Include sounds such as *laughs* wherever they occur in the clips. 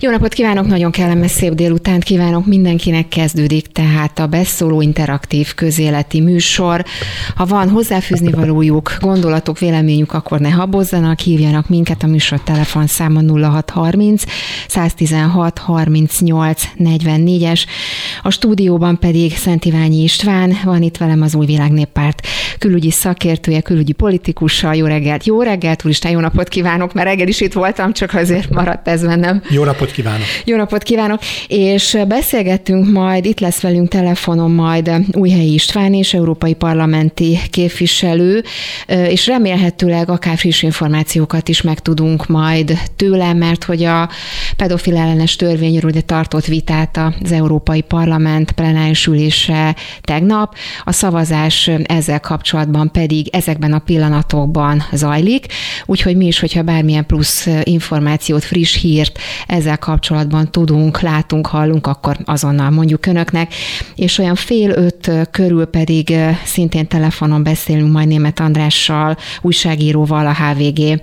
Jó napot kívánok, nagyon kellemes szép délutánt kívánok mindenkinek kezdődik, tehát a beszóló interaktív közéleti műsor. Ha van hozzáfűzni valójuk, gondolatok, véleményük, akkor ne habozzanak, hívjanak minket a műsor telefonszáma 0630 116 38 44-es. A stúdióban pedig Szent Iványi István, van itt velem az Új Világ Néppárt külügyi szakértője, külügyi politikussal. Jó reggelt, jó reggelt, úristen, jó napot kívánok, mert reggel is itt voltam, csak azért maradt ez bennem. Jó napot kívánok! Jó napot kívánok! És beszélgettünk majd, itt lesz velünk telefonon majd Újhelyi István és Európai Parlamenti képviselő, és remélhetőleg akár friss információkat is megtudunk majd tőle, mert hogy a pedofil ellenes törvényről ugye tartott vitát az Európai Parlament plenáris ülése tegnap. A szavazás ezzel kapcsolatban pedig ezekben a pillanatokban zajlik, úgyhogy mi is, hogyha bármilyen plusz információt, friss hírt ezzel kapcsolatban tudunk, látunk, hallunk, akkor azonnal mondjuk önöknek, és olyan fél öt körül pedig szintén telefonon beszélünk majd német Andrással, újságíróval, a HVG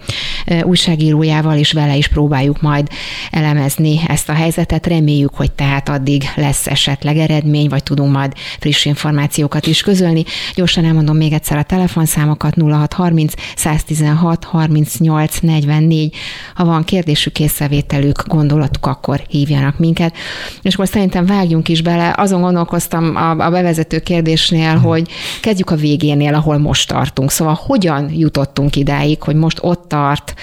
újságírójával, és vele is próbáljuk majd elemezni ezt a helyzetet. Reméljük, hogy tehát addig lesz esetleg eredmény, vagy tudunk majd friss információkat is közölni. Gyorsan elmondom még egyszer a telefonszámokat 0630 116 38 44. Ha van kérdésük, észrevételük, gondolatuk, akkor hívjanak minket. És most szerintem vágjunk is bele. Azon gondolkoztam a, a bevezető kérdésnél, hmm. hogy kezdjük a végénél, ahol most tartunk. Szóval hogyan jutottunk idáig, hogy most ott tart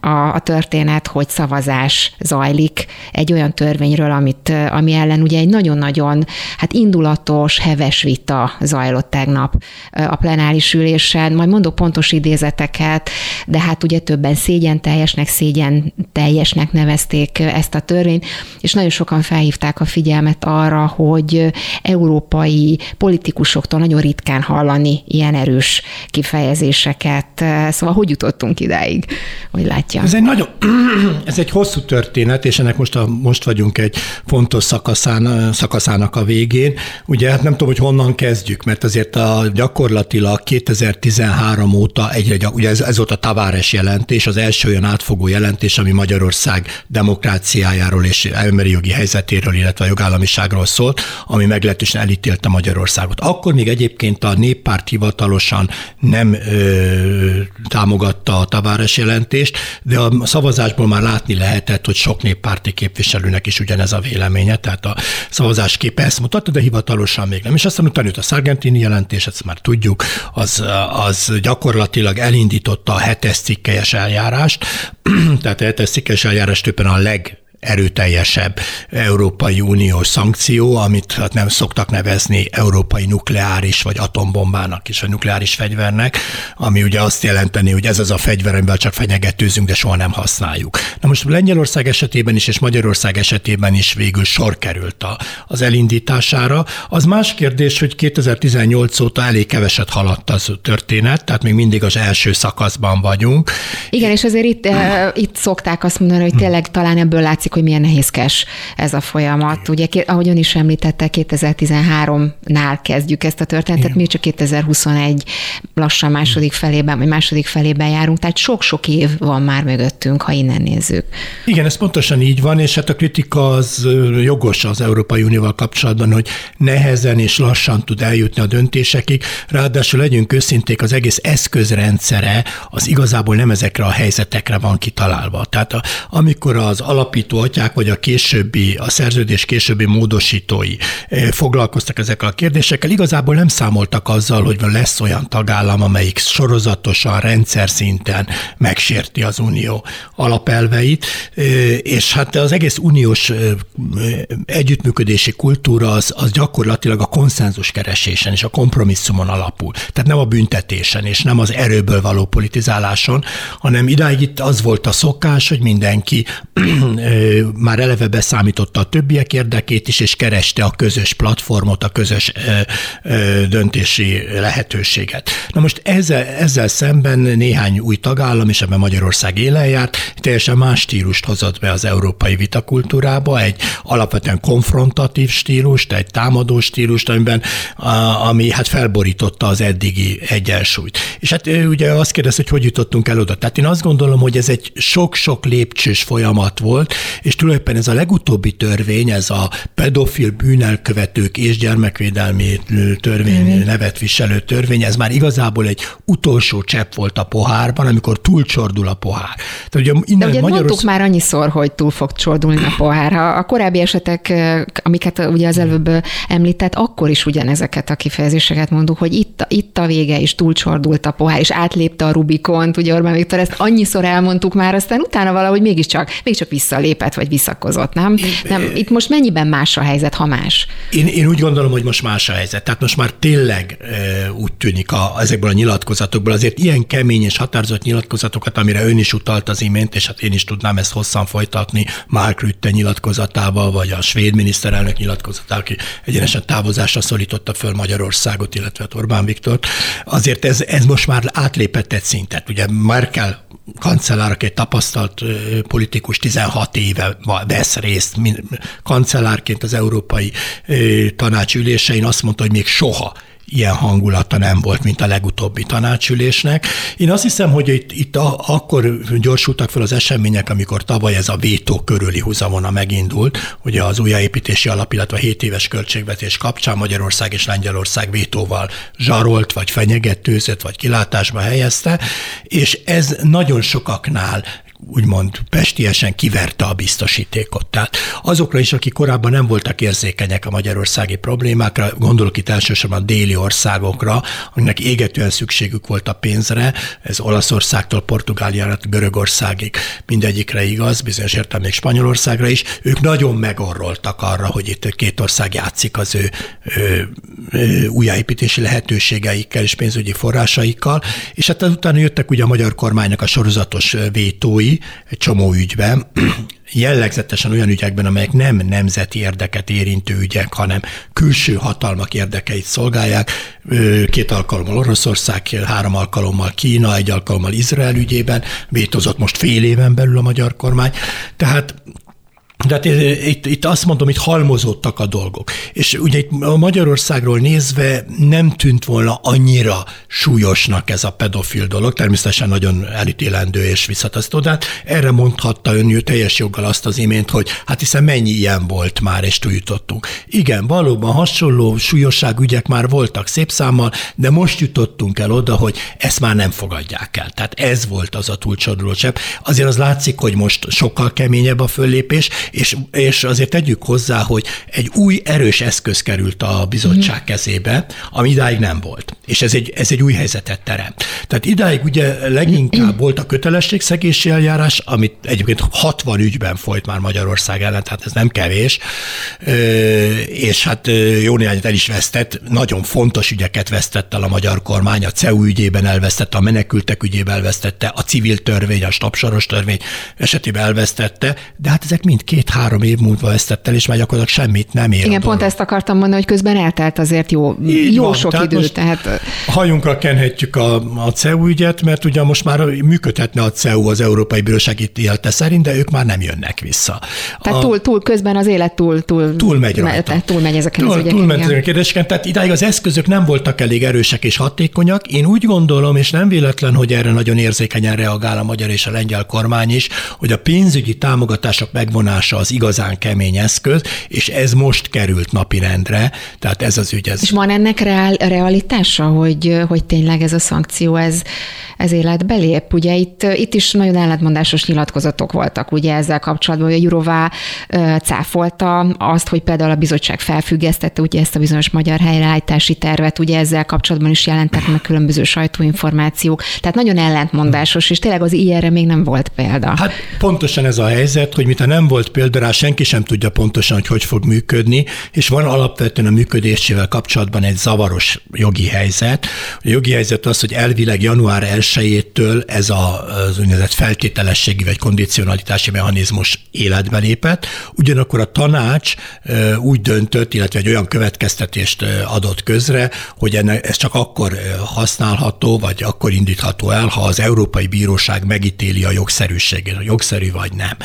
a, a történet, hogy szavazás zajlik egy olyan törvényről, amit, ami ellen ugye egy nagyon-nagyon hát indulatos, heves vita zajlott tegnap a plenáris ülésen. Majd mondok pontos idézeteket, de hát ugye többen szégyen teljesnek, szégyen teljesnek nevezték ezt a törvényt, és nagyon sokan felhívták a figyelmet arra, hogy európai politikusoktól nagyon ritkán hallani ilyen erős kifejezéseket. Szóval hogy jutottunk idáig, hogy látja? Ez egy nagyon, *clears throat* ez egy hosszú történet, és ennek most, a, most vagyunk egy fontos szakaszán, szakaszának a végén. Ugye hát nem tudom, hogy honnan kezdjük, mert azért a gyakorlatilag 2013 óta egyre, ugye ez, ez volt a Tavares jelentés, az első olyan átfogó jelentés, ami Magyarország demokráciájáról és emberi jogi helyzetéről, illetve a jogállamiságról szólt, ami meglehetősen elítélte Magyarországot. Akkor még egyébként a néppárt hivatalosan nem ö, támogatta a Tavares jelentést, de a szavazásból már látni lehetett, hogy sok néppárti képviselőnek is ugyanez a véleménye, tehát a szavazás képe ezt mutatta, de hivatalosan még nem. És aztán utána jött a Sargentini jelentés, ezt már tudjuk, az, az gyakorlatilag elindította a hetes cikkelyes eljárást, *clears throat* tehát a hetes cikkelyes eljárás többen a leg erőteljesebb Európai Uniós szankció, amit hát nem szoktak nevezni európai nukleáris vagy atombombának is, vagy nukleáris fegyvernek, ami ugye azt jelenteni, hogy ez az a fegyver, amivel csak fenyegetőzünk, de soha nem használjuk. Na most Lengyelország esetében is, és Magyarország esetében is végül sor került a, az elindítására. Az más kérdés, hogy 2018 óta elég keveset haladt az történet, tehát még mindig az első szakaszban vagyunk. Igen, és azért itt, uh, itt szokták azt mondani, hogy tényleg talán ebből látszik, látszik, hogy milyen nehézkes ez a folyamat. Ugye, ahogy ön is említette, 2013-nál kezdjük ezt a történetet, Igen. mi csak 2021 lassan második felében, vagy második felében járunk, tehát sok-sok év van már mögöttünk, ha innen nézzük. Igen, ez pontosan így van, és hát a kritika az jogos az Európai Unióval kapcsolatban, hogy nehezen és lassan tud eljutni a döntésekig, ráadásul legyünk őszinték, az egész eszközrendszere az igazából nem ezekre a helyzetekre van kitalálva. Tehát a, amikor az alapító atyák, vagy a későbbi, a szerződés későbbi módosítói eh, foglalkoztak ezekkel a kérdésekkel, igazából nem számoltak azzal, hogy lesz olyan tagállam, amelyik sorozatosan, rendszer szinten megsérti az unió alapelveit, eh, és hát az egész uniós eh, együttműködési kultúra az, az gyakorlatilag a konszenzus keresésen és a kompromisszumon alapul. Tehát nem a büntetésen és nem az erőből való politizáláson, hanem idáig itt az volt a szokás, hogy mindenki *clears throat* már eleve beszámította a többiek érdekét is, és kereste a közös platformot, a közös döntési lehetőséget. Na most ezzel, ezzel szemben néhány új tagállam, és ebben Magyarország élen járt, teljesen más stílust hozott be az európai vitakultúrába, egy alapvetően konfrontatív stílust, egy támadó stílust, amiben, ami hát felborította az eddigi egyensúlyt. És hát ugye azt kérdez, hogy hogy jutottunk el oda. Tehát én azt gondolom, hogy ez egy sok-sok lépcsős folyamat volt, és tulajdonképpen ez a legutóbbi törvény, ez a pedofil bűnelkövetők és gyermekvédelmi törvény nevet viselő törvény, ez már igazából egy utolsó csepp volt a pohárban, amikor túlcsordul a pohár. Tehát ugye innen De ugye Magyarország... mondtuk már annyiszor, hogy túl fog csordulni a pohár. Ha a korábbi esetek, amiket ugye az előbb említett, akkor is ugyanezeket a kifejezéseket mondjuk, hogy itt, itt a vége, és túlcsordult a pohár, és átlépte a Rubikont, ugye Orbán Viktor, ezt annyiszor elmondtuk már, aztán utána valahogy mégiscsak, mégiscsak visszalépett, vagy visszakozott, nem? nem? Itt most mennyiben más a helyzet, ha más? Én, én úgy gondolom, hogy most más a helyzet. Tehát most már tényleg úgy tűnik a, ezekből a nyilatkozatokból, azért ilyen kemény és határozott nyilatkozatokat, amire ön is utalt az imént, és hát én is tudnám ezt hosszan folytatni, Mark Rutte nyilatkozatával, vagy a svéd miniszterelnök nyilatkozatával, aki egyenesen távozásra szólította föl Magyarországot, illetve Orbán Viktort. Azért ez, ez most már átlépett egy szintet. Ugye Merkel kancellár, aki egy tapasztalt politikus, 16 éve vesz részt kancellárként az Európai Tanács ülésein, azt mondta, hogy még soha ilyen hangulata nem volt, mint a legutóbbi tanácsülésnek. Én azt hiszem, hogy itt, itt a, akkor gyorsultak fel az események, amikor tavaly ez a vétó körüli húzavona megindult, ugye az újjáépítési alap, illetve a 7 éves költségvetés kapcsán Magyarország és Lengyelország vétóval zsarolt, vagy fenyegetőzött, vagy kilátásba helyezte, és ez nagyon sokaknál úgymond pestiesen kiverte a biztosítékot. Tehát azokra is, akik korábban nem voltak érzékenyek a magyarországi problémákra, gondolok itt elsősorban a déli országokra, aminek égetően szükségük volt a pénzre, ez Olaszországtól Portugáliára, Görögországig. Mindegyikre igaz, bizonyos értem még Spanyolországra is, ők nagyon megorroltak arra, hogy itt két ország játszik az ő, ő, ő újjáépítési lehetőségeikkel és pénzügyi forrásaikkal, és hát utána jöttek ugye a magyar kormánynak a sorozatos vétói, egy csomó ügyben, *clears throat* jellegzetesen olyan ügyekben, amelyek nem nemzeti érdeket érintő ügyek, hanem külső hatalmak érdekeit szolgálják. Két alkalommal Oroszország, három alkalommal Kína, egy alkalommal Izrael ügyében, vétozott most fél éven belül a magyar kormány. Tehát tehát itt, itt azt mondom, hogy halmozottak a dolgok. És ugye itt Magyarországról nézve nem tűnt volna annyira súlyosnak ez a pedofil dolog, természetesen nagyon elítélendő és visszatasztó, de hát erre mondhatta ön teljes joggal azt az imént, hogy hát hiszen mennyi ilyen volt már, és túljutottunk. Igen, valóban hasonló súlyosság ügyek már voltak szép számmal, de most jutottunk el oda, hogy ezt már nem fogadják el. Tehát ez volt az a túlcsoduló csepp. Azért az látszik, hogy most sokkal keményebb a föllépés, és, és azért tegyük hozzá, hogy egy új erős eszköz került a bizottság mm. kezébe, ami idáig nem volt. És ez egy, ez egy új helyzetet teremt. Tehát idáig ugye leginkább volt a kötelességszegési eljárás, amit egyébként 60 ügyben folyt már Magyarország ellen, tehát ez nem kevés, és hát jó néhányat el is vesztett, nagyon fontos ügyeket vesztett el a magyar kormány, a CEU ügyében elvesztette, a menekültek ügyében elvesztette, a civil törvény, a stapsaros törvény esetében elvesztette, de hát ezek mind két két-három év múlva vesztett el, és már gyakorlatilag semmit nem ér. Igen, pont ezt akartam mondani, hogy közben eltelt azért jó, Így jó van, sok tehát idő. Tehát... Hajunkra kenhetjük a, a CEU ügyet, mert ugye most már működhetne a CEU az Európai Bíróság ítélte szerint, de ők már nem jönnek vissza. Tehát a, túl, túl közben az élet túl, túl, túl megy rajta. Túl megy ezeken túl, az ügyeken. Túl megy ezeken a kérdéseken, tehát idáig az eszközök nem voltak elég erősek és hatékonyak. Én úgy gondolom, és nem véletlen, hogy erre nagyon érzékenyen reagál a magyar és a lengyel kormány is, hogy a pénzügyi támogatások megvonása az igazán kemény eszköz, és ez most került napirendre, tehát ez az ügy. Ez... És van ennek reál, realitása, hogy, hogy tényleg ez a szankció, ez, ez életbe lép? Ugye itt, itt is nagyon ellentmondásos nyilatkozatok voltak ugye ezzel kapcsolatban, hogy a Jurová cáfolta azt, hogy például a bizottság felfüggesztette ugye ezt a bizonyos magyar helyreállítási tervet, ugye ezzel kapcsolatban is jelentek meg különböző sajtóinformációk. Tehát nagyon ellentmondásos, és tényleg az ilyenre még nem volt példa. Hát pontosan ez a helyzet, hogy mintha nem volt példa rá, senki sem tudja pontosan, hogy hogy fog működni, és van alapvetően a működésével kapcsolatban egy zavaros jogi helyzet. A jogi helyzet az, hogy elvileg január 1-től ez az úgynevezett feltételességi vagy kondicionalitási mechanizmus életbe lépett, ugyanakkor a tanács úgy döntött, illetve egy olyan következtetést adott közre, hogy ennek, ez csak akkor használható, vagy akkor indítható el, ha az Európai Bíróság megítéli a jogszerűségét, jogszerű vagy nem.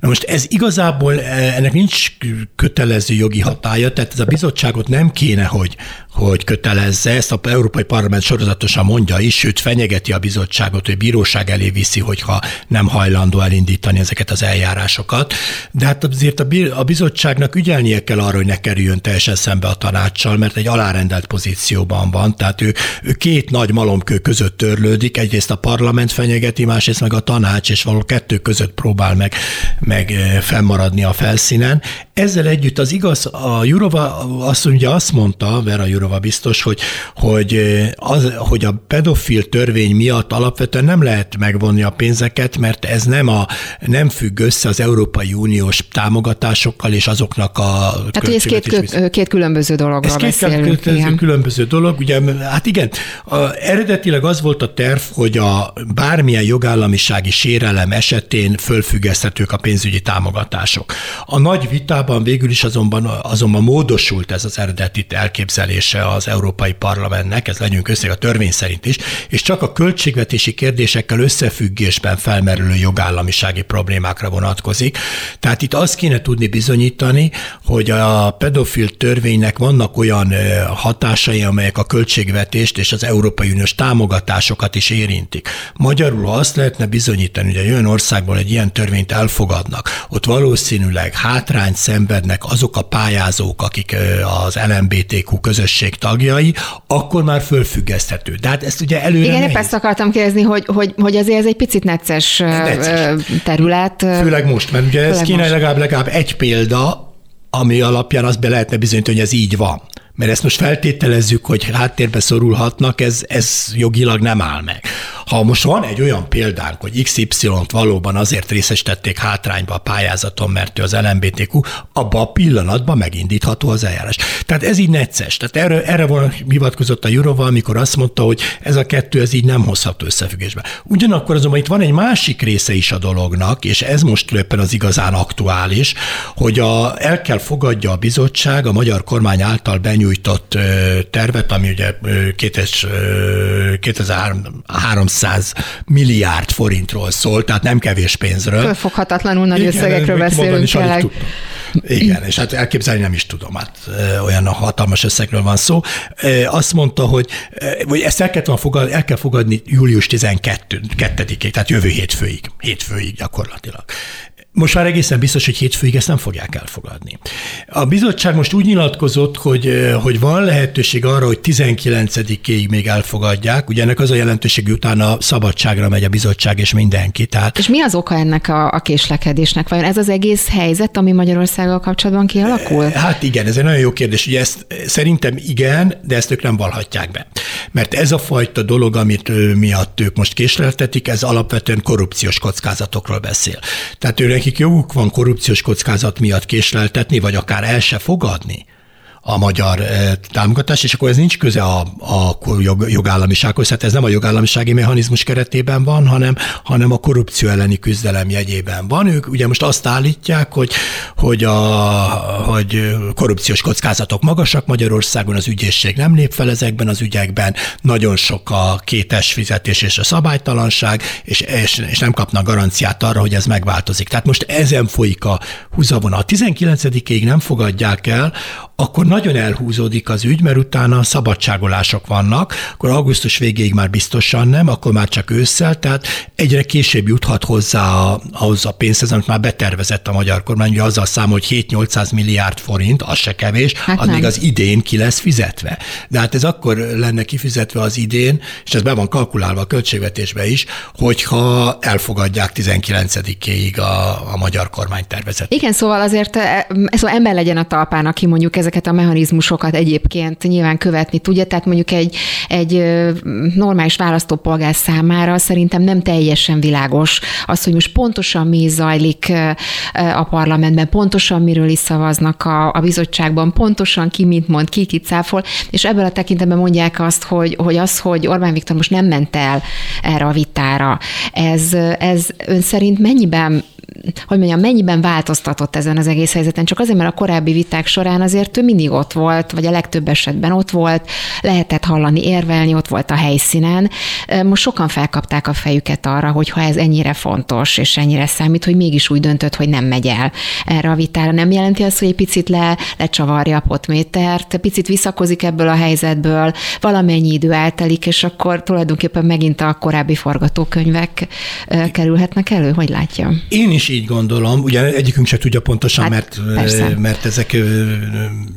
Na most ez igazából ennek nincs kötelező jogi hatája, tehát ez a bizottságot nem kéne, hogy hogy kötelezze, ezt a Európai Parlament sorozatosan mondja is, sőt fenyegeti a bizottságot, hogy bíróság elé viszi, hogyha nem hajlandó elindítani ezeket az eljárásokat. De hát azért a bizottságnak ügyelnie kell arra, hogy ne kerüljön teljesen szembe a tanácssal, mert egy alárendelt pozícióban van, tehát ő, ő két nagy malomkő között törlődik, egyrészt a parlament fenyegeti, másrészt meg a tanács, és való kettő között próbál meg, meg fennmaradni a felszínen. Ezzel együtt az igaz, a Jurova azt, ugye azt mondta, Vera Jurova, Jurova biztos, hogy, hogy, az, hogy a pedofil törvény miatt alapvetően nem lehet megvonni a pénzeket, mert ez nem, a, nem függ össze az Európai Uniós támogatásokkal és azoknak a... Hát, hogy ez két, két különböző dologról ez beszélünk. Két igen. különböző dolog. Ugye, hát igen, a, eredetileg az volt a terv, hogy a bármilyen jogállamisági sérelem esetén fölfüggeszthetők a pénzügyi támogatások. A nagy vitában végül is azonban, azonban módosult ez az eredeti elképzelés döntése az Európai Parlamentnek, ez legyünk össze a törvény szerint is, és csak a költségvetési kérdésekkel összefüggésben felmerülő jogállamisági problémákra vonatkozik. Tehát itt azt kéne tudni bizonyítani, hogy a pedofil törvénynek vannak olyan hatásai, amelyek a költségvetést és az Európai Uniós támogatásokat is érintik. Magyarul azt lehetne bizonyítani, hogy egy olyan országból egy ilyen törvényt elfogadnak, ott valószínűleg hátrányt szenvednek azok a pályázók, akik az LMBTQ közösség közösség tagjai, akkor már fölfüggeszthető. De hát ezt ugye előre Igen, épp ezt akartam kérdezni, hogy, hogy, hogy azért ez egy picit necces, necces. terület. Főleg most, mert ugye ez kéne legalább, legalább egy példa, ami alapján azt be lehetne bizonyítani, hogy ez így van. Mert ezt most feltételezzük, hogy háttérbe szorulhatnak, ez, ez jogilag nem áll meg. Ha most van egy olyan példánk, hogy XY-t valóban azért részesítették hátrányba a pályázaton, mert ő az LMBTQ, abban a pillanatban megindítható az eljárás. Tehát ez így necces. Tehát erre, erre van hivatkozott a Jurova, amikor azt mondta, hogy ez a kettő, ez így nem hozható összefüggésbe. Ugyanakkor azonban itt van egy másik része is a dolognak, és ez most éppen az igazán aktuális, hogy a, el kell fogadja a bizottság a magyar kormány által benyújtott tervet, ami ugye 2300 200 milliárd forintról szól, tehát nem kevés pénzről. Fölfoghatatlanul nagy Igen, összegekről beszélünk tényleg. Igen, és hát elképzelni nem is tudom, hát olyan hatalmas összegről van szó. Azt mondta, hogy, hogy ezt el, kell fogadni, el kell fogadni július 12-ig, tehát jövő hétfőig, hétfőig gyakorlatilag. Most már egészen biztos, hogy hétfőig ezt nem fogják elfogadni. A bizottság most úgy nyilatkozott, hogy, hogy van lehetőség arra, hogy 19-ig még elfogadják. Ugye ennek az a jelentőség, utána szabadságra megy a bizottság és mindenki. Tehát... És mi az oka ennek a, a késlekedésnek? Vajon ez az egész helyzet, ami Magyarországgal kapcsolatban kialakul? Hát igen, ez egy nagyon jó kérdés. Ugye ezt szerintem igen, de ezt ők nem valhatják be. Mert ez a fajta dolog, amit ő, miatt ők most késleltetik, ez alapvetően korrupciós kockázatokról beszél. Tehát őnek nekik joguk van korrupciós kockázat miatt késleltetni, vagy akár el se fogadni a magyar eh, támogatás, és akkor ez nincs köze a, a jog, jogállamisághoz, tehát ez nem a jogállamisági mechanizmus keretében van, hanem, hanem a korrupció elleni küzdelem jegyében van. Ők ugye most azt állítják, hogy, hogy, a, hogy korrupciós kockázatok magasak Magyarországon, az ügyészség nem lép fel ezekben az ügyekben, nagyon sok a kétes fizetés és a szabálytalanság, és, és, és nem kapnak garanciát arra, hogy ez megváltozik. Tehát most ezen folyik a húzavona. A 19-ig nem fogadják el, akkor nagyon elhúzódik az ügy, mert utána szabadságolások vannak, akkor augusztus végéig már biztosan nem, akkor már csak ősszel, tehát egyre később juthat hozzá a, ahhoz a pénzhez, amit már betervezett a magyar kormány, hogy azzal számol, hogy 7-800 milliárd forint, az se kevés, hát az nem. még az idén ki lesz fizetve. De hát ez akkor lenne kifizetve az idén, és ez be van kalkulálva a költségvetésbe is, hogyha elfogadják 19-éig a, a magyar kormány tervezet. Igen, szóval azért szóval ember legyen a talpán, aki mondjuk ez ezeket a mechanizmusokat egyébként nyilván követni tudja, tehát mondjuk egy, egy normális választópolgár számára szerintem nem teljesen világos az, hogy most pontosan mi zajlik a parlamentben, pontosan miről is szavaznak a, a bizottságban, pontosan ki mit mond, ki kit cáfol, és ebből a tekintetben mondják azt, hogy, hogy az, hogy Orbán Viktor most nem ment el erre a vitára, ez, ez ön szerint mennyiben hogy mondjam, mennyiben változtatott ezen az egész helyzeten? Csak azért, mert a korábbi viták során azért ő mindig ott volt, vagy a legtöbb esetben ott volt, lehetett hallani, érvelni, ott volt a helyszínen. Most sokan felkapták a fejüket arra, hogy ha ez ennyire fontos, és ennyire számít, hogy mégis úgy döntött, hogy nem megy el erre a vitára. Nem jelenti azt, hogy egy picit le, lecsavarja a potmétert, picit visszakozik ebből a helyzetből, valamennyi idő eltelik, és akkor tulajdonképpen megint a korábbi forgatókönyvek kerülhetnek elő? Hogy látja? Én is így gondolom, ugye egyikünk se tudja pontosan, hát, mert, mert ezek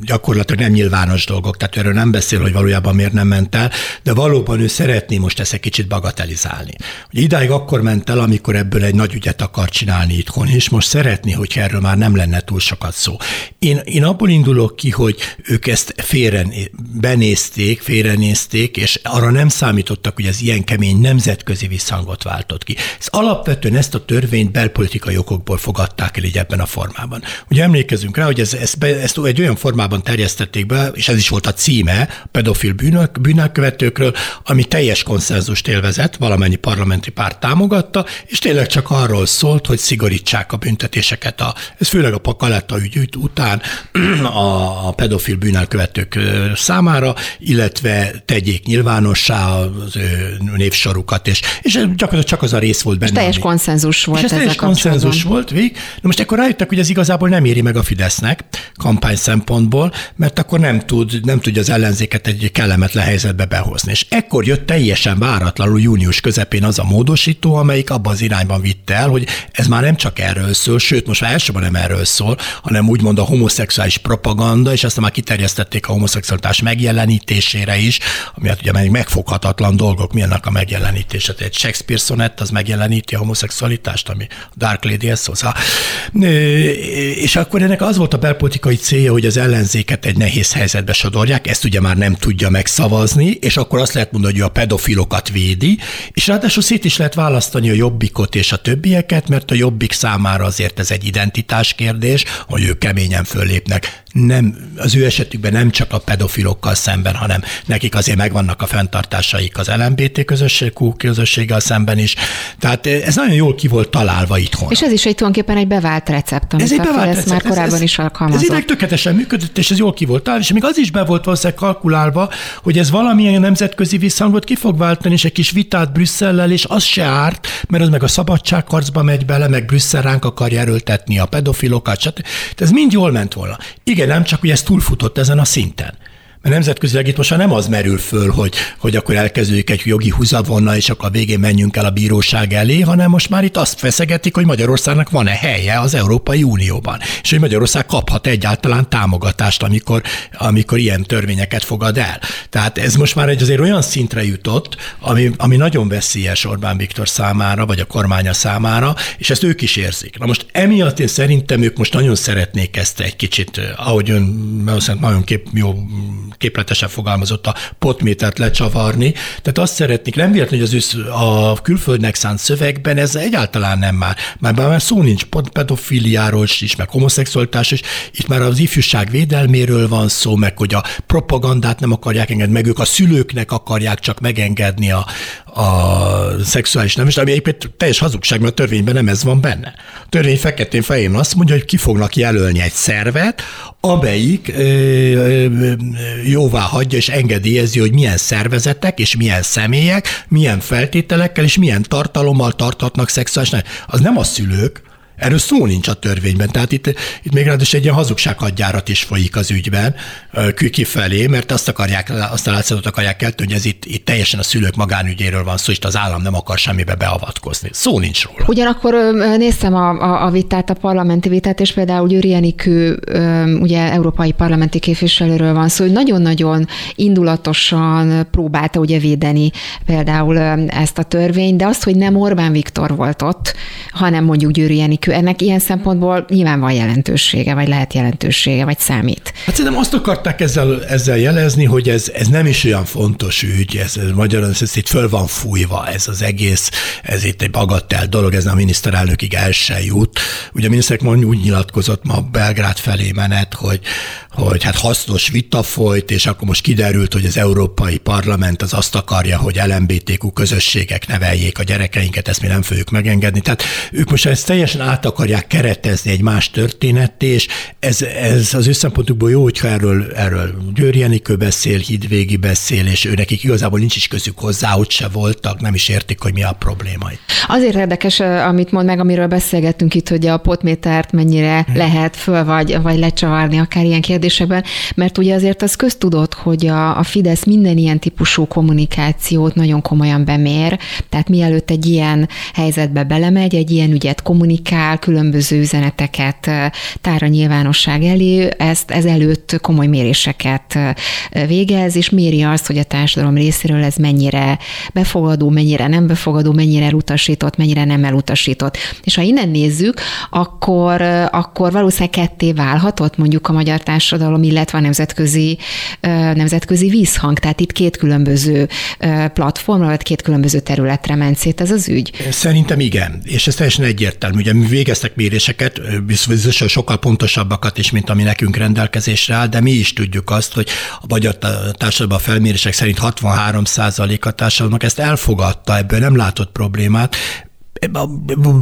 gyakorlatilag nem nyilvános dolgok, tehát erről nem beszél, hogy valójában miért nem ment el, de valóban ő szeretné most ezt egy kicsit bagatelizálni. Ugye idáig akkor ment el, amikor ebből egy nagy ügyet akar csinálni itthon, és most szeretné, hogy erről már nem lenne túl sokat szó. Én, én abból indulok ki, hogy ők ezt félre benézték, félrenézték, és arra nem számítottak, hogy ez ilyen kemény nemzetközi visszhangot váltott ki. Ez alapvetően ezt a törvényt belpolitikai okokból fogadták el így ebben a formában. Ugye emlékezünk rá, hogy ez, ezt, be, ezt egy olyan formában terjesztették be, és ez is volt a címe, pedofil bűnök, bűnökkövetőkről, ami teljes konszenzust élvezett, valamennyi parlamenti párt támogatta, és tényleg csak arról szólt, hogy szigorítsák a büntetéseket. A, ez főleg a Pakaletta ügy után *clears throat* a pedofil bűnökkövetők számára, illetve tegyék nyilvánossá az ő névsorukat, és, és gyakorlatilag csak az a rész volt benne. És teljes ami, konszenzus volt és ez teljes konszenzus volt vég. Na most akkor rájöttek, hogy ez igazából nem éri meg a Fidesznek kampány szempontból, mert akkor nem tud, nem tudja az ellenzéket egy kellemetlen helyzetbe behozni. És ekkor jött teljesen váratlanul június közepén az a módosító, amelyik abban az irányban vitte el, hogy ez már nem csak erről szól, sőt, most már elsőben nem erről szól, hanem úgymond a homoszexuális propaganda, és aztán már kiterjesztették a homoszexualitás megjelenítésére is, ami hát ugye megfoghatatlan dolgok, milyennek a megjelenítése. Egy Shakespeare szonett, az megjeleníti a homoszexualitást, ami Dark Ez szóval. És akkor ennek az volt a belpolitikai célja, hogy az ellenzéket egy nehéz helyzetbe sodorják, ezt ugye már nem tudja megszavazni, és akkor azt lehet mondani, hogy a pedofilokat védi, és ráadásul szét is lehet választani a jobbikot és a többieket, mert a jobbik számára azért ez egy identitás kérdés, hogy ők keményen föllépnek nem, az ő esetükben nem csak a pedofilokkal szemben, hanem nekik azért megvannak a fenntartásaik az LMBT közösség, közösséggel szemben is. Tehát ez nagyon jól ki volt találva itthon. És ez is egy tulajdonképpen egy bevált recept, amit ez egy bevált recept. már korábban ez, is alkalmazott. Ez egy tökéletesen működött, és ez jól ki volt találva, és még az is be volt valószínűleg kalkulálva, hogy ez valamilyen nemzetközi visszhangot ki fog váltani, és egy kis vitát Brüsszellel, és az se árt, mert az meg a szabadságharcba megy bele, meg Brüsszel ránk akarja erőltetni a pedofilokat, stb. Ez mind jól ment volna. Igen, nem csak, hogy ez túlfutott ezen a szinten. Mert nemzetközileg itt most már nem az merül föl, hogy, hogy akkor elkezdődik egy jogi húzavonna, és akkor a végén menjünk el a bíróság elé, hanem most már itt azt feszegetik, hogy Magyarországnak van-e helye az Európai Unióban, és hogy Magyarország kaphat egyáltalán támogatást, amikor, amikor ilyen törvényeket fogad el. Tehát ez most már egy azért olyan szintre jutott, ami, ami nagyon veszélyes Orbán Viktor számára, vagy a kormánya számára, és ezt ők is érzik. Na most emiatt én szerintem ők most nagyon szeretnék ezt egy kicsit, ahogy ön nagyon kép, jó képletesen fogalmazott, a potmétert lecsavarni. Tehát azt szeretnék, nem véletlenül, hogy az ősz, a külföldnek szánt szövegben ez egyáltalán nem már. Már, már szó nincs pedofiliáról is, meg homoszexualitás is, itt már az ifjúság védelméről van szó, meg hogy a propagandát nem akarják engedni, meg ők a szülőknek akarják csak megengedni a, a szexuális nem, és ami egyébként teljes hazugság, mert a törvényben nem ez van benne. A törvény feketén fején azt mondja, hogy ki fognak jelölni egy szervet, amelyik ö, ö, jóvá hagyja és engedélyezi, hogy milyen szervezetek és milyen személyek, milyen feltételekkel és milyen tartalommal tarthatnak szexuális nem. Az nem a szülők, Erről szó nincs a törvényben. Tehát itt, itt még ráadásul egy ilyen hazugsághadjárat is folyik az ügyben kifelé, mert azt akarják, azt a látszatot akarják kelteni, hogy ez itt, itt teljesen a szülők magánügyéről van szó, és az állam nem akar semmibe beavatkozni. Szó nincs róla. Ugyanakkor néztem a, a, a vitát, a parlamenti vitát, és például Győri Enikő, ugye európai parlamenti képviselőről van szó, hogy nagyon-nagyon indulatosan próbálta ugye védeni például ezt a törvényt, de azt, hogy nem Orbán Viktor volt ott, hanem mondjuk Győri Enikő. Ennek ilyen szempontból nyilván van jelentősége, vagy lehet jelentősége, vagy számít. Hát szerintem azt akarták ezzel, ezzel jelezni, hogy ez, ez nem is olyan fontos ügy, ez, ez magyarul ez, itt föl van fújva, ez az egész, ez itt egy bagatell dolog, ez a miniszterelnökig el se jut. Ugye a miniszterelnök úgy nyilatkozott ma Belgrád felé menet, hogy, hogy hát hasznos vita folyt, és akkor most kiderült, hogy az Európai Parlament az azt akarja, hogy LMBTQ közösségek neveljék a gyerekeinket, ezt mi nem fogjuk megengedni. Tehát ők most ezt teljesen át akarják keretezni egy más történet, és ez, ez az ő szempontukból jó, hogyha erről, erről Győri Enikő beszél, Hidvégi beszél, és ő nekik igazából nincs is közük hozzá, ott se voltak, nem is értik, hogy mi a probléma. Azért érdekes, amit mond meg, amiről beszélgettünk itt, hogy a potmétert mennyire hmm. lehet föl vagy, vagy lecsavarni akár ilyen kérdésekben, mert ugye azért az köztudott, hogy a, a Fidesz minden ilyen típusú kommunikációt nagyon komolyan bemér, tehát mielőtt egy ilyen helyzetbe belemegy, egy ilyen ügyet kommunikál, különböző üzeneteket tár a nyilvánosság elé, ezt ezelőtt komoly méréseket végez, és méri azt, hogy a társadalom részéről ez mennyire befogadó, mennyire nem befogadó, mennyire elutasított, mennyire nem elutasított. És ha innen nézzük, akkor, akkor valószínűleg ketté válhatott mondjuk a magyar társadalom, illetve a nemzetközi, nemzetközi vízhang. Tehát itt két különböző platformra, vagy két különböző területre ment szét ez az ügy. Szerintem igen, és ez teljesen egyértelmű. Ugye mi végeztek méréseket, biztosan sokkal pontosabbakat is, mint ami nekünk rendelkezésre áll, de mi is tudjuk azt, hogy a magyar társadalom a felmérések szerint 63 a társadalomnak ezt elfogadta, ebből nem látott problémát,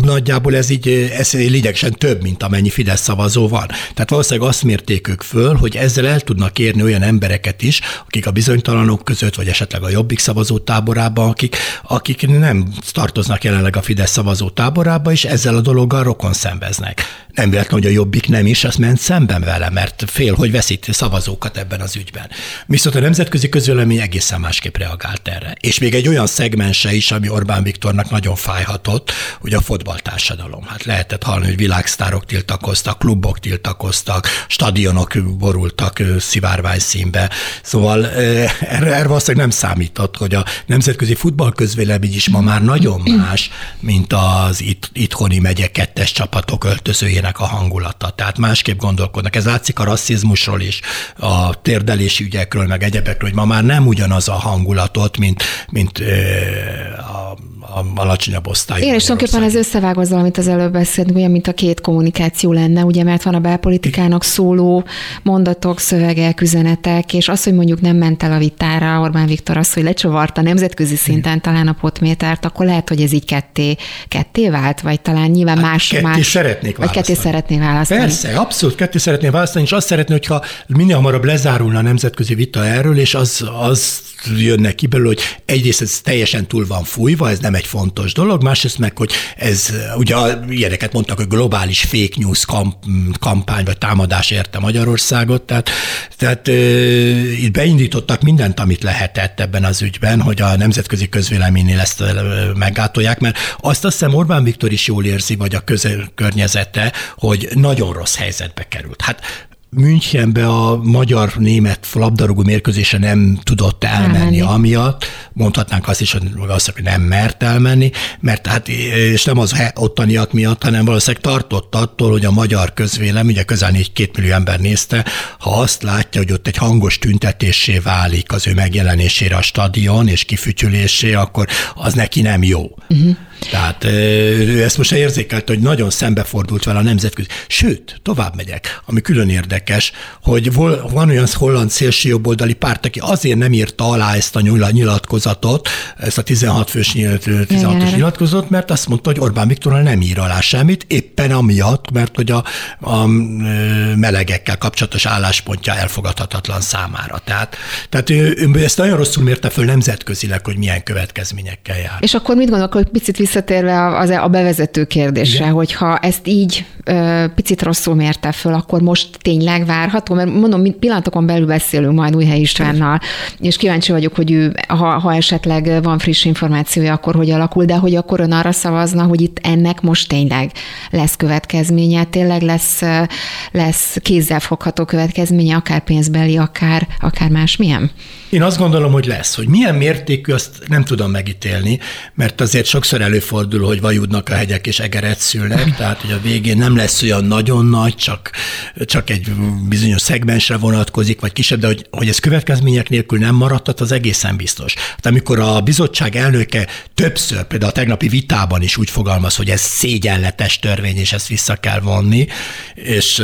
Nagyjából ez így, ez lényegesen több, mint amennyi Fidesz szavazó van. Tehát valószínűleg azt mérték ők föl, hogy ezzel el tudnak érni olyan embereket is, akik a bizonytalanok között, vagy esetleg a jobbik szavazó táborában, akik, akik nem tartoznak jelenleg a Fidesz szavazó táborába, és ezzel a dologgal rokon szembeznek. Nem véletlen, hogy a jobbik nem is, azt ment szemben vele, mert fél, hogy veszít szavazókat ebben az ügyben. Viszont a nemzetközi közvélemény egészen másképp reagált erre. És még egy olyan szegmense is, ami Orbán Viktornak nagyon fájhatott, hogy a fotballtársadalom. Hát lehetett hallani, hogy világsztárok tiltakoztak, klubok tiltakoztak, stadionok borultak szivárvány színbe. Szóval erre, erre valószínűleg nem számított, hogy a nemzetközi futballközvélemény is ma már nagyon más, mint az itt, itthoni megye kettes csapatok öltözőjének a hangulata. Tehát másképp gondolkodnak. Ez látszik a rasszizmusról is, a térdelési ügyekről, meg egyebekről, hogy ma már nem ugyanaz a hangulatot, mint, mint a alacsonyabb osztály. Igen, és tulajdonképpen ez összevág azzal, amit az előbb beszéltünk, ugye, mint a két kommunikáció lenne, ugye, mert van a belpolitikának szóló mondatok, szövegek, üzenetek, és az, hogy mondjuk nem ment el a vitára Orbán Viktor az, hogy lecsavarta nemzetközi szinten talán a potmétert, akkor lehet, hogy ez így ketté, ketté vált, vagy talán nyilván hát más. Ketté más, szeretnék választani. Vagy ketté szeretné választani. Persze, abszolút ketté szeretné választani, és azt szeretné, hogyha minél hamarabb lezárulna a nemzetközi vita erről, és az, az jönnek ki belőle, hogy egyrészt ez teljesen túl van fújva, ez nem egy fontos dolog, másrészt meg, hogy ez, ugye ilyeneket mondtak, hogy globális fake news kamp, kampány vagy támadás érte Magyarországot, tehát, tehát itt beindítottak mindent, amit lehetett ebben az ügyben, hogy a nemzetközi közvéleménynél ezt meggátolják, mert azt azt hiszem Orbán Viktor is jól érzi, vagy a közel környezete, hogy nagyon rossz helyzetbe került. Hát Münchenbe a magyar-német labdarúgó mérkőzése nem tudott elmenni, elmenni. amiatt, mondhatnánk azt is, hogy azt hogy nem mert elmenni, mert hát, és nem az ottaniak miatt, hanem valószínűleg tartott attól, hogy a magyar közvélem, ugye közel 4-2 millió ember nézte, ha azt látja, hogy ott egy hangos tüntetésé válik az ő megjelenésére a stadion és kifütyülésé, akkor az neki nem jó. Uh-huh. Tehát ő ezt most érzékelt, hogy nagyon szembefordult vele a nemzetközi. Sőt, tovább megyek, ami külön érdekes, hogy van olyan holland szélső jobboldali párt, aki azért nem írta alá ezt a nyilatkozatot, ezt a 16 fős 16 nyilatkozatot, mert azt mondta, hogy Orbán Viktor nem ír alá semmit, éppen amiatt, mert hogy a, a melegekkel kapcsolatos álláspontja elfogadhatatlan számára. Tehát, tehát ő, ő ezt nagyon rosszul mérte föl nemzetközileg, hogy milyen következményekkel jár. És akkor mit gondolok, hogy picit visszatérve az a bevezető kérdésre, Igen. hogyha ezt így picit rosszul mérte föl, akkor most tényleg várható? Mert mondom, pillanatokon belül beszélünk majd Újhely Istvánnal, és kíváncsi vagyok, hogy ő, ha, ha esetleg van friss információja, akkor hogy alakul, de hogy akkor ön arra szavazna, hogy itt ennek most tényleg lesz következménye, tényleg lesz, lesz kézzelfogható következménye, akár pénzbeli, akár, akár másmilyen? Én azt gondolom, hogy lesz. Hogy milyen mértékű, azt nem tudom megítélni, mert azért sokszor elő előfordul, hogy vajudnak a hegyek és egeret szülnek, tehát hogy a végén nem lesz olyan nagyon nagy, csak, csak egy bizonyos szegmensre vonatkozik, vagy kisebb, de hogy, hogy ez következmények nélkül nem maradhat, az egészen biztos. Hát amikor a bizottság elnöke többször, például a tegnapi vitában is úgy fogalmaz, hogy ez szégyenletes törvény, és ezt vissza kell vonni, és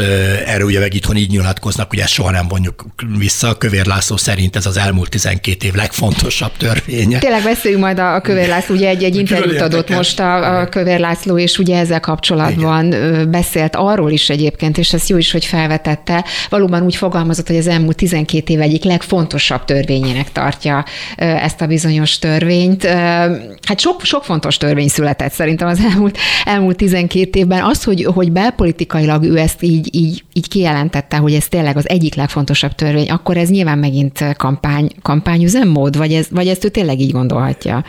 erre ugye meg itthon így nyilatkoznak, hogy ezt soha nem vonjuk vissza. Kövér László szerint ez az elmúlt 12 év legfontosabb törvénye. Tényleg beszéljünk majd a Kövér László, ugye egy, egy interjút adott most a, a Kövér László, és ugye ezzel kapcsolatban Igen. beszélt arról is egyébként, és ez jó is, hogy felvetette, valóban úgy fogalmazott, hogy az elmúlt 12 év egyik legfontosabb törvényének tartja ezt a bizonyos törvényt. Hát sok, sok fontos törvény született szerintem az elmúlt, elmúlt 12 évben. Az, hogy, hogy belpolitikailag ő ezt így, így, így kijelentette, hogy ez tényleg az egyik legfontosabb törvény, akkor ez nyilván megint kampány, kampányüzemmód, vagy, ez, vagy ezt ő tényleg így gondolhatja?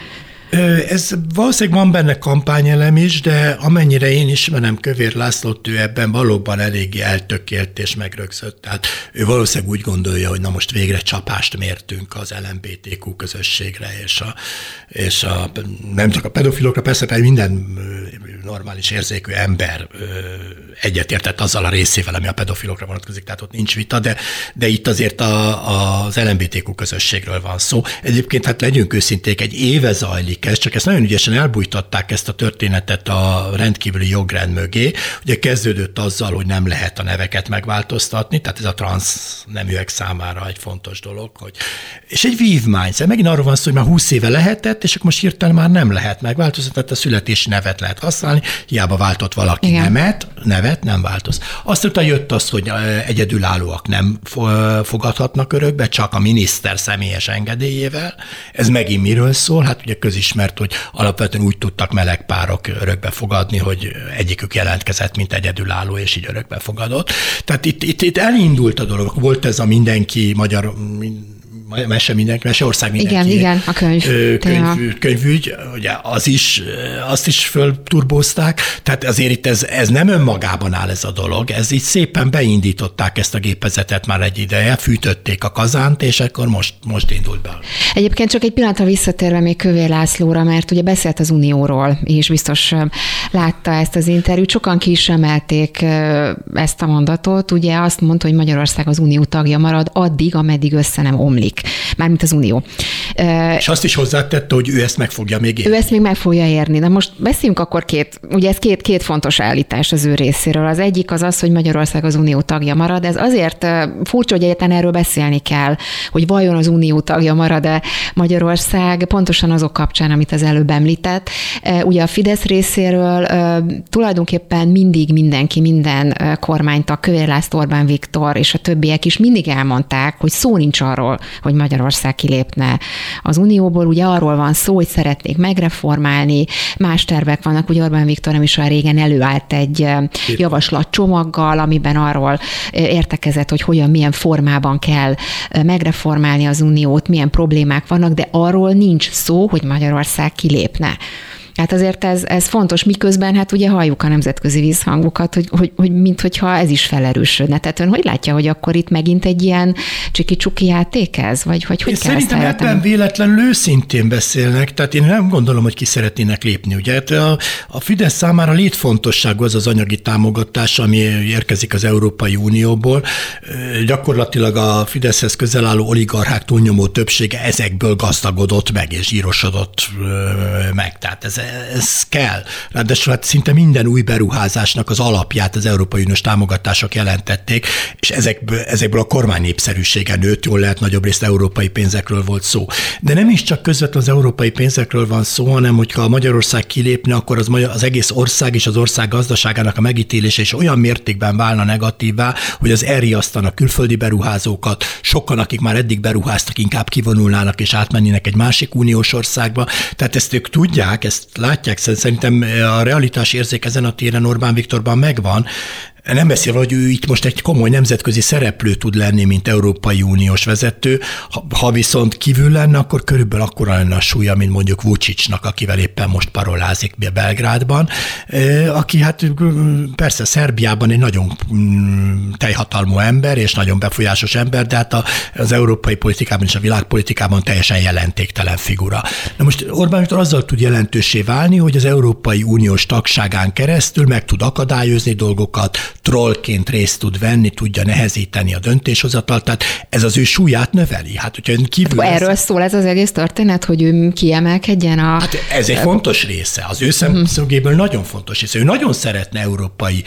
Ez valószínűleg van benne kampányelem is, de amennyire én ismerem Kövér Lászlót, ő ebben valóban eléggé eltökélt és megrögzött. Tehát ő valószínűleg úgy gondolja, hogy na most végre csapást mértünk az LMBTQ közösségre, és, a, és a, nem csak a pedofilokra, persze pedig minden normális érzékű ember egyetértett azzal a részével, ami a pedofilokra vonatkozik, tehát ott nincs vita, de, de itt azért a, az LMBTQ közösségről van szó. Egyébként hát legyünk őszinték, egy éve zajlik ez, csak ezt nagyon ügyesen elbújtatták ezt a történetet a rendkívüli jogrend mögé. Ugye kezdődött azzal, hogy nem lehet a neveket megváltoztatni, tehát ez a transz neműek számára egy fontos dolog, hogy és egy vívmány, szóval megint arról van szó, hogy már 20 éve lehetett, és akkor most hirtelen már nem lehet megváltoztatni, tehát a születési nevet lehet használni, hiába váltott valaki Igen. nemet, nevet, nem változ. Azt utána jött az, hogy egyedülállóak nem fogadhatnak örökbe, csak a miniszter személyes engedélyével. Ez megint miről szól? Hát ugye közismert, hogy alapvetően úgy tudtak meleg párok örökbe fogadni, hogy egyikük jelentkezett, mint egyedülálló, és így örökbe fogadott. Tehát itt, itt, itt elindult a dolog. Volt ez a mindenki magyar mese mindenki, Meseország mindenki. Igen, igen, a könyv. könyv könyvügy, ugye az is, azt is fölturbózták, tehát azért itt ez, ez nem önmagában áll ez a dolog, ez így szépen beindították ezt a gépezetet már egy ideje, fűtötték a kazánt, és akkor most, most indult be. Egyébként csak egy pillanatra visszatérve még Kövér Lászlóra, mert ugye beszélt az Unióról, és biztos látta ezt az interjút, sokan ki is emelték ezt a mondatot, ugye azt mondta, hogy Magyarország az Unió tagja marad addig, ameddig össze nem omlik mármint az Unió. És azt is hozzátette, hogy ő ezt meg fogja még érni. Ő ezt még meg fogja érni. Na most beszéljünk akkor két, ugye ez két, két fontos állítás az ő részéről. Az egyik az az, hogy Magyarország az Unió tagja marad. Ez azért furcsa, hogy egyetlen erről beszélni kell, hogy vajon az Unió tagja marad-e Magyarország, pontosan azok kapcsán, amit az előbb említett. Ugye a Fidesz részéről tulajdonképpen mindig mindenki, minden kormánytag, Kövér László, Orbán Viktor és a többiek is mindig elmondták, hogy szó nincs arról, hogy Magyarország kilépne az Unióból. Ugye arról van szó, hogy szeretnék megreformálni, más tervek vannak, ugye Orbán Viktor nem is olyan régen előállt egy javaslatcsomaggal, amiben arról értekezett, hogy hogyan, milyen formában kell megreformálni az Uniót, milyen problémák vannak, de arról nincs szó, hogy Magyarország kilépne. Hát azért ez, ez fontos, miközben hát ugye halljuk a nemzetközi vízhangokat, hogy, hogy, hogy minthogyha ez is felerősödne. Tehát ön hogy látja, hogy akkor itt megint egy ilyen csiki-csuki játék ez? Vagy, vagy hogy én szerintem ebben véletlenül őszintén beszélnek, tehát én nem gondolom, hogy ki szeretnének lépni. Ugye hát a, a Fidesz számára létfontosságú az az anyagi támogatás, ami érkezik az Európai Unióból. Gyakorlatilag a Fideszhez közel álló oligarchák túlnyomó többsége ezekből gazdagodott meg és zsírosodott meg. Tehát ez ez kell. Ráadásul hát szinte minden új beruházásnak az alapját az Európai Uniós támogatások jelentették, és ezekből, ezekből a kormány népszerűsége nőtt, jól lehet nagyobb részt európai pénzekről volt szó. De nem is csak közvetlenül az európai pénzekről van szó, hanem hogyha a Magyarország kilépne, akkor az, az egész ország és az ország gazdaságának a megítélése is olyan mértékben válna negatívá, hogy az elriasztanak külföldi beruházókat, sokan, akik már eddig beruháztak, inkább kivonulnának és átmennének egy másik uniós országba. Tehát ezt ők tudják, ezt látják, szerintem a realitás érzék ezen a téren Orbán Viktorban megvan, Nem beszélve, hogy ő itt most egy komoly nemzetközi szereplő tud lenni, mint Európai Uniós vezető. Ha, ha viszont kívül lenne, akkor körülbelül akkora lenne a súlya, mint mondjuk Vucicnak, akivel éppen most parolázik Belgrádban, aki hát persze Szerbiában egy nagyon mm, teljhatalmú ember, és nagyon befolyásos ember, de hát az európai politikában és a világpolitikában teljesen jelentéktelen figura. Na most Orbán Viktor azzal tud jelentősé válni, hogy az Európai Uniós tagságán keresztül meg tud akadályozni dolgokat, trollként részt tud venni, tudja nehezíteni a döntéshozatalt, tehát ez az ő súlyát növeli. Hát, hogyha kívül hát, Erről lesz... szól ez az egész történet, hogy ő kiemelkedjen a... Hát ez egy fontos része, az ő szemszögéből uh-huh. nagyon fontos része. Ő nagyon szeretne európai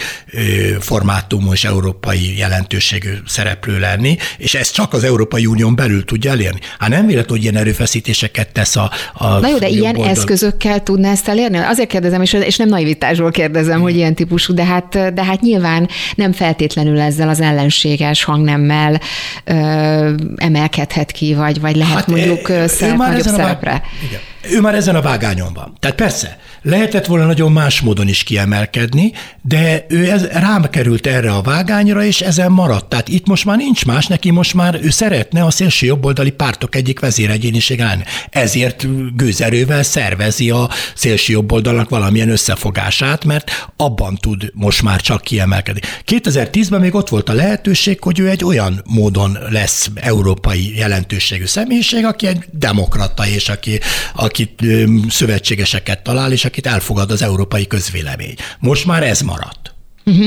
és európai jelentőségű szereplő lenni, és ezt csak az Európai Unión belül tudja elérni. Hát nem véletlen, hogy ilyen erőfeszítéseket tesz a, a Na jó, de ilyen oldal. eszközökkel tudná ezt elérni? Azért kérdezem, és, és nem naivitásból kérdezem, hogy ilyen típusú, de hát, de hát nyilván nem feltétlenül ezzel az ellenséges hangnemmel ö, emelkedhet ki, vagy, vagy lehet hát mondjuk szerep, nagyobb szerepre. A, igen ő már ezen a vágányon van. Tehát persze, lehetett volna nagyon más módon is kiemelkedni, de ő ez, rám került erre a vágányra, és ezen maradt. Tehát itt most már nincs más, neki most már ő szeretne a szélső jobboldali pártok egyik vezéregyéniség lenni. Ezért gőzerővel szervezi a szélső jobboldalnak valamilyen összefogását, mert abban tud most már csak kiemelkedni. 2010-ben még ott volt a lehetőség, hogy ő egy olyan módon lesz európai jelentőségű személyiség, aki egy demokrata, és aki, aki akit szövetségeseket talál, és akit elfogad az európai közvélemény. Most már ez maradt. Uh-huh.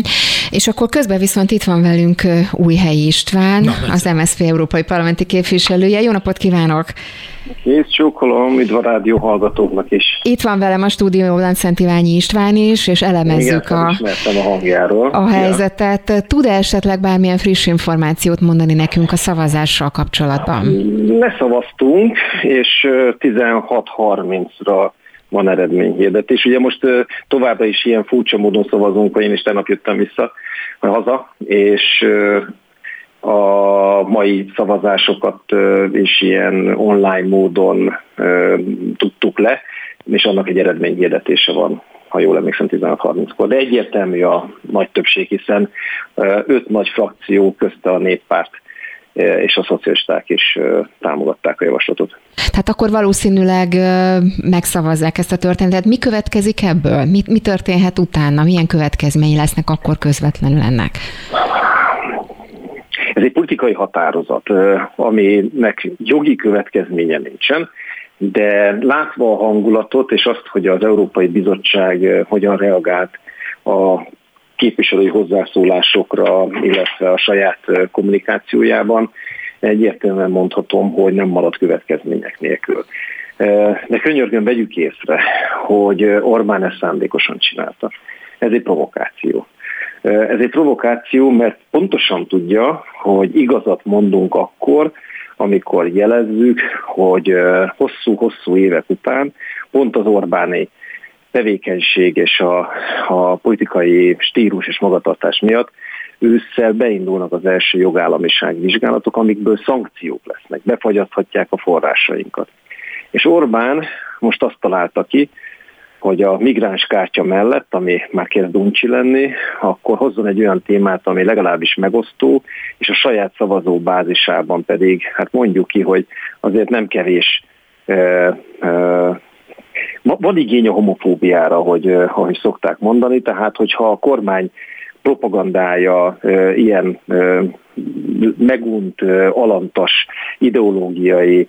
És akkor közben viszont itt van velünk Újhelyi István, Na, az MSZP Európai Parlamenti képviselője. Jó napot kívánok! Kész csókolom, üdv a rádió hallgatóknak is. Itt van velem a stúdióban Szent Iványi István is, és elemezzük Igen, a, a, hangjáról. a helyzetet. Tud-e esetleg bármilyen friss információt mondani nekünk a szavazással kapcsolatban? Leszavaztunk, és 16.30-ra van eredményhirdetés. Ugye most továbbra is ilyen furcsa módon szavazunk, hogy én is tegnap jöttem vissza haza, és a mai szavazásokat is ilyen online módon tudtuk le, és annak egy eredményhirdetése van ha jól emlékszem 16-30-kor. De egyértelmű a nagy többség, hiszen öt nagy frakció közte a néppárt és a szocialisták is támogatták a javaslatot. Tehát akkor valószínűleg megszavazzák ezt a történetet. Mi következik ebből? Mi, mi történhet utána? Milyen következményei lesznek akkor közvetlenül ennek? Ez egy politikai határozat, aminek jogi következménye nincsen, de látva a hangulatot és azt, hogy az Európai Bizottság hogyan reagált a képviselői hozzászólásokra, illetve a saját kommunikációjában, egyértelműen mondhatom, hogy nem marad következmények nélkül. De könyörgön vegyük észre, hogy Orbán ezt szándékosan csinálta. Ez egy provokáció. Ez egy provokáció, mert pontosan tudja, hogy igazat mondunk akkor, amikor jelezzük, hogy hosszú-hosszú évek után pont az Orbáni tevékenység és a, a politikai stílus és magatartás miatt ősszel beindulnak az első jogállamiság vizsgálatok, amikből szankciók lesznek, befagyaszthatják a forrásainkat. És Orbán most azt találta ki, hogy a migráns kártya mellett, ami már kezd uncsi lenni, akkor hozzon egy olyan témát, ami legalábbis megosztó, és a saját szavazó bázisában pedig, hát mondjuk ki, hogy azért nem kevés van igény a homofóbiára, hogy, ahogy szokták mondani, tehát hogyha a kormány propagandája ilyen megunt, alantas ideológiai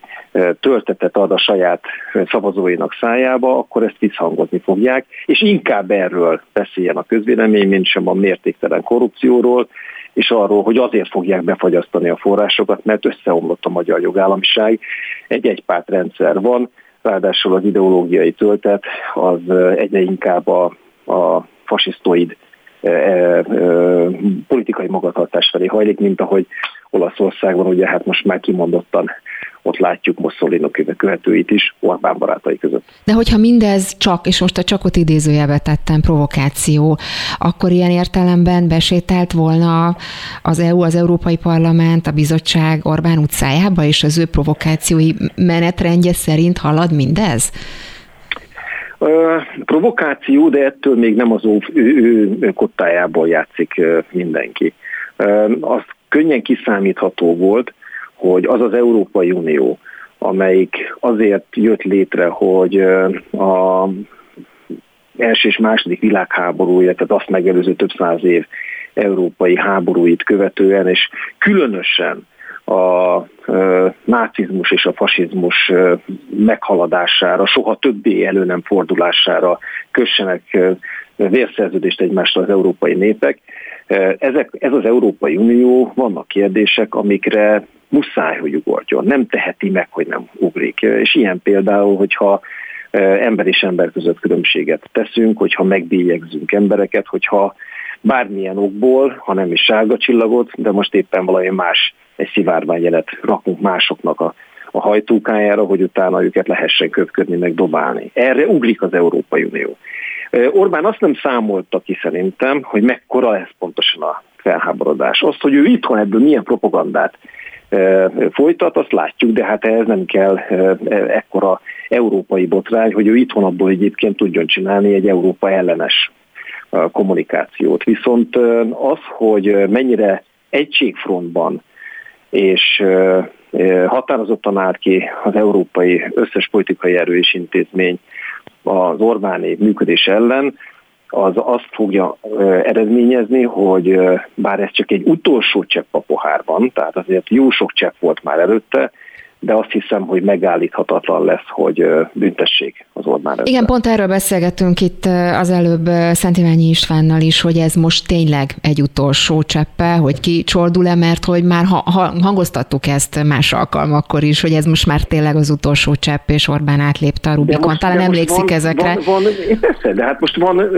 töltetet ad a saját szavazóinak szájába, akkor ezt visszhangozni fogják, és inkább erről beszéljen a közvélemény, mint sem a mértéktelen korrupcióról, és arról, hogy azért fogják befagyasztani a forrásokat, mert összeomlott a magyar jogállamiság. Egy egypártrendszer van, ráadásul az ideológiai töltet az egyre inkább a, a fasisztoid e, e, politikai magatartás felé hajlik, mint ahogy Olaszországban ugye hát most már kimondottan ott látjuk Mussolini követőit is Orbán barátai között. De hogyha mindez csak, és most a csakot idézőjelbe tettem, provokáció, akkor ilyen értelemben besétált volna az EU, az Európai Parlament, a bizottság Orbán utcájába, és az ő provokációi menetrendje szerint halad mindez? provokáció, de ettől még nem az ő, ő, ő kottájából játszik mindenki. Az könnyen kiszámítható volt, hogy az az Európai Unió, amelyik azért jött létre, hogy a első és második világháborúja, tehát azt megelőző több száz év európai háborúit követően, és különösen a nácizmus és a fasizmus meghaladására, soha többé elő nem fordulására kössenek vérszerződést egymással az európai népek. Ezek, ez az Európai Unió, vannak kérdések, amikre muszáj, hogy ugorjon. Nem teheti meg, hogy nem ugrik. És ilyen például, hogyha ember és ember között különbséget teszünk, hogyha megbélyegzünk embereket, hogyha bármilyen okból, ha nem is sárga csillagot, de most éppen valami más, egy szivárványjelet rakunk másoknak a, a hajtókájára, hogy utána őket lehessen köpködni, meg dobálni. Erre ugrik az Európai Unió. Orbán azt nem számolta ki szerintem, hogy mekkora ez pontosan a felháborodás. Azt, hogy ő itthon ebből milyen propagandát folytat, azt látjuk, de hát ehhez nem kell ekkora európai botrány, hogy ő itthon abból egyébként tudjon csinálni egy Európa ellenes kommunikációt. Viszont az, hogy mennyire egységfrontban és határozottan állt ki az európai összes politikai erő és intézmény az Orbáni működés ellen, az azt fogja eredményezni, hogy bár ez csak egy utolsó csepp a pohárban, tehát azért jó sok csepp volt már előtte, de azt hiszem, hogy megállíthatatlan lesz, hogy büntessék az Orbán rendszert. Igen, pont erről beszélgetünk itt az előbb Szent Iványi Istvánnal is, hogy ez most tényleg egy utolsó cseppe, hogy ki csordul-e, mert hogy már ha, ha, hangoztattuk ezt más alkalmakkor is, hogy ez most már tényleg az utolsó csepp, és Orbán átlépte a Rubikon. Talán emlékszik van, ezekre. Van, van, persze, de hát most van,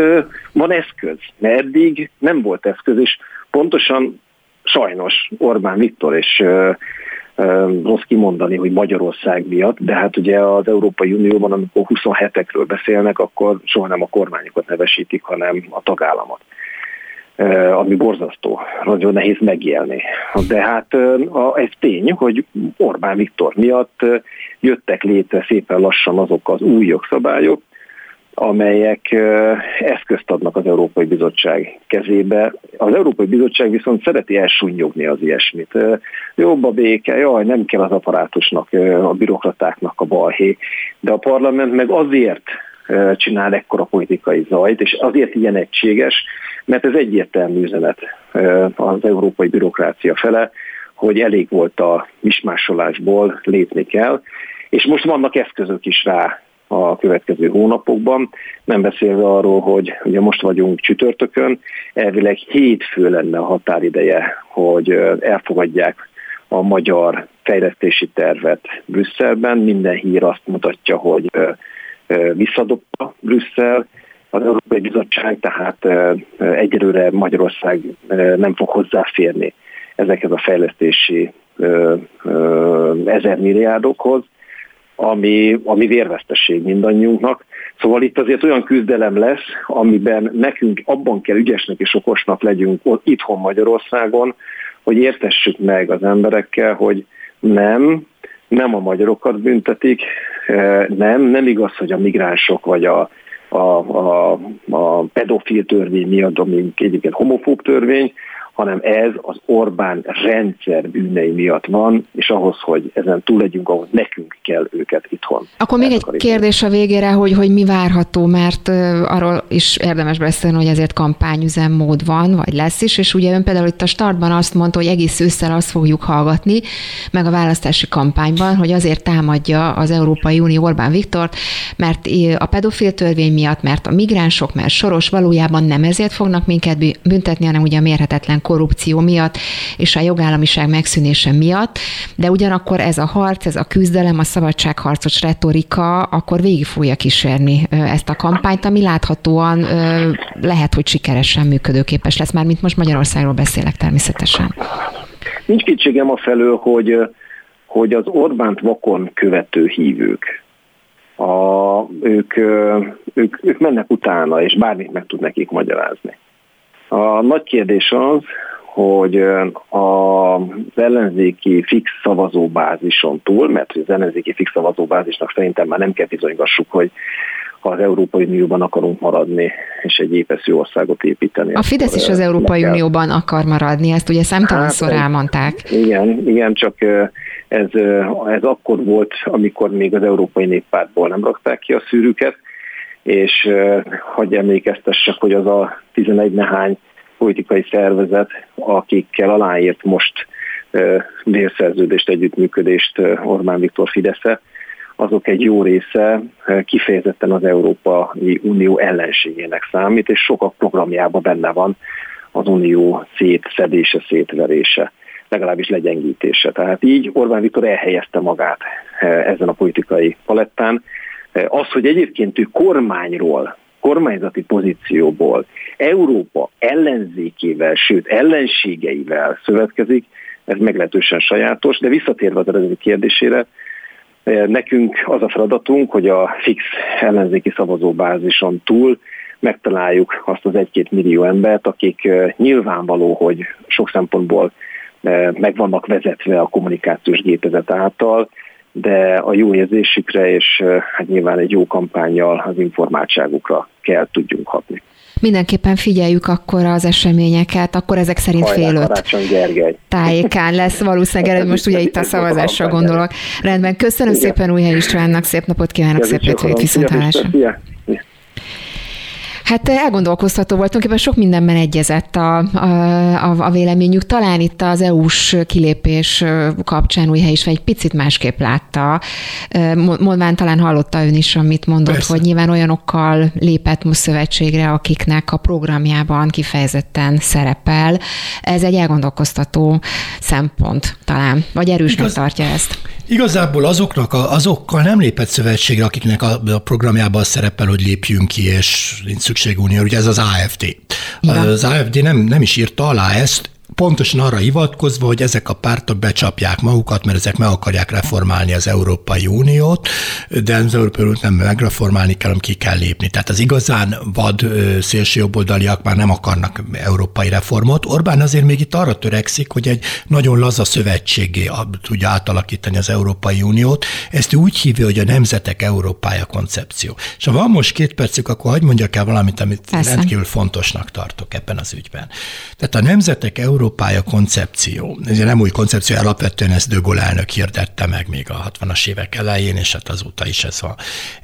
van eszköz, mert eddig nem volt eszköz, és pontosan sajnos Orbán Viktor és rossz kimondani, hogy Magyarország miatt, de hát ugye az Európai Unióban, amikor 27-ekről beszélnek, akkor soha nem a kormányokat nevesítik, hanem a tagállamot ami borzasztó, nagyon nehéz megélni. De hát ez tény, hogy Orbán Viktor miatt jöttek létre szépen lassan azok az új jogszabályok, amelyek eszközt adnak az Európai Bizottság kezébe. Az Európai Bizottság viszont szereti elsúnyogni az ilyesmit. Jobb a béke, jaj, nem kell az aparátusnak, a bürokratáknak a balhé, de a parlament meg azért csinál ekkora politikai zajt, és azért ilyen egységes, mert ez egyértelmű üzenet az európai bürokrácia fele, hogy elég volt a mismásolásból, lépni kell, és most vannak eszközök is rá a következő hónapokban. Nem beszélve arról, hogy ugye most vagyunk csütörtökön, elvileg hétfő lenne a határideje, hogy elfogadják a magyar fejlesztési tervet Brüsszelben. Minden hír azt mutatja, hogy visszadobta Brüsszel, az Európai Bizottság, tehát egyelőre Magyarország nem fog hozzáférni ezekhez a fejlesztési ezer milliárdokhoz ami, ami vérvesztesség mindannyiunknak. Szóval itt azért olyan küzdelem lesz, amiben nekünk abban kell ügyesnek és okosnak legyünk itthon Magyarországon, hogy értessük meg az emberekkel, hogy nem, nem a magyarokat büntetik, eh, nem, nem igaz, hogy a migránsok vagy a, a, a, a pedofil törvény miatt, ami egyébként homofób törvény, hanem ez az Orbán rendszer bűnei miatt van, és ahhoz, hogy ezen túl legyünk, ahhoz nekünk kell őket itthon. Akkor még egy kérdés a végére, hogy, hogy mi várható, mert arról is érdemes beszélni, hogy ezért kampányüzemmód van, vagy lesz is, és ugye ön például itt a startban azt mondta, hogy egész ősszel azt fogjuk hallgatni, meg a választási kampányban, hogy azért támadja az Európai Unió Orbán Viktort, mert a pedofil törvény miatt, mert a migránsok, mert soros valójában nem ezért fognak minket büntetni, hanem ugye a mérhetetlen korrupció miatt és a jogállamiság megszűnése miatt, de ugyanakkor ez a harc, ez a küzdelem, a szabadságharcos retorika akkor végig fogja kísérni ezt a kampányt, ami láthatóan lehet, hogy sikeresen működőképes lesz, már mint most Magyarországról beszélek természetesen. Nincs kétségem a felől, hogy, hogy az Orbánt vakon követő hívők, a, ők, ők, ők mennek utána, és bármit meg tud nekik magyarázni. A nagy kérdés az, hogy az ellenzéki fix szavazóbázison túl, mert az ellenzéki fix szavazóbázisnak szerintem már nem kell bizonygassuk, hogy ha az Európai Unióban akarunk maradni, és egy épeszű országot építeni. A Fidesz is az Európai Unióban akar maradni, ezt ugye számtalanszor hát, elmondták. Igen, igen, csak ez, ez akkor volt, amikor még az Európai Néppártból nem rakták ki a szűrüket, és hagyj emlékeztessek, hogy az a 11 nehány politikai szervezet, akikkel aláírt most bérszerződést, együttműködést Orbán Viktor Fidesze, azok egy jó része kifejezetten az Európai Unió ellenségének számít, és sokak programjában benne van az unió szétszedése, szétverése, legalábbis legyengítése. Tehát így Orbán Viktor elhelyezte magát ezen a politikai palettán. Az, hogy egyébként ő kormányról, kormányzati pozícióból Európa ellenzékével, sőt ellenségeivel szövetkezik, ez meglehetősen sajátos, de visszatérve az eredeti kérdésére, eh, nekünk az a feladatunk, hogy a fix ellenzéki szavazóbázison túl megtaláljuk azt az egy-két millió embert, akik eh, nyilvánvaló, hogy sok szempontból eh, meg vannak vezetve a kommunikációs gépezet által, de a jó érzésükre és hát nyilván egy jó kampányjal az informáltságukra kell tudjunk hatni. Mindenképpen figyeljük akkor az eseményeket, akkor ezek szerint Hajrá, fél öt tájékán lesz valószínűleg, most ugye itt a szavazásra gondolok. Rendben, köszönöm Igen. szépen Újhely Istvánnak, szép napot kívánok, szép hétvégét, viszontlátásra. Hát elgondolkoztató volt, tulajdonképpen sok mindenben egyezett a, a, a véleményük. Talán itt az EU-s kilépés kapcsán új is egy picit másképp látta. Mondván talán hallotta ön is, amit mondott, Persze. hogy nyilván olyanokkal lépett most szövetségre, akiknek a programjában kifejezetten szerepel. Ez egy elgondolkoztató szempont talán, vagy erősnek Igaz, tartja ezt. Igazából azoknak, azokkal nem lépett szövetségre, akiknek a, a programjában szerepel, hogy lépjünk ki, és nincs szükség unió, ugye ez az AFD. Ja. Az AFD nem, nem is írta alá ezt, pontosan arra hivatkozva, hogy ezek a pártok becsapják magukat, mert ezek meg akarják reformálni az Európai Uniót, de az Európai Uniót nem megreformálni kell, hanem ki kell lépni. Tehát az igazán vad szélsőjobboldaliak már nem akarnak európai reformot. Orbán azért még itt arra törekszik, hogy egy nagyon laza szövetségé tudja átalakítani az Európai Uniót. Ezt úgy hívja, hogy a nemzetek Európája koncepció. És ha van most két percük, akkor hagyd mondjak el valamit, amit Persze. rendkívül fontosnak tartok ebben az ügyben. Tehát a nemzetek Európája Európája koncepció. Ez nem új koncepció, alapvetően ezt De Gaulle elnök hirdette meg még a 60-as évek elején, és hát azóta is ez van.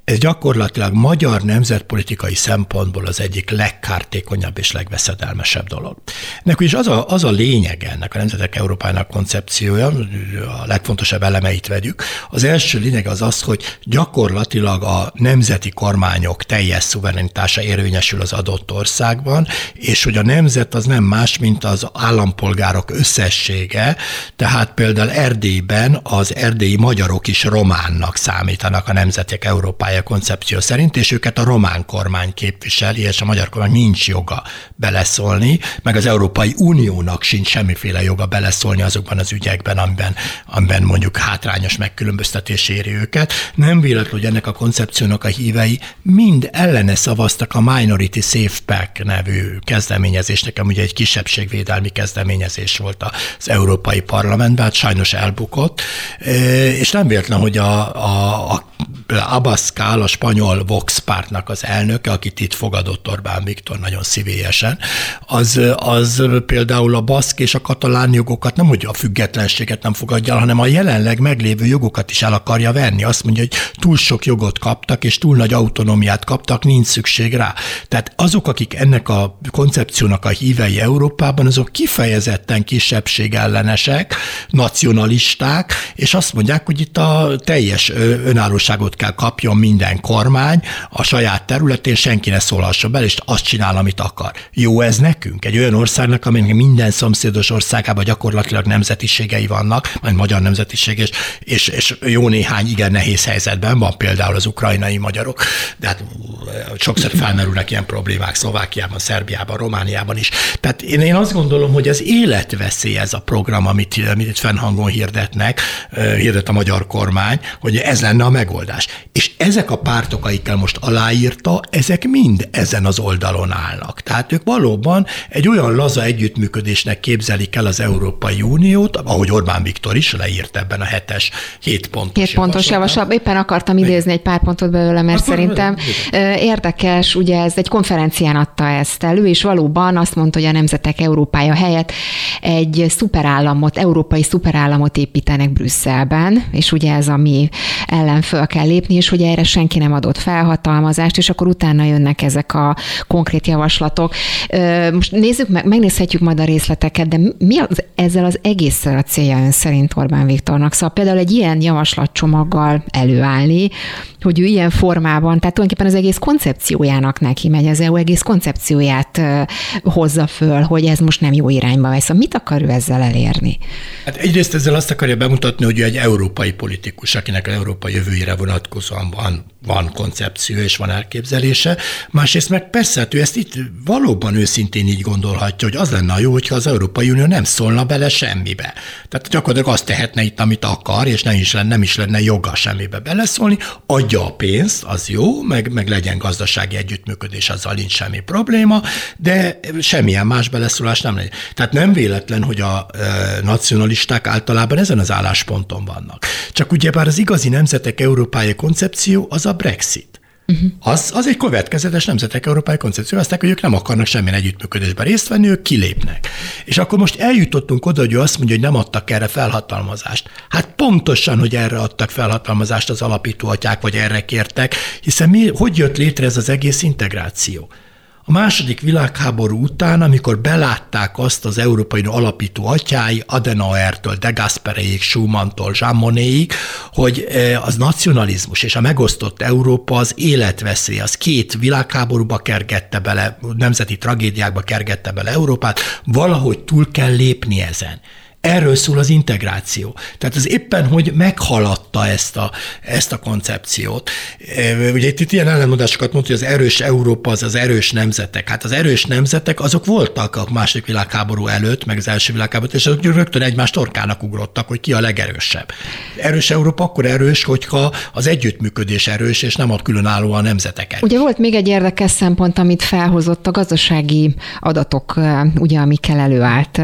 Ez gyakorlatilag magyar nemzetpolitikai szempontból az egyik legkártékonyabb és legveszedelmesebb dolog. Ennek is az a, az a lényeg ennek a Nemzetek Európának koncepciója, a legfontosabb elemeit vegyük. Az első lényeg az az, hogy gyakorlatilag a nemzeti kormányok teljes szuverenitása érvényesül az adott országban, és hogy a nemzet az nem más, mint az állam állampolgárok összessége, tehát például Erdélyben az erdélyi magyarok is románnak számítanak a Nemzetek Európája koncepció szerint, és őket a román kormány képviseli, és a magyar kormány nincs joga beleszólni, meg az Európai Uniónak sincs semmiféle joga beleszólni azokban az ügyekben, amiben, amiben mondjuk hátrányos megkülönböztetés éri őket. Nem véletlen, hogy ennek a koncepciónak a hívei mind ellene szavaztak a Minority Safe Pack nevű kezdeményezésnek, ami ugye egy kisebbségvédelmi kezdeményezés kezdeményezés volt az Európai Parlamentben, hát sajnos elbukott, és nem véletlen, hogy a, a, a Abascal, a spanyol Vox pártnak az elnöke, akit itt fogadott Orbán Viktor nagyon szívélyesen, az, az például a baszk és a katalán jogokat nem, hogy a függetlenséget nem fogadja hanem a jelenleg meglévő jogokat is el akarja venni. Azt mondja, hogy túl sok jogot kaptak, és túl nagy autonómiát kaptak, nincs szükség rá. Tehát azok, akik ennek a koncepciónak a hívei Európában, azok kifejezetten kisebbségellenesek, nacionalisták, és azt mondják, hogy itt a teljes önállóságot kell kapjon minden kormány a saját területén, senki ne szólhassa bele, és azt csinál, amit akar. Jó ez nekünk? Egy olyan országnak, aminek minden szomszédos országában gyakorlatilag nemzetiségei vannak, majd magyar nemzetiség, és, és, és jó néhány igen nehéz helyzetben van, például az ukrajnai magyarok, de hát sokszor felmerülnek ilyen problémák Szlovákiában, Szerbiában, Romániában is. Tehát én, én azt gondolom, hogy az életveszély ez a program, amit, amit itt fennhangon hirdetnek, hirdet a magyar kormány, hogy ez lenne a megoldás. És ezek a pártok, akikkel most aláírta, ezek mind ezen az oldalon állnak. Tehát ők valóban egy olyan laza együttműködésnek képzelik el az Európai Uniót, ahogy Orbán Viktor is leírt ebben a hetes, hét pontos Hét pontos javaslat. Éppen akartam idézni egy pár pontot belőle, mert Akkor szerintem érdekes, ugye ez egy konferencián adta ezt elő, és valóban azt mondta, hogy a Nemzetek Európája helyett egy szuperállamot, európai szuperállamot építenek Brüsszelben, és ugye ez a mi ellen föl kell lépni, és ugye erre senki nem adott felhatalmazást, és akkor utána jönnek ezek a konkrét javaslatok. Most nézzük meg, megnézhetjük majd a részleteket, de mi az, ezzel az egésszel a célja ön szerint Orbán Viktornak? Szóval például egy ilyen javaslatcsomaggal előállni, hogy ő ilyen formában, tehát tulajdonképpen az egész koncepciójának neki megy, az EU egész koncepcióját hozza föl, hogy ez most nem jó irányba megy. Szóval mit akar ő ezzel elérni? Hát egyrészt ezzel azt akarja bemutatni, hogy ő egy európai politikus, akinek az Európa jövőjére vonatkozóan van, van koncepció és van elképzelése. Másrészt meg persze, hát ő ezt itt valóban őszintén így gondolhatja, hogy az lenne a jó, hogyha az Európai Unió nem szólna bele semmibe. Tehát gyakorlatilag azt tehetne itt, amit akar, és nem is lenne, nem is lenne joga semmibe beleszólni, adja a pénzt, az jó, meg, meg legyen gazdasági együttműködés, azzal nincs semmi probléma, de semmilyen más beleszólás nem legyen. Tehát nem véletlen, hogy a nacionalisták általában ezen az állásponton vannak. Csak ugyebár az igazi nemzetek európai koncepció az a Brexit. Uh-huh. Az, az egy következetes nemzetek európai koncepció, aztán, hogy ők nem akarnak semmilyen együttműködésben részt venni, ők kilépnek. És akkor most eljutottunk oda, hogy ő azt mondja, hogy nem adtak erre felhatalmazást. Hát pontosan, hogy erre adtak felhatalmazást az alapító atyák, vagy erre kértek, hiszen mi, hogy jött létre ez az egész integráció? A második világháború után, amikor belátták azt az európai alapító atyái, Adenauertől, De Gasperéig, Schumantól, Monnéig, hogy e, az nacionalizmus és a megosztott Európa az életveszély, az két világháborúba kergette bele, nemzeti tragédiákba kergette bele Európát, valahogy túl kell lépni ezen. Erről szól az integráció. Tehát ez éppen, hogy meghaladta ezt a, ezt a koncepciót. E, ugye itt, itt ilyen ellenmondásokat mondta, hogy az erős Európa az az erős nemzetek. Hát az erős nemzetek azok voltak a második világháború előtt, meg az első világháború, és azok rögtön egymást torkának ugrottak, hogy ki a legerősebb. Erős Európa akkor erős, hogyha az együttműködés erős, és nem ad különálló a nemzeteket. Ugye volt még egy érdekes szempont, amit felhozott a gazdasági adatok, ugye, amikkel előállt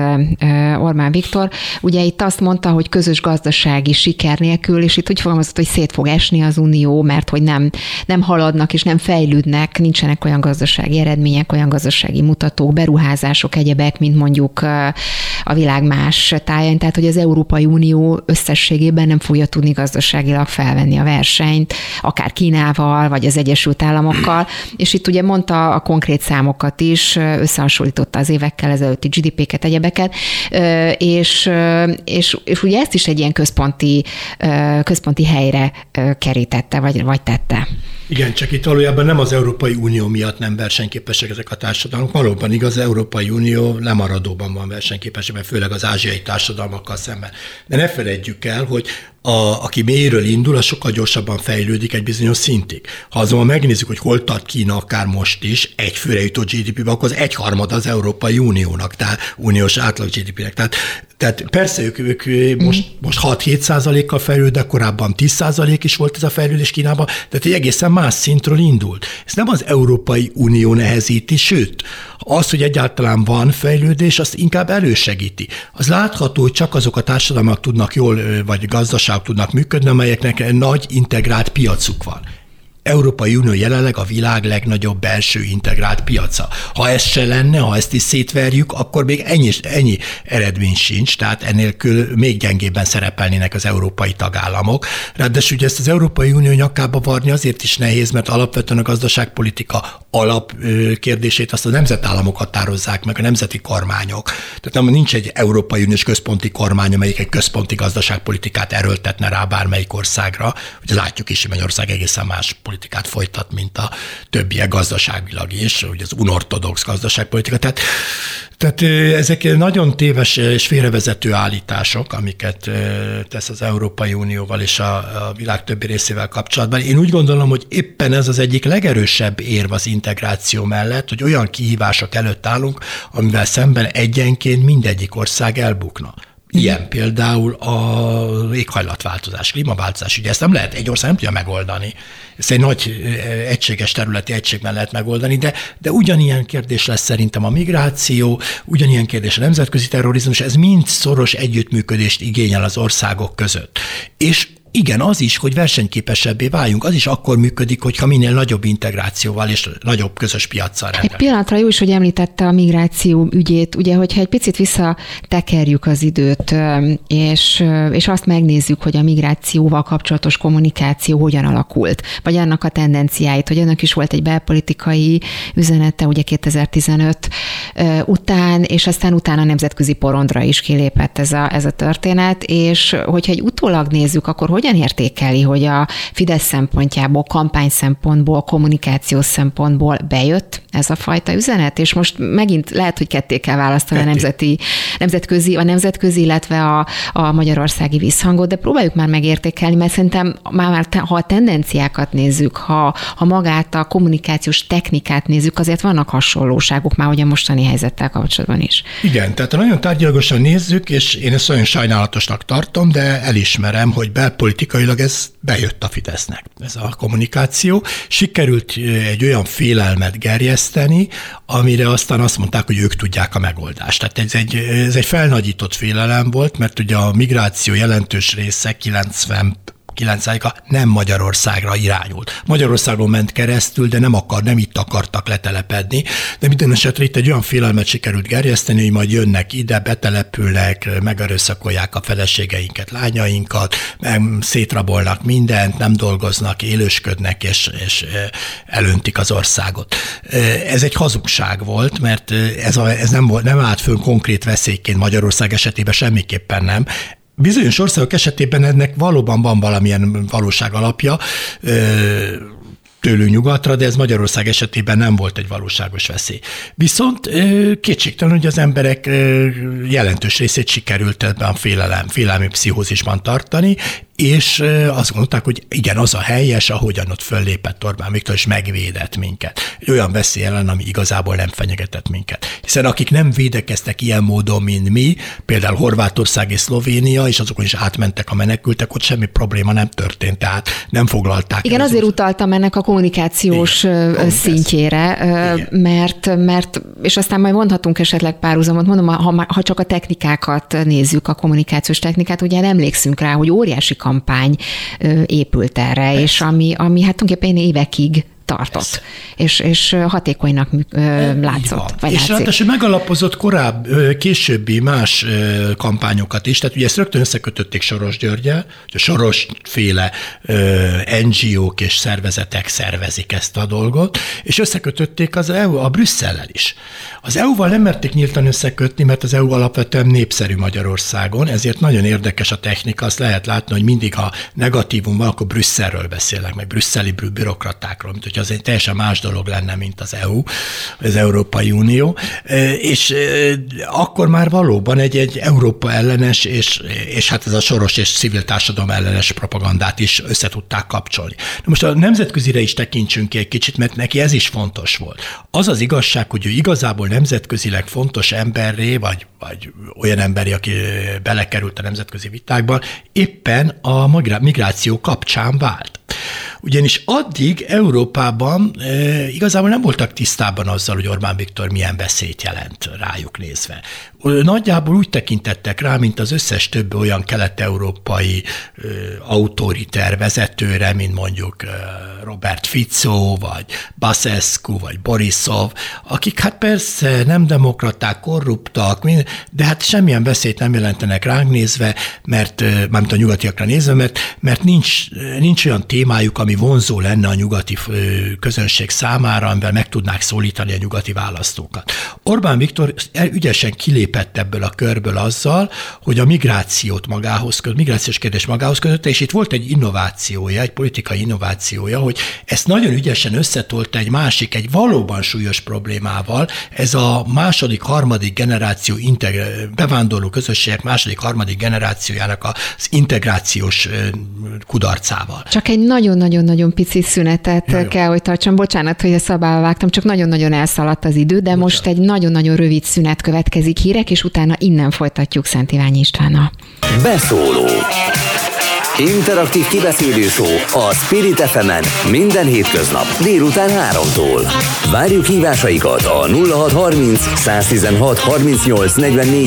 Orbán Viktor, akkor ugye itt azt mondta, hogy közös gazdasági siker nélkül, és itt úgy fogalmazott, hogy szét fog esni az unió, mert hogy nem, nem haladnak és nem fejlődnek, nincsenek olyan gazdasági eredmények, olyan gazdasági mutatók, beruházások, egyebek, mint mondjuk a világ más táján, tehát hogy az Európai Unió összességében nem fogja tudni gazdaságilag felvenni a versenyt, akár Kínával, vagy az Egyesült Államokkal, és itt ugye mondta a konkrét számokat is, összehasonlította az évekkel ezelőtti GDP-ket, egyebeket, és és, és, és ugye ezt is egy ilyen központi, központi helyre kerítette, vagy, vagy tette. Igen, csak itt valójában nem az Európai Unió miatt nem versenyképesek ezek a társadalmak. Valóban igaz, az Európai Unió lemaradóban van versenyképes, mert főleg az ázsiai társadalmakkal szemben. De ne felejtjük el, hogy a, aki mélyről indul, az sokkal gyorsabban fejlődik egy bizonyos szintig. Ha azonban megnézzük, hogy hol tart Kína akár most is, egy főre jutó GDP-be, akkor az egyharmad az Európai Uniónak, tehát uniós átlag GDP-nek. Tehát, tehát persze ők, ők most, mm. most 6-7 százalékkal fejlődnek, korábban 10 százalék is volt ez a fejlődés Kínában, tehát egy egészen más szintről indult. Ez nem az Európai Unió nehezíti, sőt, az, hogy egyáltalán van fejlődés, azt inkább elősegíti. Az látható, hogy csak azok a társadalmak tudnak jól, vagy gazdaságok tudnak működni, amelyeknek nagy integrált piacuk van. Európai Unió jelenleg a világ legnagyobb belső integrált piaca. Ha ez se lenne, ha ezt is szétverjük, akkor még ennyi, ennyi eredmény sincs, tehát ennélkül még gyengébben szerepelnének az európai tagállamok. Ráadásul ugye ezt az Európai Unió nyakába varni azért is nehéz, mert alapvetően a gazdaságpolitika alapkérdését azt a nemzetállamok határozzák meg, a nemzeti kormányok. Tehát nem, nincs egy Európai Uniós központi kormány, amelyik egy központi gazdaságpolitikát erőltetne rá bármelyik országra. Ugye látjuk is, hogy Magyarország egészen más politikát folytat, mint a többiek gazdaságilag is, ugye az unortodox gazdaságpolitika. Tehát, tehát ezek nagyon téves és félrevezető állítások, amiket tesz az Európai Unióval és a, a világ többi részével kapcsolatban. Én úgy gondolom, hogy éppen ez az egyik legerősebb érv az integráció mellett, hogy olyan kihívások előtt állunk, amivel szemben egyenként mindegyik ország elbukna Ilyen például a éghajlatváltozás, klímaváltozás. Ugye ezt nem lehet, egy ország nem tudja megoldani. Ezt egy nagy egységes területi egységben lehet megoldani, de, de ugyanilyen kérdés lesz szerintem a migráció, ugyanilyen kérdés a nemzetközi terrorizmus, ez mind szoros együttműködést igényel az országok között. És igen, az is, hogy versenyképesebbé váljunk, az is akkor működik, hogyha minél nagyobb integrációval és nagyobb közös piaccal rendelkezünk. Egy pillanatra jó is, hogy említette a migráció ügyét, ugye, hogyha egy picit visszatekerjük az időt, és, és azt megnézzük, hogy a migrációval kapcsolatos kommunikáció hogyan alakult, vagy annak a tendenciáit, hogy önök is volt egy belpolitikai üzenete, ugye 2015 után, és aztán utána a nemzetközi porondra is kilépett ez a, ez a történet, és hogyha egy utólag nézzük, akkor hogy hogyan értékeli, hogy a Fidesz szempontjából, kampány szempontból, kommunikációs szempontból bejött ez a fajta üzenet, és most megint lehet, hogy ketté kell választani ketté. a nemzeti, nemzetközi, a nemzetközi, illetve a, a magyarországi visszhangot, de próbáljuk már megértékelni, mert szerintem már, már ha a tendenciákat nézzük, ha, ha magát a kommunikációs technikát nézzük, azért vannak hasonlóságok már, hogy a mostani helyzettel kapcsolatban is. Igen, tehát nagyon tárgyalagosan nézzük, és én ezt olyan sajnálatosnak tartom, de elismerem, hogy belpolitikai politikailag ez bejött a Fidesznek, ez a kommunikáció. Sikerült egy olyan félelmet gerjeszteni, amire aztán azt mondták, hogy ők tudják a megoldást. Tehát ez egy, ez egy felnagyított félelem volt, mert ugye a migráció jelentős része 90 9%-a nem Magyarországra irányult. Magyarországon ment keresztül, de nem akar, nem itt akartak letelepedni, de minden esetre itt egy olyan félelmet sikerült gerjeszteni, hogy majd jönnek ide, betelepülnek, megerőszakolják a feleségeinket, lányainkat, szétrabolnak mindent, nem dolgoznak, élősködnek, és, és elöntik az országot. Ez egy hazugság volt, mert ez, a, ez nem, volt, nem állt fönn konkrét veszélyként Magyarország esetében semmiképpen nem. Bizonyos országok esetében ennek valóban van valamilyen valóság alapja, tőlünk nyugatra, de ez Magyarország esetében nem volt egy valóságos veszély. Viszont kétségtelen, hogy az emberek jelentős részét sikerült ebben a félelem, félelmi pszichózisban tartani, és azt gondolták, hogy igen, az a helyes, ahogyan ott föllépett Orbán Viktor, és megvédett minket. Egy olyan veszély ellen, ami igazából nem fenyegetett minket. Hiszen akik nem védekeztek ilyen módon, mint mi, például Horvátország és Szlovénia, és azokon is átmentek a menekültek, ott semmi probléma nem történt, tehát nem foglalták. Igen, azért utaltam ennek a kommunikációs igen, szintjére, igen. mert, mert, és aztán majd mondhatunk esetleg párhuzamot, mondom, ha, ha csak a technikákat nézzük, a kommunikációs technikát, ugye emlékszünk rá, hogy óriási kampány épült erre, Persze. és ami, ami hát tulajdonképpen évekig tartott, és, és hatékonynak látszott. Vagy és ráadásul megalapozott korább, későbbi más kampányokat is, tehát ugye ezt rögtön összekötötték Soros Györgyel, hogy a Soros féle NGO-k és szervezetek szervezik ezt a dolgot, és összekötötték az EU, a Brüsszellel is. Az EU-val nem merték nyíltan összekötni, mert az EU alapvetően népszerű Magyarországon, ezért nagyon érdekes a technika, azt lehet látni, hogy mindig, ha negatívum van, akkor Brüsszelről beszélek, meg brüsszeli bürokratákról, mint hogy az egy teljesen más dolog lenne, mint az EU, az Európai Unió, és akkor már valóban egy, egy Európa ellenes, és, és hát ez a soros és civil társadalom ellenes propagandát is össze tudták kapcsolni. Na most a nemzetközire is tekintsünk ki egy kicsit, mert neki ez is fontos volt. Az az igazság, hogy ő igazából nemzetközileg fontos emberré, vagy, vagy olyan emberi, aki belekerült a nemzetközi vitákban, éppen a migráció kapcsán vált. Ugyanis addig Európában e, igazából nem voltak tisztában azzal, hogy Orbán Viktor milyen veszélyt jelent rájuk nézve. Nagyjából úgy tekintettek rá, mint az összes több olyan kelet-európai e, autoriter vezetőre, mint mondjuk e, Robert Fico, vagy Basescu, vagy Borisov, akik hát persze nem demokraták, korruptak, de hát semmilyen veszélyt nem jelentenek ránk nézve, mert, mármint a nyugatiakra nézve, mert, mert nincs, nincs olyan témájuk, ami vonzó lenne a nyugati közönség számára, amivel meg tudnák szólítani a nyugati választókat. Orbán Viktor ügyesen kilépett ebből a körből azzal, hogy a migrációt magához köt, migrációs kérdés magához kötötte, és itt volt egy innovációja, egy politikai innovációja, hogy ezt nagyon ügyesen összetolta egy másik, egy valóban súlyos problémával, ez a második, harmadik generáció integr- bevándorló közösségek második, harmadik generációjának az integrációs kudarcával. Csak egy nagyon-nagyon nagyon-nagyon pici szünetet Jaj, kell, hogy tartsam. Bocsánat, hogy a szabába vágtam, csak nagyon-nagyon elszaladt az idő, de Bocsánat. most egy nagyon-nagyon rövid szünet következik hírek, és utána innen folytatjuk Szent Iványi Istvánnal. Beszóló Interaktív kibeszélő a Spirit fm minden hétköznap délután 3-tól. Várjuk hívásaikat a 0630 116 38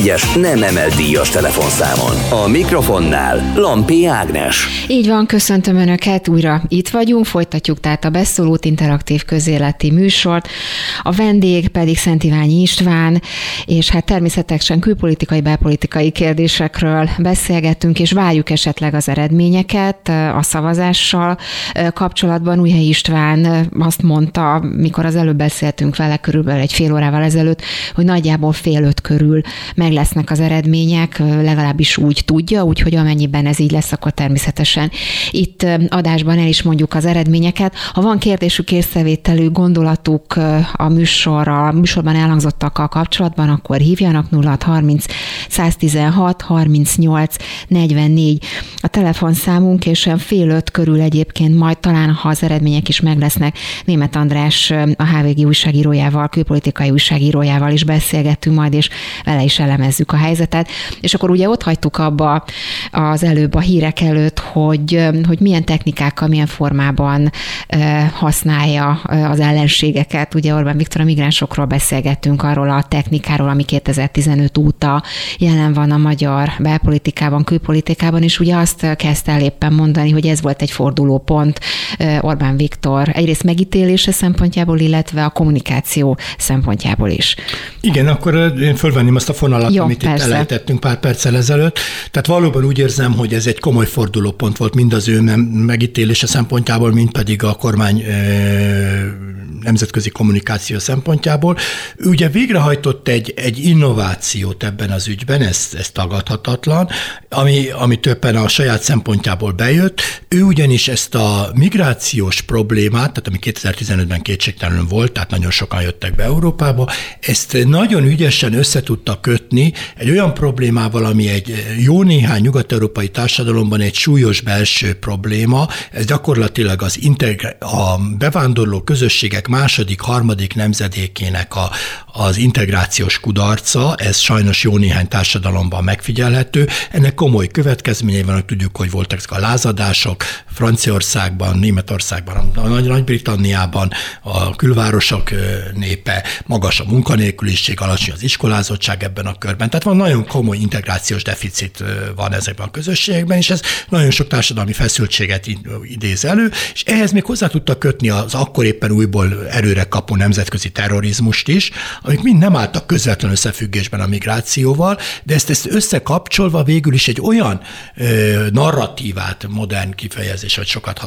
es nem emelt díjas telefonszámon. A mikrofonnál Lampi Ágnes. Így van, köszöntöm Önöket, újra itt vagyunk, folytatjuk tehát a beszólót interaktív közéleti műsort. A vendég pedig Szent Iványi István, és hát természetesen külpolitikai, belpolitikai kérdésekről beszélgettünk, és várjuk esetleg az eredményt eredményeket a szavazással kapcsolatban. Újhely István azt mondta, mikor az előbb beszéltünk vele körülbelül egy fél órával ezelőtt, hogy nagyjából fél öt körül meg lesznek az eredmények, legalábbis úgy tudja, úgyhogy amennyiben ez így lesz, akkor természetesen itt adásban el is mondjuk az eredményeket. Ha van kérdésük, észrevételű gondolatuk a műsorra, a műsorban elhangzottakkal kapcsolatban, akkor hívjanak 0630 116 38 44. A telefon telefonszámunk, és fél öt körül egyébként majd talán, ha az eredmények is meg Német András a HVG újságírójával, külpolitikai újságírójával is beszélgettünk majd, és vele is elemezzük a helyzetet. És akkor ugye ott hagytuk abba az előbb a hírek előtt, hogy, hogy milyen technikákkal, milyen formában használja az ellenségeket. Ugye Orbán Viktor a migránsokról beszélgettünk, arról a technikáról, ami 2015 óta jelen van a magyar belpolitikában, külpolitikában, és ugye azt kezd kezdte el éppen mondani, hogy ez volt egy fordulópont Orbán Viktor egyrészt megítélése szempontjából, illetve a kommunikáció szempontjából is. Igen, akkor én fölvenném azt a fonalat, Jó, amit persze. itt elejtettünk pár perccel ezelőtt. Tehát valóban úgy érzem, hogy ez egy komoly fordulópont volt mind az ő megítélése szempontjából, mind pedig a kormány nemzetközi kommunikáció szempontjából. Ugye végrehajtott egy, egy innovációt ebben az ügyben, ez, ez tagadhatatlan, ami, ami többen a saját szempontjából bejött. Ő ugyanis ezt a migrációs problémát, tehát ami 2015-ben kétségtelenül volt, tehát nagyon sokan jöttek be Európába, ezt nagyon ügyesen össze tudta kötni egy olyan problémával, ami egy jó néhány nyugat-európai társadalomban egy súlyos belső probléma, ez gyakorlatilag az integr- a bevándorló közösségek második, harmadik nemzedékének a, az integrációs kudarca, ez sajnos jó néhány társadalomban megfigyelhető. Ennek komoly következményei vannak, tudjuk, hogy voltak ezek a lázadások Franciaországban, Németországban, Nagy-Britanniában, a külvárosok népe, magas a munkanélküliség, alacsony az iskolázottság ebben a körben. Tehát van nagyon komoly integrációs deficit van ezekben a közösségekben, és ez nagyon sok társadalmi feszültséget idéz elő, és ehhez még hozzá tudta kötni az akkor éppen újból erőre kapó nemzetközi terrorizmust is, amik mind nem álltak közvetlen összefüggésben a migrációval, de ezt, ezt összekapcsolva végül is egy olyan ö, narratívát, modern kifejezés, vagy sokat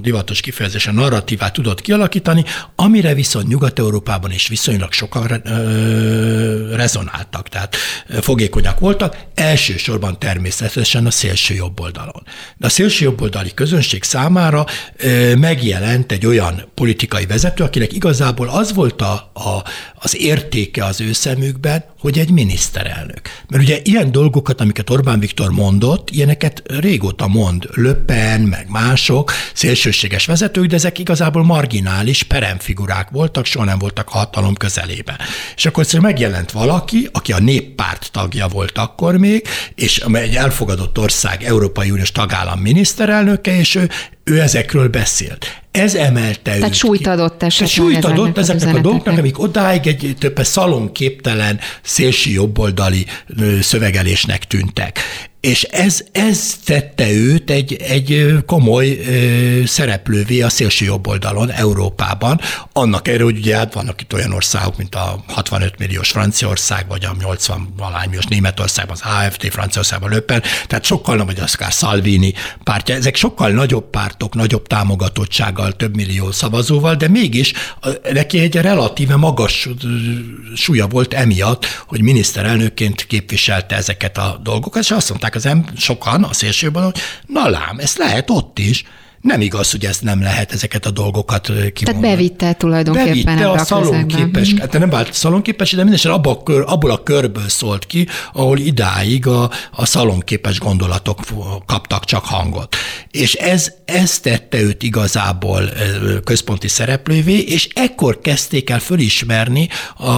divatos kifejezés, a narratívát tudott kialakítani, amire viszont Nyugat-Európában is viszonylag sokan ö, rezonáltak, tehát fogékonyak voltak, elsősorban természetesen a szélső jobb oldalon. De a szélső jobboldali közönség számára megjelent egy olyan politikai vezető, akinek igazából az volt a, a, az értéke az ő szemükben, hogy egy miniszterelnök. Mert ugye ilyen dolgokat, amiket Orbán Viktor mondott, ilyeneket régóta mond Löppen, meg mások, szélsőséges vezetők, de ezek igazából marginális peremfigurák voltak, soha nem voltak a hatalom közelében. És akkor egyszerűen megjelent valaki, aki a néppárt tagja volt akkor még, és egy elfogadott ország Európai Uniós tagállam miniszterelnöke, és ő ő ezekről beszélt. Ez emelte Tehát őt súlyt adott esetleg. súlyt adott ezeknek a dolgoknak, amik odáig egy több szalonképtelen szélső jobboldali szövegelésnek tűntek. És ez, ez tette őt egy, egy komoly ö, szereplővé a szélső jobb oldalon Európában. Annak erről, hogy ugye hát vannak itt olyan országok, mint a 65 milliós Franciaország, vagy a 80 valány milliós Németországban, az AFT, Franciaországban Löppen, tehát sokkal, vagy akár Salvini pártja, ezek sokkal nagyobb pártok, nagyobb támogatottsággal, több millió szavazóval, de mégis neki egy relatíve magas súlya volt emiatt, hogy miniszterelnökként képviselte ezeket a dolgokat, és azt mondták, mondták az em- sokan a szélsőben, hogy na lám, ezt lehet ott is, Nem igaz, hogy ezt nem lehet ezeket a dolgokat kimondani. Tehát bevitte tulajdonképpen bevitte a, a szalonképes, mm. hát nem vált szalonképes, de mindenesetre abba a kör, abból a körből szólt ki, ahol idáig a, a szalonképes gondolatok kaptak csak hangot. És ez, ez tette őt igazából központi szereplővé, és ekkor kezdték el fölismerni a,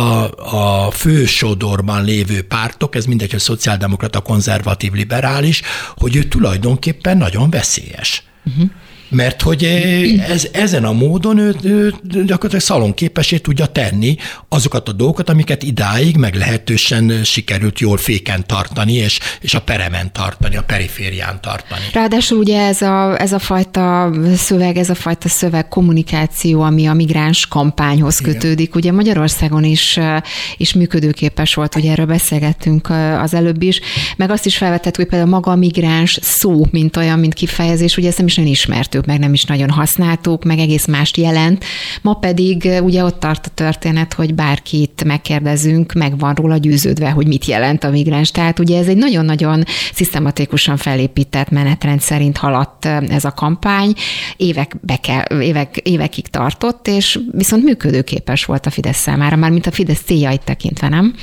a fő sodorban lévő pártok, ez mindegy, hogy szociáldemokrata, konzervatív, liberális, hogy ő tulajdonképpen nagyon veszélyes. Uh-huh mert hogy eh, ez, ezen a módon ő, ő gyakorlatilag szalonképesé tudja tenni azokat a dolgokat, amiket idáig meglehetősen sikerült jól féken tartani, és, és a peremen tartani, a periférián tartani. Ráadásul ugye ez a, ez a fajta szöveg, ez a fajta szöveg kommunikáció, ami a migráns kampányhoz Igen. kötődik, ugye Magyarországon is, eh, is működőképes volt, ugye erről beszélgettünk eh, az előbb is, meg azt is felvetett, hogy például maga a migráns szó, mint olyan, mint kifejezés, ugye ezt nem is nagyon ismertük meg nem is nagyon használtuk, meg egész mást jelent. Ma pedig ugye ott tart a történet, hogy bárkit megkérdezünk, meg van róla győződve, hogy mit jelent a migráns. Tehát ugye ez egy nagyon-nagyon szisztematikusan felépített menetrend szerint haladt ez a kampány. Évek kell, évek, évekig tartott, és viszont működőképes volt a Fidesz számára, már mint a Fidesz céljait tekintve, nem?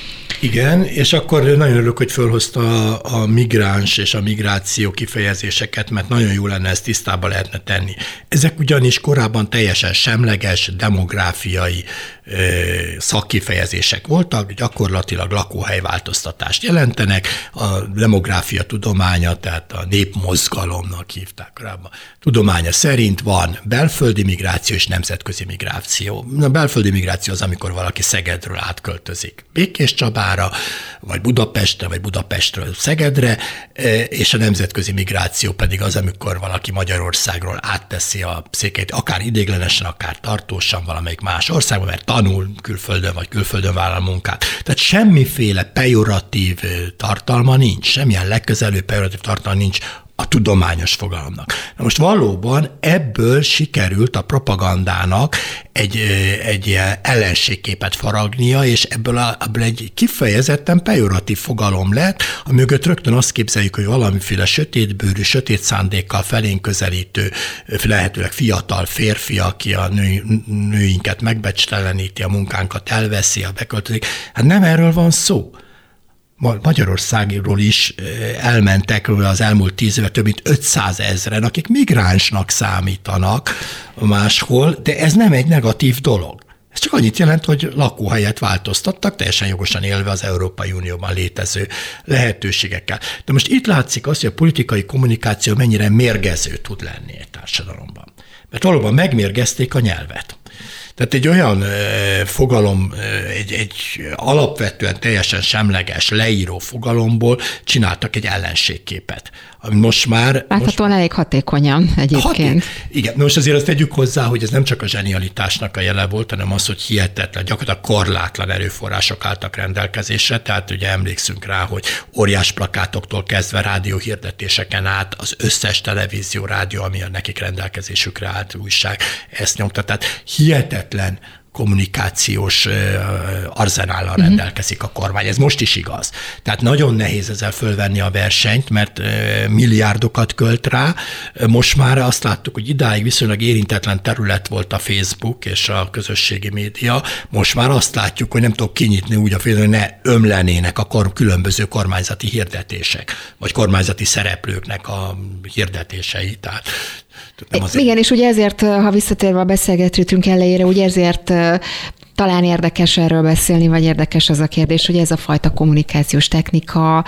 Igen, és akkor nagyon örülök, hogy fölhozta a, a migráns és a migráció kifejezéseket, mert nagyon jó lenne ezt tisztába lehetne tenni. Ezek ugyanis korábban teljesen semleges demográfiai szakkifejezések voltak, gyakorlatilag lakóhelyváltoztatást jelentenek, a demográfia tudománya, tehát a népmozgalomnak hívták korábban. Tudománya szerint van belföldi migráció és nemzetközi migráció. A belföldi migráció az, amikor valaki Szegedről átköltözik Békés Csabára, vagy Budapestre, vagy Budapestről Szegedre, és a nemzetközi migráció pedig az, amikor valaki Magyarországról átteszi a székeit, akár idéglenesen, akár tartósan valamelyik más országba, mert tanul külföldön, vagy külföldön vállal munkát. Tehát semmiféle pejoratív tartalma nincs, semmilyen legközelebb pejoratív tartalma nincs tudományos fogalomnak. Na most valóban ebből sikerült a propagandának egy, egy ilyen ellenségképet faragnia, és ebből, a, ebből egy kifejezetten pejoratív fogalom lett, a mögött rögtön azt képzeljük, hogy valamiféle sötétbőrű, sötét szándékkal felénk közelítő, lehetőleg fiatal férfi, aki a nő, nőinket megbecseleníti, a munkánkat elveszi, a beköltözik. Hát nem erről van szó. Magyarországról is elmentek az elmúlt tíz éve több mint 500 ezeren, akik migránsnak számítanak máshol, de ez nem egy negatív dolog. Ez csak annyit jelent, hogy lakóhelyet változtattak, teljesen jogosan élve az Európai Unióban létező lehetőségekkel. De most itt látszik az, hogy a politikai kommunikáció mennyire mérgező tud lenni egy társadalomban. Mert valóban megmérgezték a nyelvet. Tehát egy olyan fogalom, egy, egy alapvetően teljesen semleges, leíró fogalomból csináltak egy ellenségképet. Ami most már... Láthatóan most, elég hatékonyan egyébként. Haték, igen, most azért azt tegyük hozzá, hogy ez nem csak a zsenialitásnak a jele volt, hanem az, hogy hihetetlen, gyakorlatilag korlátlan erőforrások álltak rendelkezésre, tehát ugye emlékszünk rá, hogy óriás plakátoktól kezdve rádióhirdetéseken át az összes televízió, rádió, ami a nekik rendelkezésükre állt újság, ezt nyomta. Tehát hihetetlen kommunikációs arzenállal uh-huh. rendelkezik a kormány. Ez most is igaz. Tehát nagyon nehéz ezzel fölvenni a versenyt, mert milliárdokat költ rá. Most már azt láttuk, hogy idáig viszonylag érintetlen terület volt a Facebook és a közösségi média. Most már azt látjuk, hogy nem tudok kinyitni úgy a Facebook, hogy ne ömlenének a kor- különböző kormányzati hirdetések, vagy kormányzati szereplőknek a hirdetései. Tehát nem azért... Igen, és ugye ezért, ha visszatérve a beszélgetőtünk elejére, ugye ezért talán érdekes erről beszélni, vagy érdekes az a kérdés, hogy ez a fajta kommunikációs technika,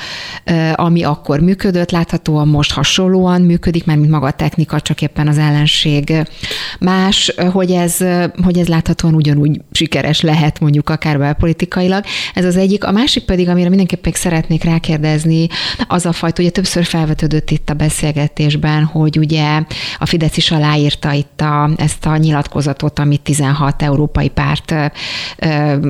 ami akkor működött, láthatóan most hasonlóan működik, mert mint maga a technika, csak éppen az ellenség más, hogy ez, hogy ez láthatóan ugyanúgy sikeres lehet mondjuk akár belpolitikailag. Ez az egyik. A másik pedig, amire mindenképpen szeretnék rákérdezni, az a fajta, ugye többször felvetődött itt a beszélgetésben, hogy ugye a Fidesz is aláírta itt a, ezt a nyilatkozatot, amit 16 európai párt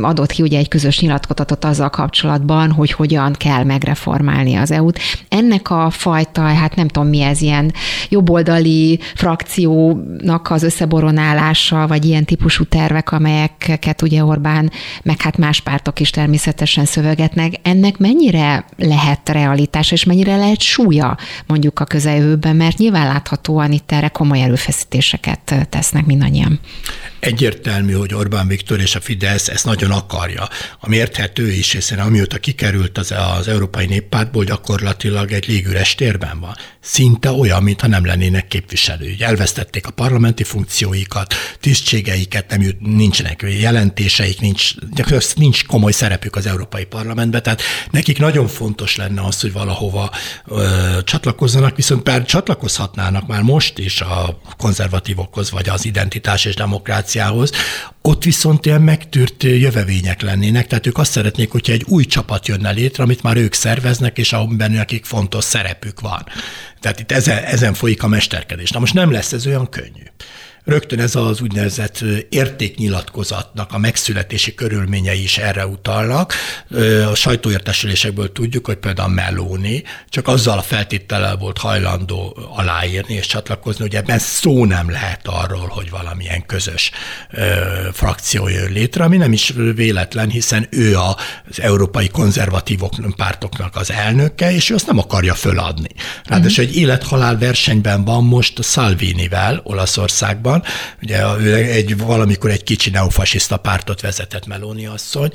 adott ki ugye egy közös nyilatkozatot azzal kapcsolatban, hogy hogyan kell megreformálni az EU-t. Ennek a fajta, hát nem tudom mi ez, ilyen jobboldali frakciónak az összeboronálása, vagy ilyen típusú tervek, amelyeket ugye Orbán, meg hát más pártok is természetesen szövegetnek, ennek mennyire lehet realitás, és mennyire lehet súlya mondjuk a közeljövőben, mert nyilván láthatóan itt erre komoly erőfeszítéseket tesznek mindannyian. Egyértelmű, hogy Orbán Viktor és a Fidesz ezt nagyon akarja. Ami érthető is, hiszen amióta kikerült az, az Európai Néppártból, gyakorlatilag egy légüres térben van. Szinte olyan, mintha nem lennének képviselői. Elvesztették a parlamenti funkcióikat, tisztségeiket, nem jut, nincsenek jelentéseik, nincs, nincs komoly szerepük az Európai Parlamentben, tehát nekik nagyon fontos lenne az, hogy valahova ö, csatlakozzanak, viszont pár csatlakozhatnának már most is a konzervatívokhoz, vagy az identitás és demokrácia demokráciához, ott viszont ilyen megtűrt jövevények lennének, tehát ők azt szeretnék, hogyha egy új csapat jönne létre, amit már ők szerveznek, és amiben nekik fontos szerepük van. Tehát itt ezen, ezen folyik a mesterkedés. Na most nem lesz ez olyan könnyű rögtön ez az úgynevezett értéknyilatkozatnak a megszületési körülményei is erre utalnak. A sajtóértesülésekből tudjuk, hogy például Meloni csak azzal a feltétellel volt hajlandó aláírni és csatlakozni, hogy ebben szó nem lehet arról, hogy valamilyen közös frakció jön létre, ami nem is véletlen, hiszen ő az európai konzervatívok pártoknak az elnöke, és ő azt nem akarja föladni. Ráadásul egy élethalál versenyben van most Salvinivel Olaszországban, van. Ugye ő egy, valamikor egy kicsi neofasiszta pártot vezetett Meloni asszony,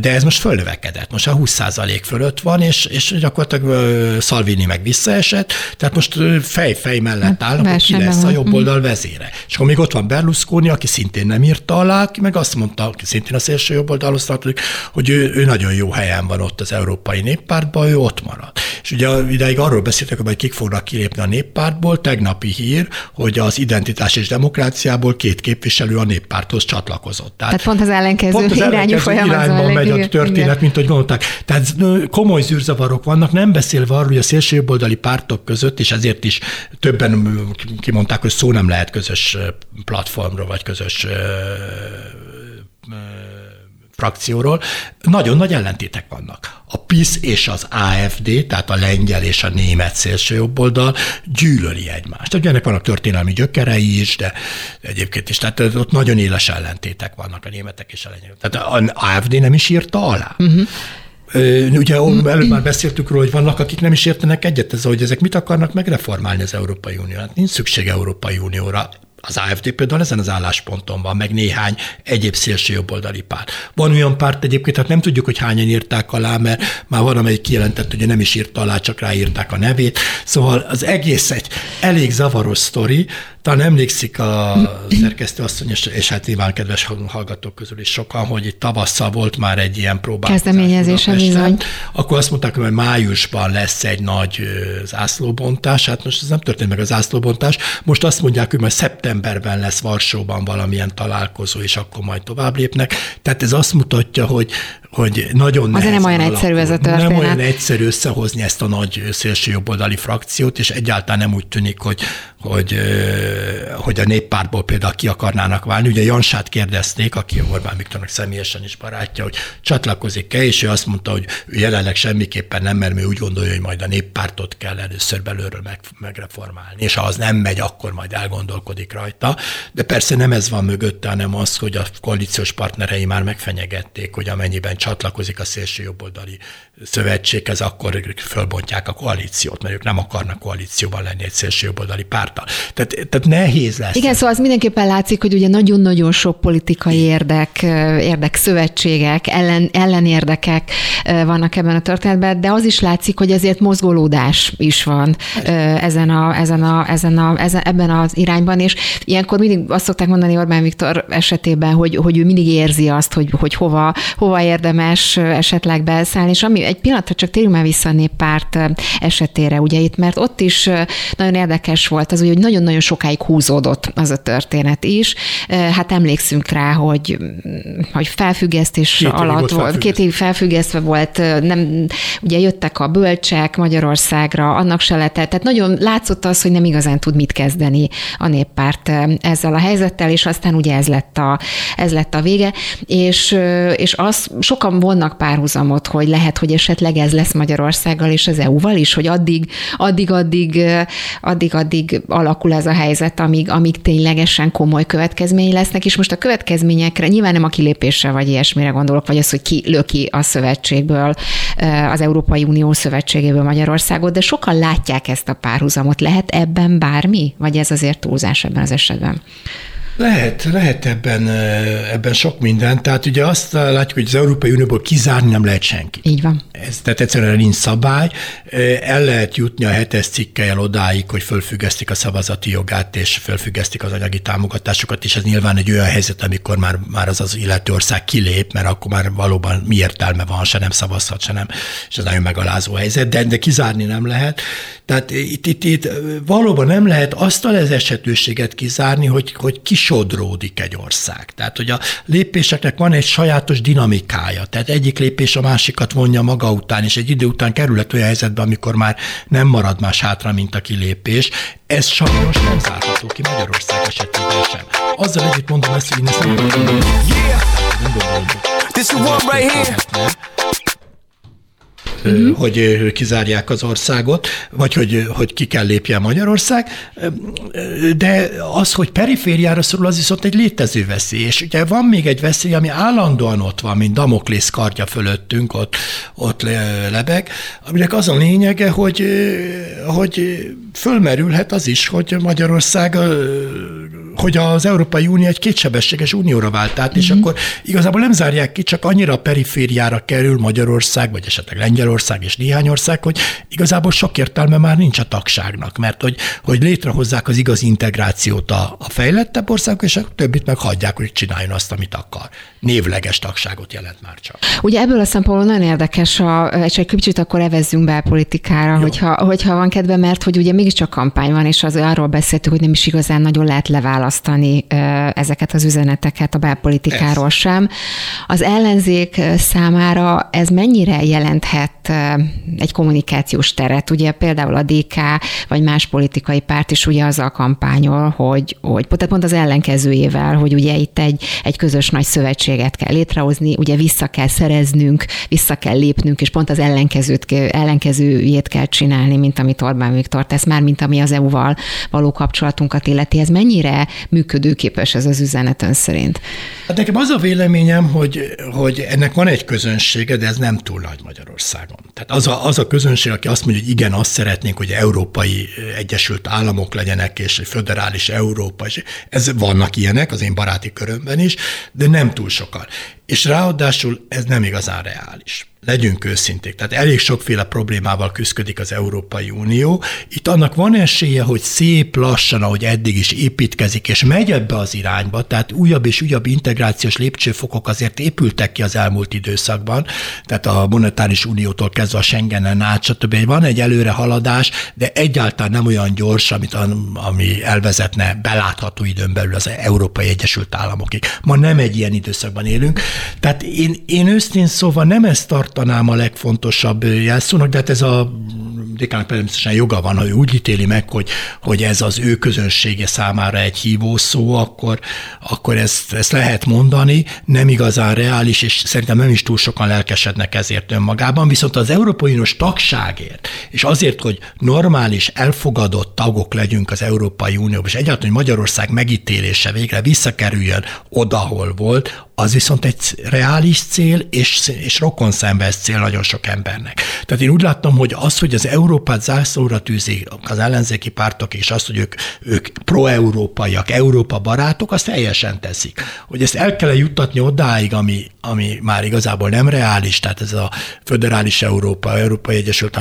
de ez most fölnövekedett. Most a 20% fölött van, és, és gyakorlatilag Salvini meg visszaesett, tehát most fej-fej mellett áll, hogy ki lesz a jobb oldal vezére. És akkor még ott van Berlusconi, aki szintén nem írta alá, aki meg azt mondta, aki szintén a szélső jobb oldalhoz tartozik, hogy ő, ő nagyon jó helyen van ott az Európai Néppártban, ő ott marad. És ugye ideig arról beszéltek, hogy kik fognak kilépni a néppártból, tegnapi hír, hogy az identitás és demokráciából két képviselő a néppárthoz csatlakozott. Tehát, Tehát pont az ellenkező, pont az irányú irányban megy a történet, igen. mint hogy mondták. Tehát komoly zűrzavarok vannak, nem beszélve arról, hogy a szélsőjobboldali pártok között, és ezért is többen kimondták, hogy szó nem lehet közös platformról, vagy közös frakcióról, nagyon nagy ellentétek vannak. A PIS és az AFD, tehát a lengyel és a német szélsőjobboldal gyűlöli egymást. Ugye ennek vannak történelmi gyökerei is, de egyébként is, tehát ott nagyon éles ellentétek vannak a németek és a lengyelek. Tehát az AFD nem is írta alá. Uh-huh. Ugye előbb már beszéltük róla, hogy vannak, akik nem is értenek egyet ezzel, hogy ezek mit akarnak megreformálni az Európai Unió. Hát nincs szükség Európai Unióra az AFD például ezen az állásponton van, meg néhány egyéb szélső jobboldali párt. Van olyan párt egyébként, hát nem tudjuk, hogy hányan írták alá, mert már van, amelyik kijelentett, hogy nem is írta alá, csak ráírták a nevét. Szóval az egész egy elég zavaros sztori, talán emlékszik a szerkesztő asszony, és, és hát nyilván kedves hallgatók közül is sokan, hogy itt tavasszal volt már egy ilyen próbálkozás. Kezdeményezése bizony. Akkor azt mondták, hogy májusban lesz egy nagy zászlóbontás, hát most ez nem történt meg a zászlóbontás, most azt mondják, hogy majd szeptemberben lesz Varsóban valamilyen találkozó, és akkor majd tovább lépnek. Tehát ez azt mutatja, hogy, hogy nagyon Azért nem olyan egyszerű ez a történet. Nem olyan egyszerű összehozni ezt a nagy szélső jobboldali frakciót, és egyáltalán nem úgy tűnik, hogy, hogy, hogy a néppártból például ki akarnának válni. Ugye Jansát kérdezték, aki Orbán Viktornak személyesen is barátja, hogy csatlakozik-e, és ő azt mondta, hogy ő jelenleg semmiképpen nem, mert ő úgy gondolja, hogy majd a néppártot kell először belőről meg, megreformálni, és ha az nem megy, akkor majd elgondolkodik rajta. De persze nem ez van mögötte, hanem az, hogy a koalíciós partnerei már megfenyegették, hogy amennyiben csatlakozik a szélső jobboldali szövetséghez, akkor fölbontják a koalíciót, mert ők nem akarnak koalícióban lenni egy szélső jobboldali párttal. Tehát, tehát nehéz lesz. Igen, szóval az mindenképpen látszik, hogy ugye nagyon-nagyon sok politikai érdek, érdek szövetségek, ellen, ellenérdekek vannak ebben a történetben, de az is látszik, hogy azért mozgolódás is van ezen a, ezen a, ezen a, ezen, ebben az irányban, és ilyenkor mindig azt szokták mondani Orbán Viktor esetében, hogy, hogy ő mindig érzi azt, hogy, hogy hova, hova érde érdemes esetleg beszállni, és ami egy pillanatra csak térjünk már vissza a néppárt esetére, ugye itt, mert ott is nagyon érdekes volt az, hogy nagyon-nagyon sokáig húzódott az a történet is. Hát emlékszünk rá, hogy, hogy felfüggesztés két alatt volt, két év felfüggesztve volt, nem, ugye jöttek a bölcsek Magyarországra, annak se lett, tehát nagyon látszott az, hogy nem igazán tud mit kezdeni a néppárt ezzel a helyzettel, és aztán ugye ez lett a, ez lett a vége, és, és az sokan vonnak párhuzamot, hogy lehet, hogy esetleg ez lesz Magyarországgal és az EU-val is, hogy addig, addig, addig, addig, addig alakul ez a helyzet, amíg, amíg ténylegesen komoly következményei lesznek, és most a következményekre nyilván nem a kilépésre vagy ilyesmire gondolok, vagy az, hogy ki löki a szövetségből, az Európai Unió szövetségéből Magyarországot, de sokan látják ezt a párhuzamot. Lehet ebben bármi? Vagy ez azért túlzás ebben az esetben? Lehet, lehet ebben, ebben sok minden. Tehát ugye azt látjuk, hogy az Európai Unióból kizárni nem lehet senki. Így van. Ez, tehát egyszerűen nincs szabály. El lehet jutni a hetes cikkel odáig, hogy fölfüggesztik a szavazati jogát, és fölfüggesztik az anyagi támogatásokat, és ez nyilván egy olyan helyzet, amikor már, már az az illető ország kilép, mert akkor már valóban mi értelme van, se nem szavazhat, se nem, és ez nagyon megalázó helyzet, de, de kizárni nem lehet. Tehát itt, itt, itt valóban nem lehet azt a esetőséget kizárni, hogy, hogy kisodródik egy ország. Tehát, hogy a lépéseknek van egy sajátos dinamikája. Tehát egyik lépés a másikat vonja maga után, és egy idő után kerülhet olyan helyzetbe, amikor már nem marad más hátra, mint a kilépés. Ez sajnos nem zárható ki Magyarország esetében sem. Azzal együtt mondom ezt, hogy én ezt nem tudom. Yeah. Nem gondolom, This is one right here uh-huh. hogy kizárják az országot, vagy hogy, hogy ki kell lépje Magyarország, de az, hogy perifériára szorul, az viszont egy létező veszély, és ugye van még egy veszély, ami állandóan ott van, mint Damoklész kardja fölöttünk, ott, ott lebeg, aminek az a lényege, hogy, hogy fölmerülhet az is, hogy Magyarország, hogy az Európai Unió egy kétsebességes unióra vált át, és uh-huh. akkor igazából nem zárják ki, csak annyira perifériára kerül Magyarország, vagy esetleg Lengyelország és néhány ország, hogy igazából sok értelme már nincs a tagságnak, mert hogy, hogy létrehozzák az igazi integrációt a, a fejlettebb országok, és a többit meg hagyják, hogy csináljon azt, amit akar. Névleges tagságot jelent már csak. Ugye ebből a szempontból nagyon érdekes, a, egy kicsit akkor evezzünk be a politikára, hogyha, hogyha van kedve, mert hogy ugye mégiscsak kampány van, és az arról beszéltük, hogy nem is igazán nagyon lehet leválasztani ezeket az üzeneteket a belpolitikáról ez. sem. Az ellenzék számára ez mennyire jelenthet egy kommunikációs teret? Ugye például a DK vagy más politikai párt is ugye azzal kampányol, hogy, hogy tehát pont az ellenkezőjével, hogy ugye itt egy, egy közös nagy szövetséget kell létrehozni, ugye vissza kell szereznünk, vissza kell lépnünk, és pont az ellenkezőt, ellenkezőjét kell csinálni, mint amit Orbán Viktor tesz, már mint ami az EU-val való kapcsolatunkat illeti. Ez mennyire működőképes ez az üzenet ön szerint? Hát nekem az a véleményem, hogy, hogy ennek van egy közönsége, de ez nem túl nagy Magyarországon. Tehát az a, az a közönség, aki azt mondja, hogy igen, azt szeretnénk, hogy európai Egyesült Államok legyenek, és egy föderális Európa, és ez vannak ilyenek az én baráti körömben is, de nem túl sokan. És ráadásul ez nem igazán reális legyünk őszinték. Tehát elég sokféle problémával küzdik az Európai Unió. Itt annak van esélye, hogy szép lassan, ahogy eddig is építkezik, és megy ebbe az irányba, tehát újabb és újabb integrációs lépcsőfokok azért épültek ki az elmúlt időszakban, tehát a monetáris uniótól kezdve a Schengenen át, stb. Van egy előre haladás, de egyáltalán nem olyan gyors, amit, ami elvezetne belátható időn belül az Európai Egyesült Államokig. Ma nem egy ilyen időszakban élünk. Tehát én, én őszintén szóval nem ezt tart tartanám a legfontosabb jelszónak, de hát ez a dekának természetesen joga van, ő úgy ítéli meg, hogy, hogy ez az ő közönsége számára egy hívószó, akkor, akkor ezt, ezt lehet mondani, nem igazán reális, és szerintem nem is túl sokan lelkesednek ezért önmagában, viszont az Európai Uniós tagságért, és azért, hogy normális, elfogadott tagok legyünk az Európai Unióban, és egyáltalán, hogy Magyarország megítélése végre visszakerüljön oda, hol volt, az viszont egy reális cél, és, és rokon szembes cél nagyon sok embernek. Tehát én úgy láttam, hogy az, hogy az Európát zászlóra tűzik az ellenzéki pártok, és az, hogy ők, ők pro-európaiak, Európa barátok, azt teljesen teszik. Hogy ezt el kell juttatni odáig, ami, ami már igazából nem reális, tehát ez a föderális Európa, Európai Egyesült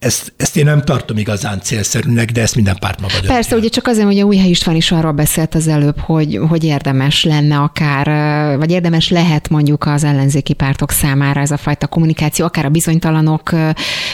ezt, ezt én nem tartom igazán célszerűnek, de ezt minden párt maga Persze, döntje. ugye csak azért, hogy a Újhely István is arról beszélt az előbb, hogy, hogy érdemes lenne akár, vagy érdemes lehet mondjuk az ellenzéki pártok számára ez a fajta kommunikáció, akár a bizonytalanok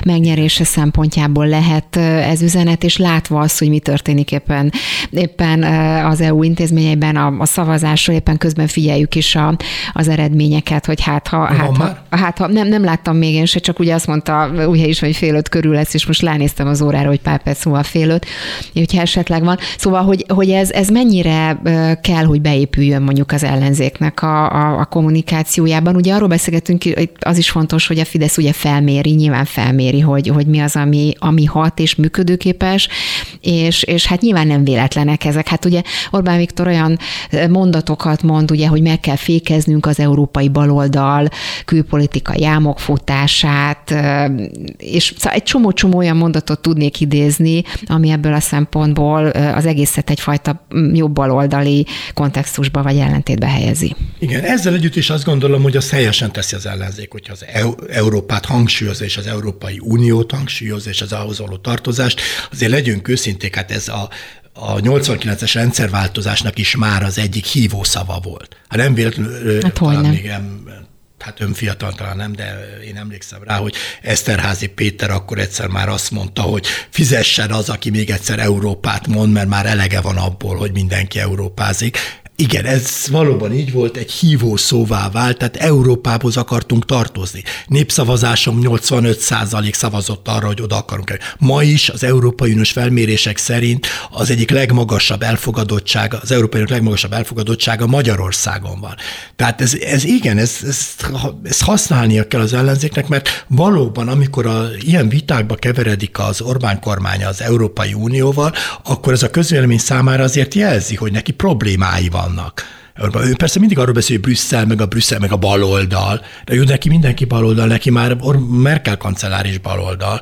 megnyerése szempontjából lehet ez üzenet, és látva azt, hogy mi történik éppen, éppen az EU intézményeiben a, a szavazásról, éppen közben figyeljük is a, az eredményeket, hogy hát ha, hát, ha, hát ha nem, nem láttam még én se, csak ugye azt mondta Újhely is, hogy fél öt körül lesz, és most ránéztem az órára, hogy pár perc múlva fél öt, hogyha esetleg van. Szóval, hogy, hogy ez, ez mennyire kell, hogy beépüljön mondjuk az ellenzéknek a, a, a kommunikációjában. Ugye arról beszélgetünk, az is fontos, hogy a Fidesz ugye felméri, nyilván felméri, hogy, hogy mi az, ami, ami hat és működőképes, és, és hát nyilván nem véletlenek ezek. Hát ugye Orbán Viktor olyan mondatokat mond, ugye, hogy meg kell fékeznünk az európai baloldal külpolitikai álmokfutását, és szóval egy csomó csomó-csomó olyan mondatot tudnék idézni, ami ebből a szempontból az egészet egyfajta mm, jobboldali kontextusba vagy ellentétbe helyezi. Igen, ezzel együtt is azt gondolom, hogy az helyesen teszi az ellenzék, hogyha az Európát hangsúlyozza, és az Európai Uniót hangsúlyozza, és az ahhoz való tartozást, azért legyünk őszinték, hát ez a a 89-es rendszerváltozásnak is már az egyik hívószava volt. Hát nem véletlenül, hát talán nem. még hát ön fiatal talán nem, de én emlékszem rá, hogy Eszterházi Péter akkor egyszer már azt mondta, hogy fizessen az, aki még egyszer Európát mond, mert már elege van abból, hogy mindenki európázik. Igen, ez valóban így volt, egy hívó szóvá vált, tehát Európához akartunk tartozni. Népszavazásom 85% szavazott arra, hogy oda akarunk elni. Ma is az Európai Uniós felmérések szerint az egyik legmagasabb elfogadottsága, az Európai Uniós legmagasabb elfogadottsága Magyarországon van. Tehát ez, ez igen, ez, ez használnia kell az ellenzéknek, mert valóban, amikor a, ilyen vitákba keveredik az Orbán kormánya az Európai Unióval, akkor ez a közvélemény számára azért jelzi, hogy neki problémái van vannak. Ő persze mindig arról beszél, hogy Brüsszel, meg a Brüsszel, meg a baloldal, de ő neki mindenki baloldal, neki már Merkel kancellár is baloldal.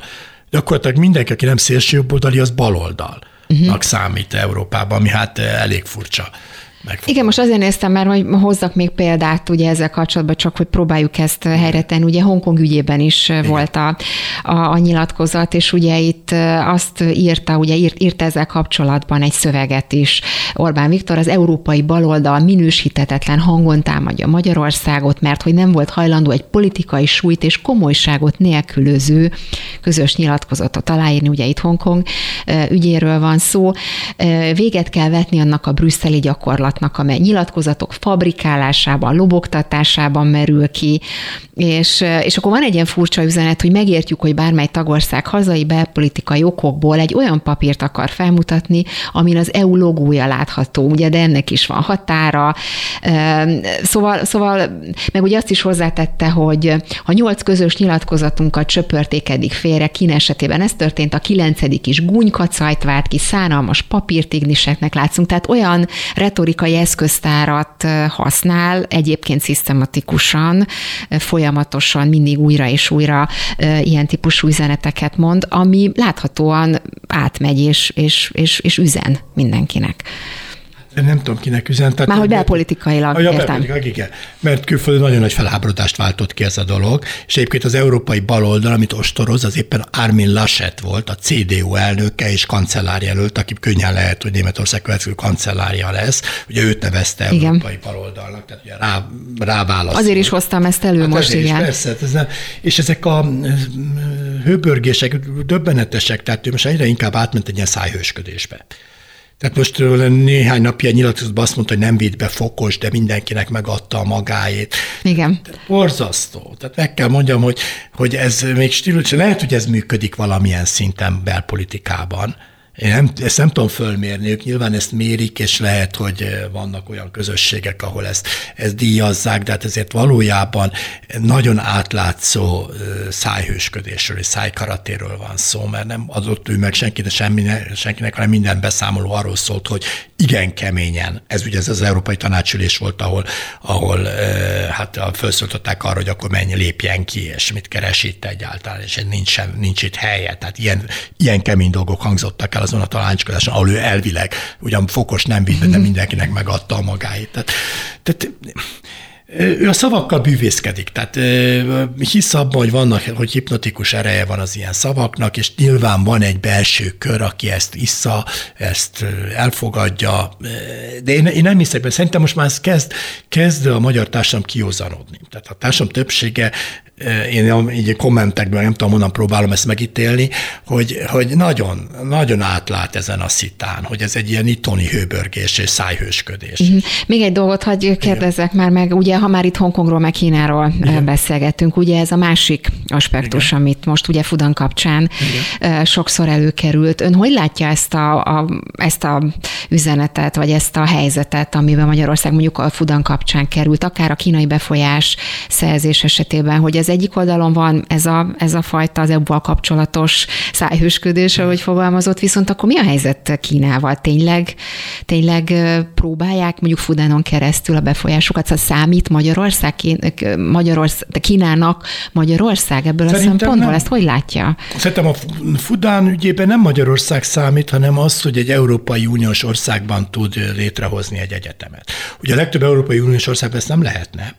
Gyakorlatilag mindenki, aki nem szélsőjobboldali, az baloldalnak uh-huh. számít Európában, ami hát elég furcsa. Megfogom. Igen, most azért néztem, mert hogy hozzak még példát ugye ezzel kapcsolatban, csak hogy próbáljuk ezt helyre tenni. Ugye Hongkong ügyében is Igen. volt a, a, a nyilatkozat, és ugye itt azt írta, ugye írt, írt ezzel kapcsolatban egy szöveget is. Orbán Viktor az európai baloldal minősítetetlen hangon támadja Magyarországot, mert hogy nem volt hajlandó egy politikai súlyt és komolyságot nélkülöző közös nyilatkozatot aláírni, ugye itt Hongkong ügyéről van szó. Véget kell vetni annak a brüsszeli gyakorlat folyamatnak, amely nyilatkozatok fabrikálásában, lobogtatásában merül ki, és, és akkor van egy ilyen furcsa üzenet, hogy megértjük, hogy bármely tagország hazai belpolitikai okokból egy olyan papírt akar felmutatni, amin az EU logója látható, ugye, de ennek is van határa. Szóval, szóval meg ugye azt is hozzátette, hogy a nyolc közös nyilatkozatunkat csöpörték eddig félre, Kín esetében ez történt, a kilencedik is gúnykacajt vált ki, szánalmas papírtigniseknek látszunk, tehát olyan retorikai politikai eszköztárat használ, egyébként szisztematikusan, folyamatosan, mindig újra és újra ilyen típusú üzeneteket mond, ami láthatóan átmegy és, és, és, és üzen mindenkinek nem tudom, kinek üzentem. Már hogy belpolitikailag, ja, belpolitikailag, igen. Mert külföldön nagyon nagy felháborodást váltott ki ez a dolog, és egyébként az európai baloldal, amit ostoroz, az éppen Armin Laschet volt, a CDU elnöke és kancellárjelölt, aki könnyen lehet, hogy Németország következő kancellárja lesz. Ugye őt nevezte igen. európai baloldalnak, tehát ugye rá, ráválaszt. Azért is hoztam ezt elő hát most, igen. Persze, hát ez nem, és ezek a hőbörgések döbbenetesek, tehát ő most egyre inkább átment egy ilyen szájhősködésbe. Tehát most néhány napja nyilatkozatban azt mondta, hogy nem vitt be fokos, de mindenkinek megadta a magáét. Igen. Tehát borzasztó. Tehát meg kell mondjam, hogy, hogy ez még stílus, lehet, hogy ez működik valamilyen szinten belpolitikában, én nem, ezt nem tudom fölmérni, ők nyilván ezt mérik, és lehet, hogy vannak olyan közösségek, ahol ezt, ezt díjazzák, de hát ezért valójában nagyon átlátszó szájhősködésről és szájkaratéről van szó, mert nem adott ő meg senkinek, semminek, senkinek, hanem minden beszámoló arról szólt, hogy igen keményen, ez ugye ez az Európai Tanácsülés volt, ahol, ahol hát felszólították arra, hogy akkor mennyi lépjen ki, és mit keres itt egyáltalán, és nincs, sem, nincs itt helye. Tehát ilyen, ilyen kemény dolgok hangzottak el azon a tanácskozáson, ahol ő elvileg ugyan fokos nem vitt, de mindenkinek megadta a magáit. Tehát, tehát ő a szavakkal bűvészkedik, tehát hisz abban, hogy vannak, hogy hipnotikus ereje van az ilyen szavaknak, és nyilván van egy belső kör, aki ezt issza, ezt elfogadja, de én, én nem hiszek, mert szerintem most már ez kezd, kezd a magyar társadalom kiózanodni. Tehát a társadalom többsége én így kommentekben, nem tudom, honnan próbálom ezt megítélni, hogy, hogy nagyon, nagyon átlát ezen a szitán, hogy ez egy ilyen itoni hőbörgés és szájhősködés. Uh-huh. Még egy dolgot hagyj kérdezzek Igen. már meg, ugye ha már itt Hongkongról meg Kínáról Igen. beszélgettünk, ugye ez a másik aspektus, Igen. amit most ugye Fudan kapcsán Igen. sokszor előkerült. Ön hogy látja ezt a, a, ezt a üzenetet, vagy ezt a helyzetet, amiben Magyarország mondjuk a Fudan kapcsán került, akár a kínai befolyás szerzés esetében, hogy az egyik oldalon van ez a, ez a fajta az eu kapcsolatos szájhősködés, ahogy fogalmazott, viszont akkor mi a helyzet Kínával? Tényleg, tényleg próbálják mondjuk Fudánon keresztül a befolyásukat? Szóval számít Magyarország, Magyarország Kínának Magyarország ebből Szerintem a szempontból? Nem. Ezt hogy látja? Szerintem a Fudán ügyében nem Magyarország számít, hanem az, hogy egy Európai Uniós országban tud létrehozni egy egyetemet. Ugye a legtöbb Európai Uniós országban ezt nem lehetne,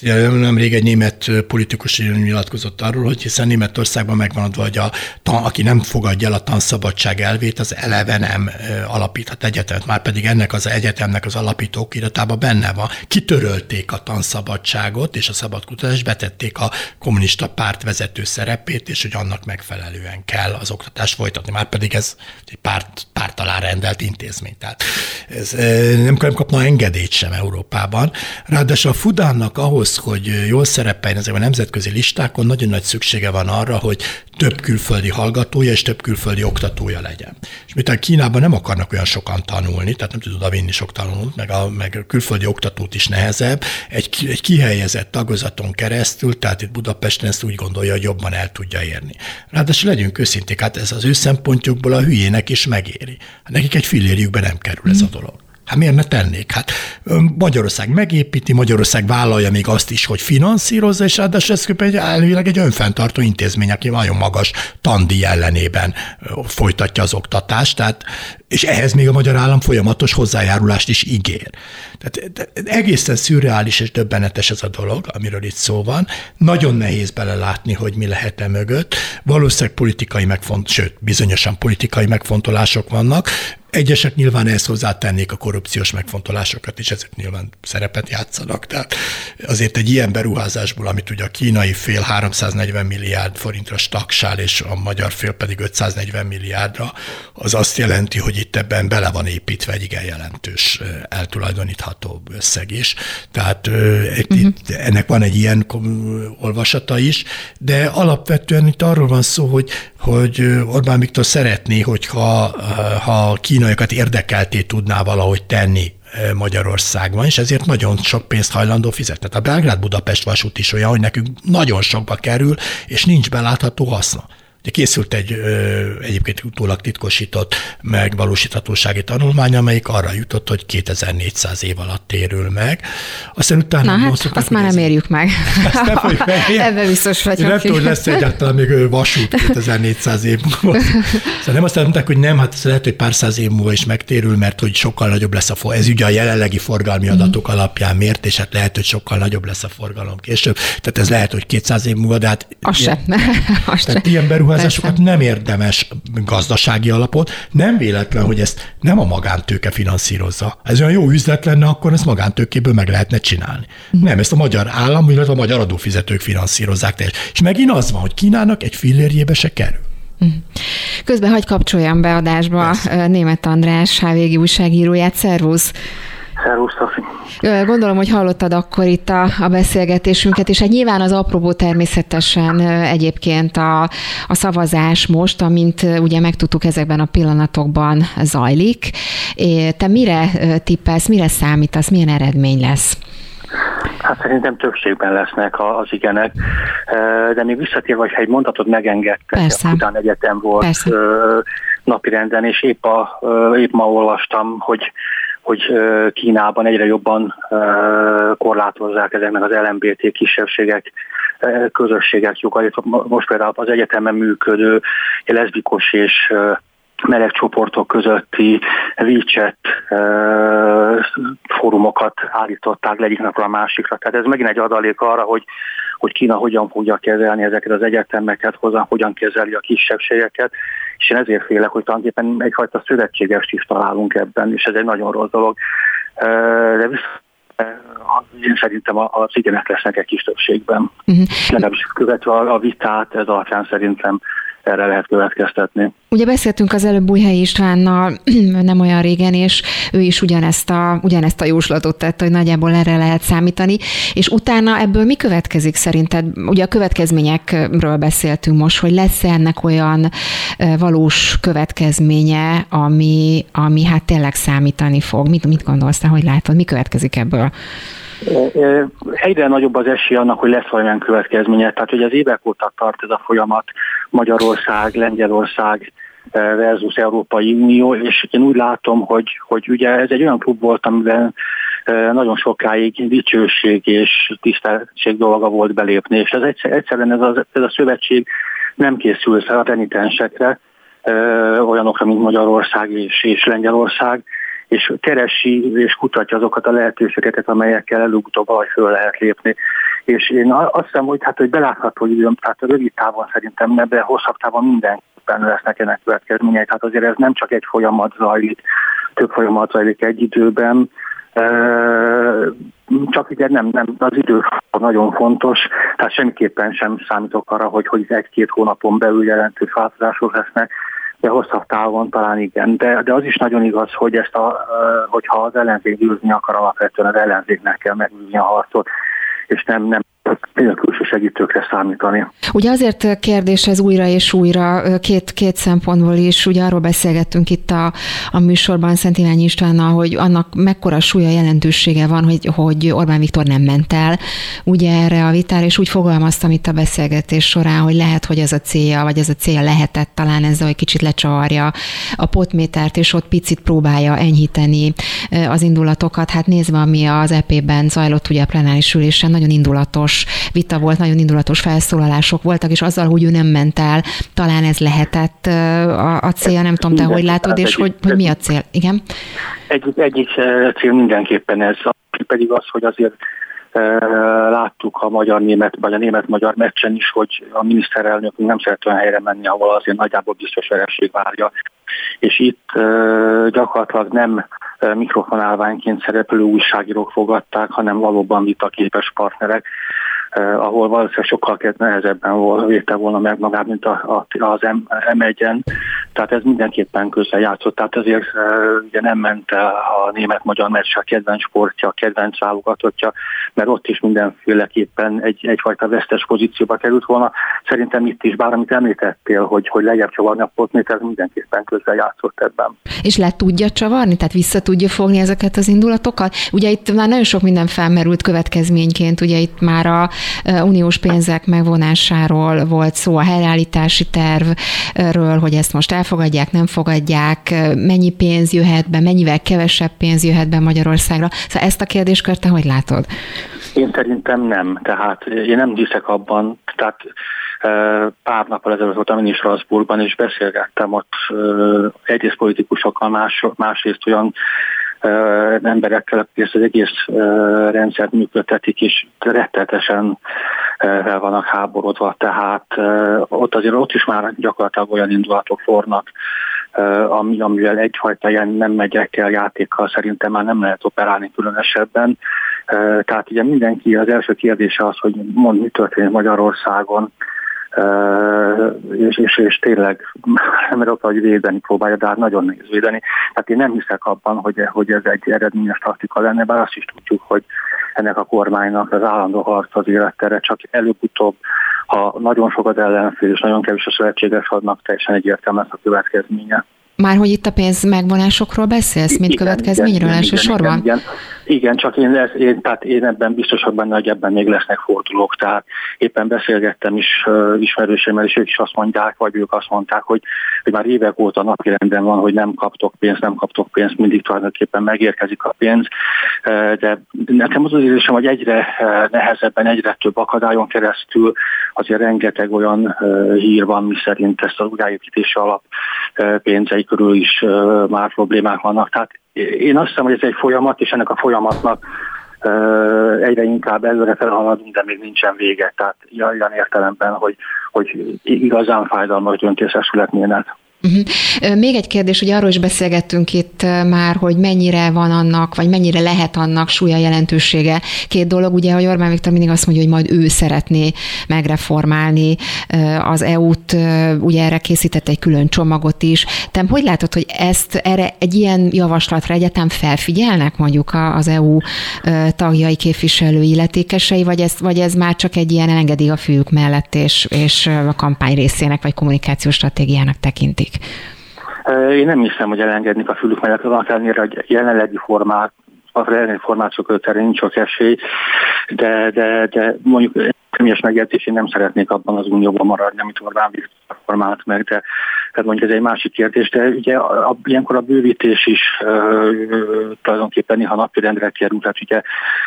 Nemrég egy német politikus nyilatkozott arról, hogy hiszen Németországban megvan adva, hogy a, aki nem fogadja el a tanszabadság elvét, az eleve nem alapíthat egyetemet, már pedig ennek az egyetemnek az alapítók iratában benne van. Kitörölték a tanszabadságot, és a szabadkutatást betették a kommunista párt vezető szerepét, és hogy annak megfelelően kell az oktatást folytatni. Már pedig ez egy párt, párt alá rendelt intézmény. Tehát ez nem kapna engedélyt sem Európában. Ráadásul a Fudánnak ahhoz, ahhoz, hogy jól szerepeljen ezekben a nemzetközi listákon, nagyon nagy szüksége van arra, hogy több külföldi hallgatója és több külföldi oktatója legyen. És miután Kínában nem akarnak olyan sokan tanulni, tehát nem tud oda vinni sok tanulót, meg a, meg a külföldi oktatót is nehezebb, egy, egy kihelyezett tagozaton keresztül, tehát itt Budapesten ezt úgy gondolja, hogy jobban el tudja érni. Ráadásul legyünk őszinték, hát ez az ő szempontjukból a hülyének is megéri. Hát nekik egy fillérjükbe nem kerül ez a dolog. Hát miért ne tennék? Hát Magyarország megépíti, Magyarország vállalja még azt is, hogy finanszírozza, és ráadásul ez egy elvileg egy önfenntartó intézmény, aki nagyon magas tandi ellenében folytatja az oktatást, tehát, és ehhez még a magyar állam folyamatos hozzájárulást is ígér. Tehát egészen szürreális és döbbenetes ez a dolog, amiről itt szó van. Nagyon nehéz belelátni, hogy mi lehet e mögött. Valószínűleg politikai megfont, sőt, bizonyosan politikai megfontolások vannak. Egyesek nyilván ehhez hozzátennék a korrupciós megfontolásokat is, ezek nyilván szerepet játszanak. Tehát azért egy ilyen beruházásból, amit ugye a kínai fél 340 milliárd forintra staksál, és a magyar fél pedig 540 milliárdra, az azt jelenti, hogy itt ebben bele van építve egy igen jelentős eltulajdonítható összeg is. Tehát uh-huh. ennek van egy ilyen olvasata is, de alapvetően itt arról van szó, hogy, hogy Orbán Viktor szeretné, hogyha ha Kína kínaiakat érdekelté tudná valahogy tenni Magyarországban, és ezért nagyon sok pénzt hajlandó fizetni. Tehát a Belgrád-Budapest vasút is olyan, hogy nekünk nagyon sokba kerül, és nincs belátható haszna. Ugye készült egy egyébként utólag titkosított megvalósíthatósági tanulmány, amelyik arra jutott, hogy 2400 év alatt térül meg. Aztán utána Na, hát, azt már nem érjük meg. Ezt nem fogjuk *laughs* Ebben biztos vagyok. Nem tudom, hogy lesz egyáltalán még vasút 2400 év múlva. Szóval nem azt mondták, hogy nem, hát lehet, hogy pár száz év múlva is megtérül, mert hogy sokkal nagyobb lesz a for. Ez ugye a jelenlegi forgalmi mhm. adatok mm. alapján mért, és hát lehet, hogy sokkal nagyobb lesz a forgalom később. Tehát ez lehet, hogy 200 év múlva, de hát... Az ilyen, se. *laughs* Az tehát se. ilyen beruházásokat Persze. nem érdemes gazdasági alapot. Nem véletlen, hogy ezt nem a magántőke finanszírozza. Ez olyan jó üzlet lenne, akkor ezt magántőkéből meg lehetne csinálni. Mm. Nem, ezt a magyar állam, illetve a magyar adófizetők finanszírozzák. És megint az van, hogy Kínának egy fillérjébe se kerül. Mhm. Közben hagy kapcsoljam be adásba Persze. Német András, HVG újságíróját. Szervusz! Szervusz, Szofi. Gondolom, hogy hallottad akkor itt a, a beszélgetésünket, és hát nyilván az apróbó természetesen egyébként a, a szavazás most, amint ugye megtudtuk ezekben a pillanatokban zajlik. Te mire tippelsz, mire számítasz, milyen eredmény lesz? Hát szerintem többségben lesznek az igenek, de még visszatérve, hogy egy mondatot megengedtek, után egyetem volt Persze. napirenden, és épp, a, épp ma olvastam, hogy hogy Kínában egyre jobban korlátozzák ezeknek az LMBT kisebbségek, közösségek jogait. Most például az egyetemen működő leszbikos és meleg csoportok közötti WeChat fórumokat állították le egyik napra a másikra. Tehát ez megint egy adalék arra, hogy, hogy Kína hogyan fogja kezelni ezeket az egyetemeket, hozzá, hogyan kezeli a kisebbségeket, és én ezért félek, hogy tulajdonképpen egyfajta szövetségest is találunk ebben, és ez egy nagyon rossz dolog. De viszont én szerintem az igenek lesznek egy kis többségben. Uh-huh. Legalábbis követve a vitát, ez alapján szerintem erre lehet következtetni. Ugye beszéltünk az előbb Újhelyi Istvánnal *clears throat* nem olyan régen, és ő is ugyanezt a, ugyanezt a jóslatot tette, hogy nagyjából erre lehet számítani, és utána ebből mi következik szerinted? Ugye a következményekről beszéltünk most, hogy lesz-e ennek olyan valós következménye, ami, ami hát tényleg számítani fog? Mit, mit gondolsz te, hogy látod? Mi következik ebből? Egyre nagyobb az esély annak, hogy lesz valamilyen következménye. Tehát, hogy az évek óta tart ez a folyamat Magyarország, Lengyelország versus Európai Unió, és én úgy látom, hogy, hogy ugye ez egy olyan klub volt, amiben nagyon sokáig dicsőség és tisztelség dolga volt belépni, és ez egyszerűen ez a, ez a szövetség nem készül fel a renitensekre, olyanokra, mint Magyarország és, és Lengyelország, és keresi és kutatja azokat a lehetőségeket, amelyekkel előbb-utóbb valahogy föl lehet lépni. És én azt hiszem, hogy, hát, hogy belátható időm, tehát rövid távon szerintem ne, de hosszabb távon mindenképpen lesznek ennek következményei. Tehát azért ez nem csak egy folyamat zajlik, több folyamat zajlik egy időben, csak ugye nem, nem, az idő nagyon fontos, tehát semmiképpen sem számítok arra, hogy, hogy egy-két hónapon belül jelentős változások lesznek, de hosszabb távon talán igen. De, de az is nagyon igaz, hogy ezt a, hogyha az ellenzék győzni akar, alapvetően az ellenzéknek kell megvívni a harcot, és nem, nem a külső segítőkre számítani. Ugye azért kérdés ez újra és újra két, két szempontból is, ugye arról beszélgettünk itt a, a műsorban Szent Irányi Istvánnal, hogy annak mekkora súlya jelentősége van, hogy, hogy Orbán Viktor nem ment el ugye erre a vitára, és úgy fogalmaztam itt a beszélgetés során, hogy lehet, hogy ez a célja, vagy ez a célja lehetett talán ezzel, hogy kicsit lecsavarja a potmétert, és ott picit próbálja enyhíteni az indulatokat. Hát nézve, ami az EP-ben zajlott ugye a plenáris ülésen, nagyon indulatos vita volt, nagyon indulatos felszólalások voltak, és azzal, hogy ő nem ment el, talán ez lehetett a, a célja, nem tudom, te hogy látod, és hogy, hogy mi a cél? Igen? Egyik, egyik cél mindenképpen ez, pedig az, hogy azért láttuk a magyar-német, vagy a német-magyar meccsen is, hogy a miniszterelnök nem szeret olyan helyre menni, ahol azért nagyjából biztos vereség várja. És itt gyakorlatilag nem mikrofonálványként szereplő újságírók fogadták, hanem valóban vitaképes partnerek, eh, ahol valószínűleg sokkal nehezebben volt, véte volna meg magát, mint a, a, az M1-en. Tehát ez mindenképpen közel játszott. Tehát ezért eh, ugye nem ment a német-magyar meccs a kedvenc sportja, a kedvenc válogatottja, mert ott is mindenféleképpen egy, egyfajta vesztes pozícióba került volna. Szerintem itt is, bár amit említettél, hogy, hogy lejjebb csavarni a potmét, ez mindenképpen közel játszott ebben. És le tudja csavarni? Tehát vissza tudja fogni ezeket az indulatokat? Ugye itt már nagyon sok minden felmerült következményként, ugye itt már a uniós pénzek megvonásáról volt szó, a helyreállítási tervről, hogy ezt most elfogadják, nem fogadják, mennyi pénz jöhet be, mennyivel kevesebb pénz jöhet be Magyarországra. Szóval ezt a kérdéskört te hogy látod? Én szerintem nem. Tehát én nem hiszek abban, tehát pár nappal ezelőtt voltam én is Strasbourgban, és beszélgettem ott egyrészt politikusokkal, más, másrészt olyan emberekkel, akik ezt az egész rendszert működtetik, és rettetesen fel vannak háborodva. Tehát ott azért ott is már gyakorlatilag olyan indulatok fornak, ami, amivel egyfajta ilyen nem megyekkel, játékkal szerintem már nem lehet operálni különösebben. Tehát ugye mindenki, az első kérdése az, hogy mond, mi történik Magyarországon, és, és, és tényleg *laughs* arra, hogy védeni próbálja, de hát nagyon nehéz védeni. Tehát én nem hiszek abban, hogy, hogy ez egy eredményes taktika lenne, bár azt is tudjuk, hogy ennek a kormánynak az állandó harc az élettere csak előbb-utóbb, ha nagyon sokat ellenfél és nagyon kevés a szövetséges adnak, teljesen egyértelmű lesz a következménye. Már hogy itt a pénz megvonásokról beszélsz, mint igen, következményről igen, elsősorban? Igen, igen, igen, csak én, ez, én, tehát én ebben biztosak benne, hogy ebben még lesznek fordulók. Tehát éppen beszélgettem is uh, ismerősemmel, és ők is azt mondják, vagy ők azt mondták, hogy, hogy már évek óta napirenden van, hogy nem kaptok pénzt, nem kaptok pénzt, mindig tulajdonképpen megérkezik a pénz. Uh, de nekem az az érzésem, hogy egyre uh, nehezebben, egyre több akadályon keresztül azért rengeteg olyan uh, hír van, mi szerint ezt az újjáépítési alap pénzei körül is már problémák vannak. Tehát én azt hiszem, hogy ez egy folyamat, és ennek a folyamatnak egyre inkább előre felhaladunk, de még nincsen vége. Tehát olyan értelemben, hogy, hogy igazán fájdalmas döntések születnének. Uh-huh. Még egy kérdés, hogy arról is beszélgettünk itt már, hogy mennyire van annak, vagy mennyire lehet annak súlya jelentősége. Két dolog, ugye, hogy Orbán Viktor mindig azt mondja, hogy majd ő szeretné megreformálni az EU-t, ugye erre készített egy külön csomagot is. Te hogy látod, hogy ezt erre egy ilyen javaslatra egyetem felfigyelnek mondjuk az EU tagjai, képviselő illetékesei, vagy ez, vagy ez már csak egy ilyen elengedi a fűjük mellett, és, és a kampány részének, vagy kommunikációs stratégiának tekintik? Működik? Én nem hiszem, hogy elengednék a fülük mellett, van ellenére, hogy jelenlegi formát, a jelenlegi formációk terén nincs sok esély, de, de, de mondjuk személyes megjegyzés, én nem szeretnék abban az unióban maradni, amit Orbán Viktor formált meg, de tehát mondjuk ez egy másik kérdés, de ugye a, a, ilyenkor a bővítés is ö, tulajdonképpen néha napirendre kerül, tehát ugye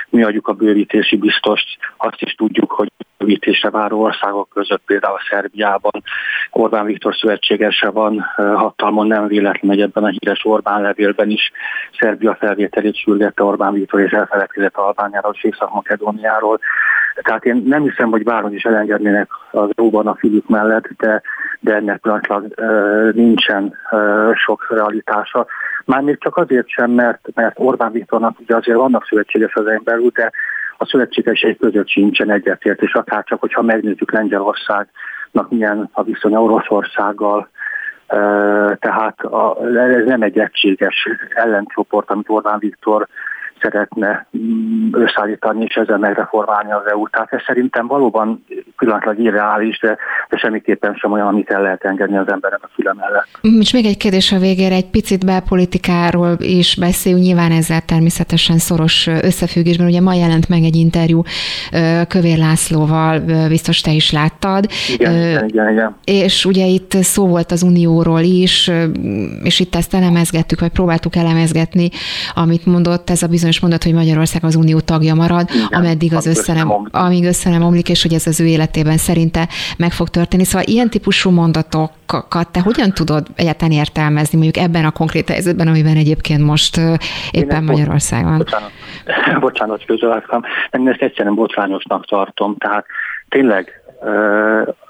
mi adjuk a bővítési biztost, azt is tudjuk, hogy bővítésre váró országok között, például a Szerbiában Orbán Viktor szövetségese van, hatalmon nem véletlen, hogy ebben a híres Orbán levélben is Szerbia felvételét sürgette Orbán Viktor és elfeledkezett Albániáról és Észak-Makedóniáról. Tehát én nem hiszem, hogy bárhogy is elengednének az EU-ban a fülük mellett, de, de ennek pillanatlag nincsen sok realitása. Mármint csak azért sem, mert, mert Orbán Viktornak ugye azért vannak szövetséges az belül, de a szövetségesei között sincsen egyetért, és akár csak, hogyha megnézzük Lengyelországnak milyen a viszony Oroszországgal, tehát a, ez nem egy egységes ellencsoport, amit Orbán Viktor szeretne mm, összeállítani és ezzel megreformálni az EU-t. Tehát ez szerintem valóban pillanatlag irreális, de, de semmiképpen sem olyan, amit el lehet engedni az emberek a füle mellett. És még egy kérdés a végére, egy picit belpolitikáról is beszéljünk, nyilván ezzel természetesen szoros összefüggésben. Ugye ma jelent meg egy interjú Kövér Lászlóval, biztos te is láttad. Igen, igen, igen, igen. És ugye itt szó volt az Unióról is, és itt ezt elemezgettük, vagy próbáltuk elemezgetni, amit mondott ez a bizonyos bizonyos mondat, hogy Magyarország az unió tagja marad, Igen, ameddig az össze nem, amíg össze nem omlik, és hogy ez az ő életében szerinte meg fog történni. Szóval ilyen típusú mondatokat te hogyan tudod egyáltalán értelmezni, mondjuk ebben a konkrét helyzetben, amiben egyébként most éppen Magyarország van? Bocsánat, *clears throat* bocsánat közöltem. Én ezt egyszerűen botrányosnak tartom. Tehát tényleg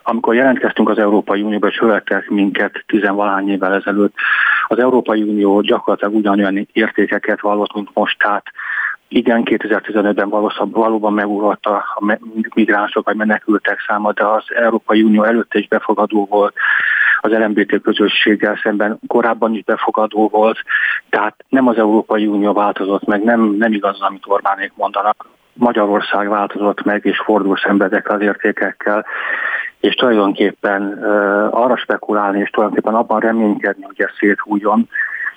amikor jelentkeztünk az Európai Unióba, és követtek minket tizenvalány évvel ezelőtt, az Európai Unió gyakorlatilag ugyanolyan értékeket vallott, mint most, tehát igen, 2015-ben valóban megugrott a migránsok vagy menekültek száma, de az Európai Unió előtte is befogadó volt, az LMBT közösséggel szemben korábban is befogadó volt, tehát nem az Európai Unió változott meg, nem, nem igaz, amit Orbánék mondanak. Magyarország változott meg, és fordul szembe ezekkel az értékekkel, és tulajdonképpen uh, arra spekulálni, és tulajdonképpen abban reménykedni, hogy ez széthújjon,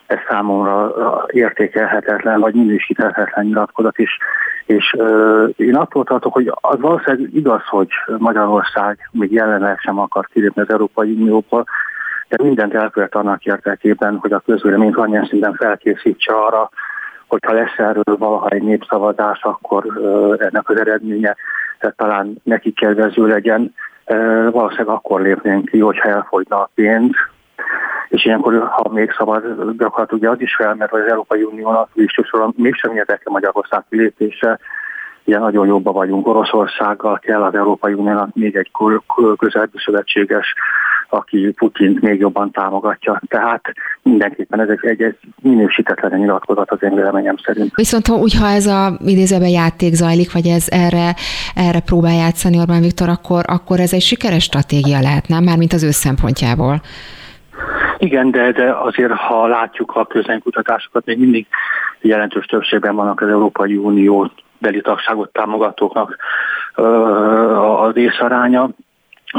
ez számomra értékelhetetlen, vagy minősíthetetlen nyilatkozat is. És uh, én attól tartok, hogy az valószínűleg igaz, hogy Magyarország még jelenleg sem akar kilépni az Európai Unióból, de mindent elkövet annak érdekében, hogy a közvélemény annyian szinten felkészítse arra, hogyha lesz erről valaha egy népszavazás, akkor uh, ennek az eredménye tehát talán neki kedvező legyen. Valószínűleg akkor lépnénk ki, hogyha elfogyna a pénz, és ilyenkor, ha még szabad, gyakorlatilag ugye az is felmerül, hogy az Európai Uniónak végsősorban mégsem érdeke Magyarország kilépése, ugye nagyon jobban vagyunk Oroszországgal, kell az Európai Uniónak még egy közelbbi szövetséges, aki Putyint még jobban támogatja. Tehát mindenképpen ez egy, egy minősítetlen nyilatkozat az én véleményem szerint. Viszont hogyha ez a idézőben játék zajlik, vagy ez erre, erre próbál játszani Orbán Viktor, akkor, akkor ez egy sikeres stratégia lehet, nem? Mármint az ő szempontjából. Igen, de, de azért, ha látjuk a közönkutatásokat, még mindig jelentős többségben vannak az Európai Unió beli tagságot támogatóknak az részaránya,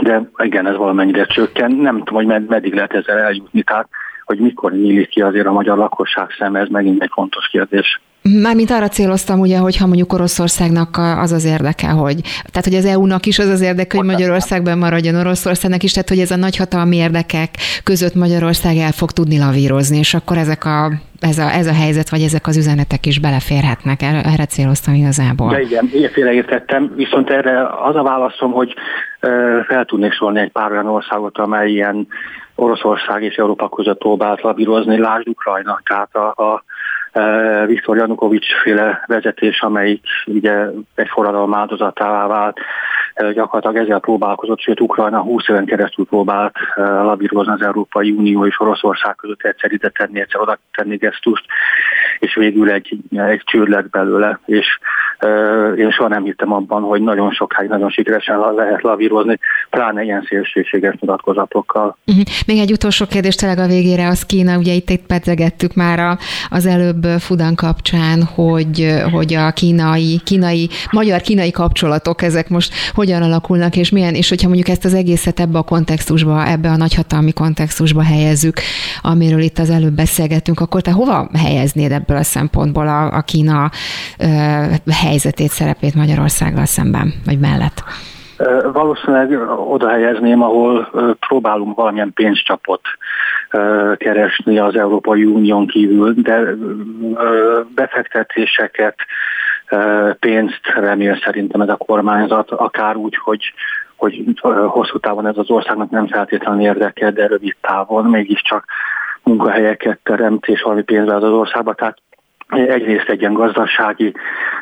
de igen, ez valamennyire csökken. Nem tudom, hogy med- meddig lehet ezzel eljutni, tehát hogy mikor nyílik ki azért a magyar lakosság szeme, ez megint egy fontos kérdés. Mármint arra céloztam, ugye, hogy ha mondjuk Oroszországnak az az érdeke, hogy, tehát hogy az EU-nak is az az érdeke, hogy Magyarországban maradjon Oroszországnak is, tehát hogy ez a nagyhatalmi érdekek között Magyarország el fog tudni lavírozni, és akkor ezek a ez a, ez a helyzet, vagy ezek az üzenetek is beleférhetnek. Erre, erre céloztam igazából. De igen, félreértettem, viszont erre az a válaszom, hogy fel tudnék sorolni egy pár olyan országot, amely ilyen Oroszország és Európa között próbált labírozni, lásd Ukrajna, tehát a, a Viktor Janukovics féle vezetés, amelyik ugye egy forradalom áldozatává vált, gyakorlatilag ezzel próbálkozott, sőt Ukrajna 20 éven keresztül próbált labírozni az Európai Unió és Oroszország között egyszer ide tenni, egyszer oda tenni gesztust, és végül egy, egy csőd belőle, és én soha nem hittem abban, hogy nagyon sokáig, nagyon sikeresen lehet lavírozni, pláne ilyen szélsőséges nyilatkozatokkal. Uh-huh. Még egy utolsó kérdés tényleg a végére, az Kína, ugye itt, itt pedzegettük már az előbb Fudan kapcsán, hogy, hogy a kínai, kínai, magyar-kínai kapcsolatok, ezek most hogyan alakulnak, és milyen, és hogyha mondjuk ezt az egészet ebbe a kontextusba, ebbe a nagyhatalmi kontextusba helyezzük, amiről itt az előbb beszélgettünk, akkor te hova helyeznéd ebből a szempontból a, a Kína ö, helyzetét, szerepét Magyarországgal szemben, vagy mellett? Valószínűleg oda helyezném, ahol próbálunk valamilyen pénzcsapot keresni az Európai Unión kívül, de befektetéseket, pénzt remél szerintem ez a kormányzat, akár úgy, hogy hogy hosszú távon ez az országnak nem feltétlenül érdekel, de rövid távon mégiscsak munkahelyeket teremt és valami pénzbe az, országba. Tehát egyrészt egy ilyen gazdasági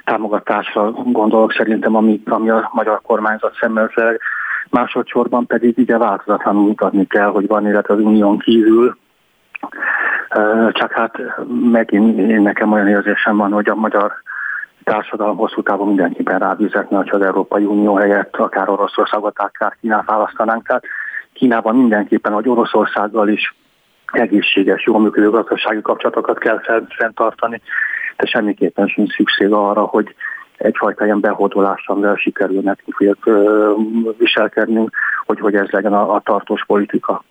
támogatásra gondolok szerintem, ami, ami a magyar kormányzat szemmel másodszorban pedig ugye változatlanul mutatni kell, hogy van élet az unión kívül, csak hát megint én nekem olyan érzésem van, hogy a magyar társadalom hosszú távon mindenképpen rábízetne, hogy az Európai Unió helyett akár Oroszországot, akár Kínát választanánk. Tehát Kínában mindenképpen, hogy Oroszországgal is egészséges, jól működő gazdasági kapcsolatokat kell fenntartani, de semmiképpen sem szükség arra, hogy egyfajta ilyen behódolással sikerül nekünk viselkednünk, hogy, hogy ez legyen a, a tartós politika.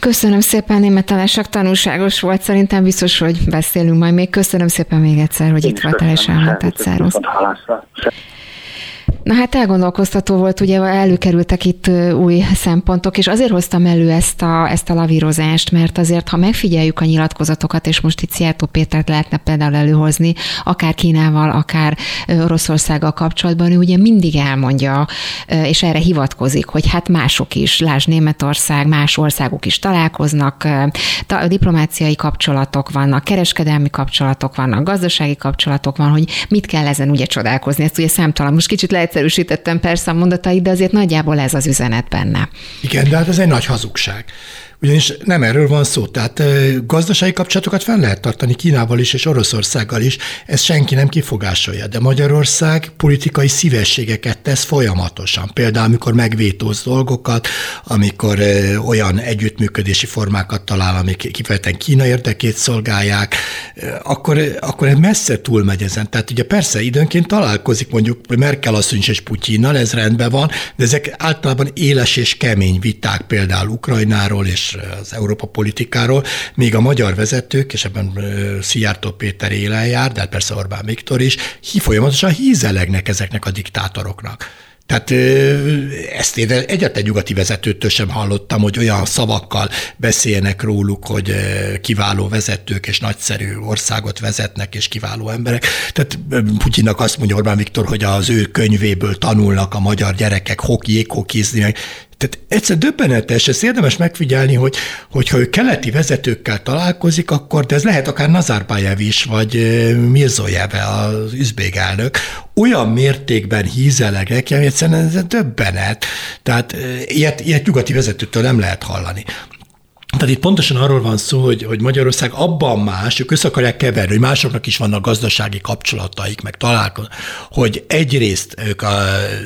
Köszönöm szépen, német tanásak tanulságos volt. Szerintem biztos, hogy beszélünk majd még. Köszönöm szépen még egyszer, hogy Én itt voltál és elmondtad. Szervusz. Na hát elgondolkoztató volt, ugye előkerültek itt új szempontok, és azért hoztam elő ezt a, ezt a lavírozást, mert azért, ha megfigyeljük a nyilatkozatokat, és most itt Szijjártó Pétert lehetne például előhozni, akár Kínával, akár Oroszországgal kapcsolatban, ő ugye mindig elmondja, és erre hivatkozik, hogy hát mások is, lásd Németország, más országok is találkoznak, diplomáciai kapcsolatok vannak, kereskedelmi kapcsolatok vannak, gazdasági kapcsolatok van, hogy mit kell ezen ugye csodálkozni. Ezt ugye számtalan, most kicsit lehet leegyszerűsítettem persze a mondatait, de azért nagyjából ez az üzenet benne. Igen, de hát ez egy nagy hazugság. Ugyanis nem erről van szó. Tehát gazdasági kapcsolatokat fel lehet tartani Kínával is és Oroszországgal is, ezt senki nem kifogásolja. De Magyarország politikai szívességeket tesz folyamatosan. Például, amikor megvétóz dolgokat, amikor olyan együttműködési formákat talál, amik kifejezetten Kína érdekét szolgálják, akkor, akkor messze túlmegy ezen. Tehát ugye persze időnként találkozik mondjuk Merkel asszony és Putyinnal, ez rendben van, de ezek általában éles és kemény viták például Ukrajnáról és az Európa politikáról, még a magyar vezetők, és ebben Szijjártó Péter élen jár, de hát persze Orbán Viktor is, folyamatosan hízelegnek ezeknek a diktátoroknak. Tehát ezt én egyetlen nyugati vezetőtől sem hallottam, hogy olyan szavakkal beszéljenek róluk, hogy kiváló vezetők és nagyszerű országot vezetnek, és kiváló emberek. Tehát Putyinnak azt mondja Orbán Viktor, hogy az ő könyvéből tanulnak a magyar gyerekek hoki, jéghokizni, meg tehát egyszer döbbenetes, ezt érdemes megfigyelni, hogy hogyha ő keleti vezetőkkel találkozik, akkor, de ez lehet akár Nazarbayev is, vagy Mirzojeve, az üzbég elnök, olyan mértékben hízelegek, hogy egyszerűen ez döbbenet. Tehát ilyet, ilyet nyugati vezetőtől nem lehet hallani. Tehát itt pontosan arról van szó, hogy, hogy Magyarország abban más, ők össze akarják keverni, hogy másoknak is vannak gazdasági kapcsolataik, meg találkoznak, hogy egyrészt ők a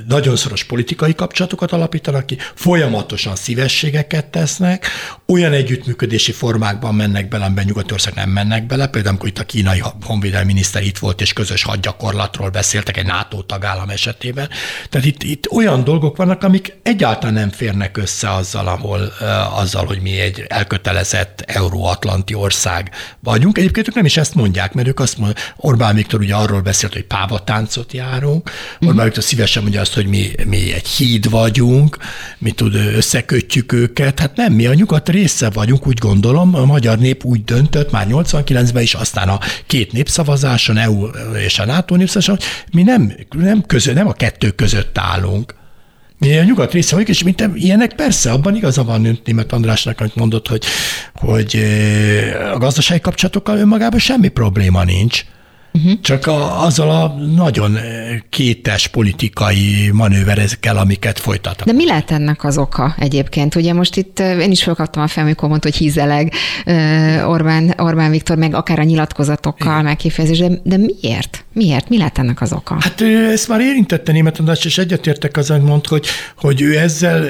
nagyon szoros politikai kapcsolatokat alapítanak ki, folyamatosan szívességeket tesznek, olyan együttműködési formákban mennek bele, amiben Nyugatország nem mennek bele, például amikor itt a kínai honvédelmi miniszter itt volt, és közös hadgyakorlatról beszéltek egy NATO tagállam esetében. Tehát itt, itt olyan dolgok vannak, amik egyáltalán nem férnek össze azzal, ahol, azzal, hogy mi egy elkötelezett euróatlanti ország vagyunk. Egyébként ők nem is ezt mondják, mert ők azt mondják, Orbán Viktor ugye arról beszélt, hogy pávatáncot járunk, Orbán mm. Viktor szívesen mondja azt, hogy mi, mi egy híd vagyunk, mi tud, összekötjük őket. Hát nem, mi a nyugat része vagyunk, úgy gondolom, a magyar nép úgy döntött már 89-ben is, aztán a két népszavazáson, EU és a NATO népszavazáson, mi nem, nem, közö, nem a kettő között állunk. Mi a nyugat része vagyunk, és mint ilyenek persze, abban igaza van Német Andrásnak, amit mondott, hogy, hogy a gazdasági kapcsolatokkal önmagában semmi probléma nincs. Uh-huh. Csak a, azzal a nagyon kétes politikai manőverezkel, amiket folytatnak. De mi lehet ennek az oka egyébként? Ugye most itt én is felkaptam a fel, amikor mondta, hogy hízeleg Orbán, Orbán Viktor, meg akár a nyilatkozatokkal megkifejezés, de, de miért? Miért? Mi lehet ennek az oka? Hát ezt már érintette német András, és egyetértek azon, mond, hogy, hogy ő ezzel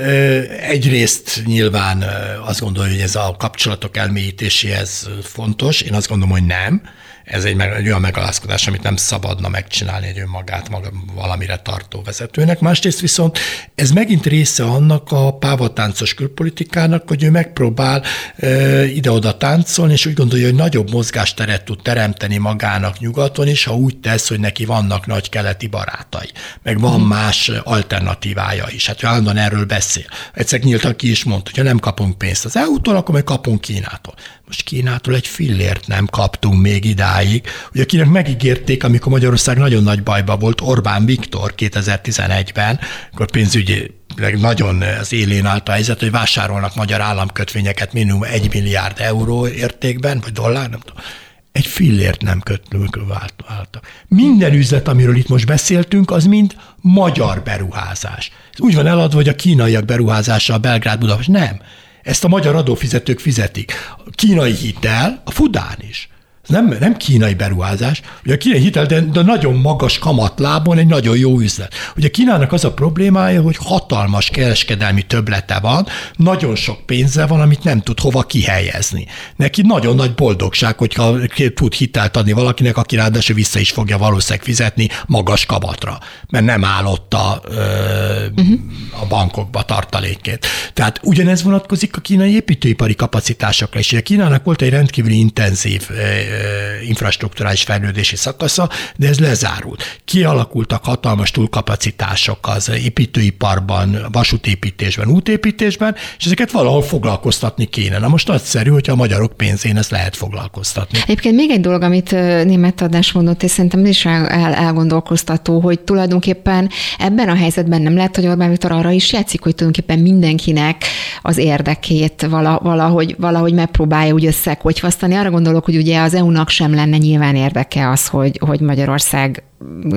egyrészt nyilván azt gondolja, hogy ez a kapcsolatok elmélyítéséhez fontos, én azt gondolom, hogy nem, ez egy, egy olyan megalázkodás, amit nem szabadna megcsinálni egy önmagát maga, valamire tartó vezetőnek. Másrészt viszont ez megint része annak a pávatáncos külpolitikának, hogy ő megpróbál e, ide-oda táncolni, és úgy gondolja, hogy nagyobb mozgásteret tud teremteni magának nyugaton is, ha úgy tesz, hogy neki vannak nagy keleti barátai, meg van hmm. más alternatívája is. Hát ő állandóan erről beszél. Egyszer nyíltan ki is mondta, hogy ha nem kapunk pénzt az EU-tól, akkor meg kapunk Kínától. Most Kínától egy fillért nem kaptunk még idáig. Ugye akinek megígérték, amikor Magyarország nagyon nagy bajba volt, Orbán Viktor 2011-ben, akkor pénzügyi nagyon az élén állt a helyzet, hogy vásárolnak magyar államkötvényeket minimum egy milliárd euró értékben, vagy dollár, nem tudom. Egy fillért nem kötünk, váltak. Minden üzlet, amiről itt most beszéltünk, az mind magyar beruházás. Ez úgy van eladva, hogy a kínaiak beruházása a Belgrád-Budapest. Nem. Ezt a magyar adófizetők fizetik. A kínai hitel, a Fudán is nem, nem kínai beruházás, ugye a kínai hitel, de, de nagyon magas kamatlábon egy nagyon jó üzlet. Ugye Kínának az a problémája, hogy hatalmas kereskedelmi töblete van, nagyon sok pénze van, amit nem tud hova kihelyezni. Neki nagyon nagy boldogság, hogyha tud hitelt adni valakinek, aki ráadásul vissza is fogja valószínűleg fizetni magas kabatra, mert nem állott a, ö, uh-huh. a bankokba tartalékét. Tehát ugyanez vonatkozik a kínai építőipari kapacitásokra is. Ugye Kínának volt egy rendkívüli intenzív infrastruktúrális fejlődési szakasza, de ez lezárult. Kialakultak hatalmas túlkapacitások az építőiparban, vasútépítésben, útépítésben, és ezeket valahol foglalkoztatni kéne. Na most nagyszerű, hogyha a magyarok pénzén ezt lehet foglalkoztatni. Egyébként még egy dolog, amit német adás mondott, és szerintem is el, elgondolkoztató, hogy tulajdonképpen ebben a helyzetben nem lehet, hogy Orbán Viktor arra is játszik, hogy tulajdonképpen mindenkinek az érdekét valahogy, valahogy megpróbálja úgy összekocsvasztani. Arra gondolok, hogy ugye az EU-nak sem lenne nyilván érdeke az, hogy, hogy Magyarország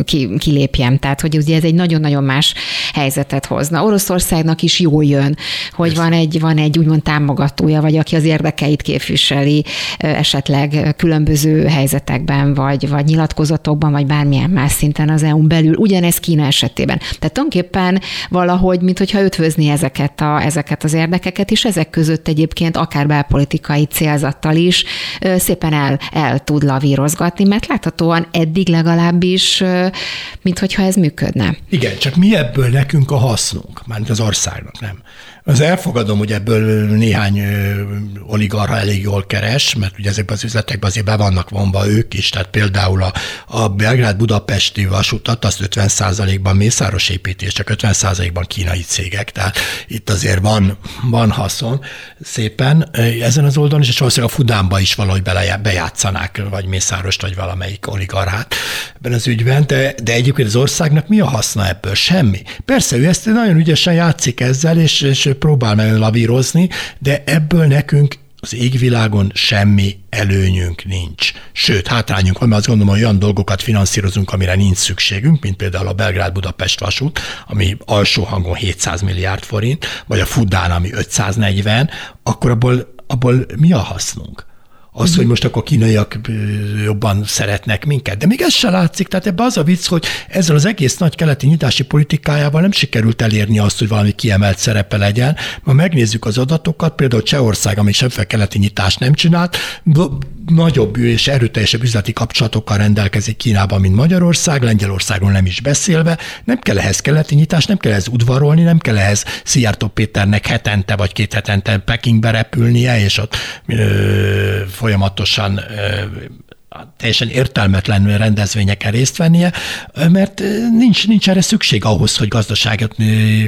ki, kilépjem. Tehát, hogy ugye ez egy nagyon-nagyon más helyzetet hozna. Oroszországnak is jól jön, hogy van egy, van egy úgymond támogatója, vagy aki az érdekeit képviseli esetleg különböző helyzetekben, vagy, vagy nyilatkozatokban, vagy bármilyen más szinten az EU-n belül. Ugyanez Kína esetében. Tehát tulajdonképpen valahogy, mint hogyha ötvözni ezeket, a, ezeket az érdekeket, és ezek között egyébként akár belpolitikai célzattal is szépen el, el tud lavírozgatni, mert láthatóan eddig legalábbis is, mint hogyha ez működne. Igen, csak mi ebből nekünk a hasznunk, mármint az országnak, nem. Az elfogadom, hogy ebből néhány oligarha elég jól keres, mert ugye ezekben az üzletekben azért be vannak vonva ők is, tehát például a, a Belgrád-Budapesti vasutat azt 50 ban mészáros építés, csak 50 ban kínai cégek, tehát itt azért van, van haszon szépen ezen az oldalon, és valószínűleg a Fudánba is valahogy bele, bejátszanák, vagy Mészárost, vagy valamelyik oligarchát ebben az ügyben, de, de egyébként az országnak mi a haszna ebből? Semmi. Persze, ő ezt nagyon ügyesen játszik ezzel, és, és próbál meg lavírozni, de ebből nekünk az égvilágon semmi előnyünk nincs. Sőt, hátrányunk van, mert azt gondolom, hogy olyan dolgokat finanszírozunk, amire nincs szükségünk, mint például a Belgrád-Budapest vasút, ami alsó hangon 700 milliárd forint, vagy a Fudán, ami 540, akkor abból, abból mi a hasznunk? Az, hogy most akkor kínaiak jobban szeretnek minket. De még ez se látszik, tehát ebbe az a vicc, hogy ezzel az egész nagy keleti nyitási politikájával nem sikerült elérni azt, hogy valami kiemelt szerepe legyen. Ma megnézzük az adatokat, például Csehország, ami semmiféle keleti nyitást nem csinált, nagyobb és erőteljesebb üzleti kapcsolatokkal rendelkezik Kínában, mint Magyarország, Lengyelországon nem is beszélve. Nem kell ehhez keleti nyitás, nem kell ehhez udvarolni, nem kell ehhez Szijjártó Péternek hetente vagy két hetente Pekingbe repülnie, és ott ö, folyamatosan teljesen értelmetlen rendezvényeken részt vennie, mert nincs, nincs erre szükség ahhoz, hogy gazdasági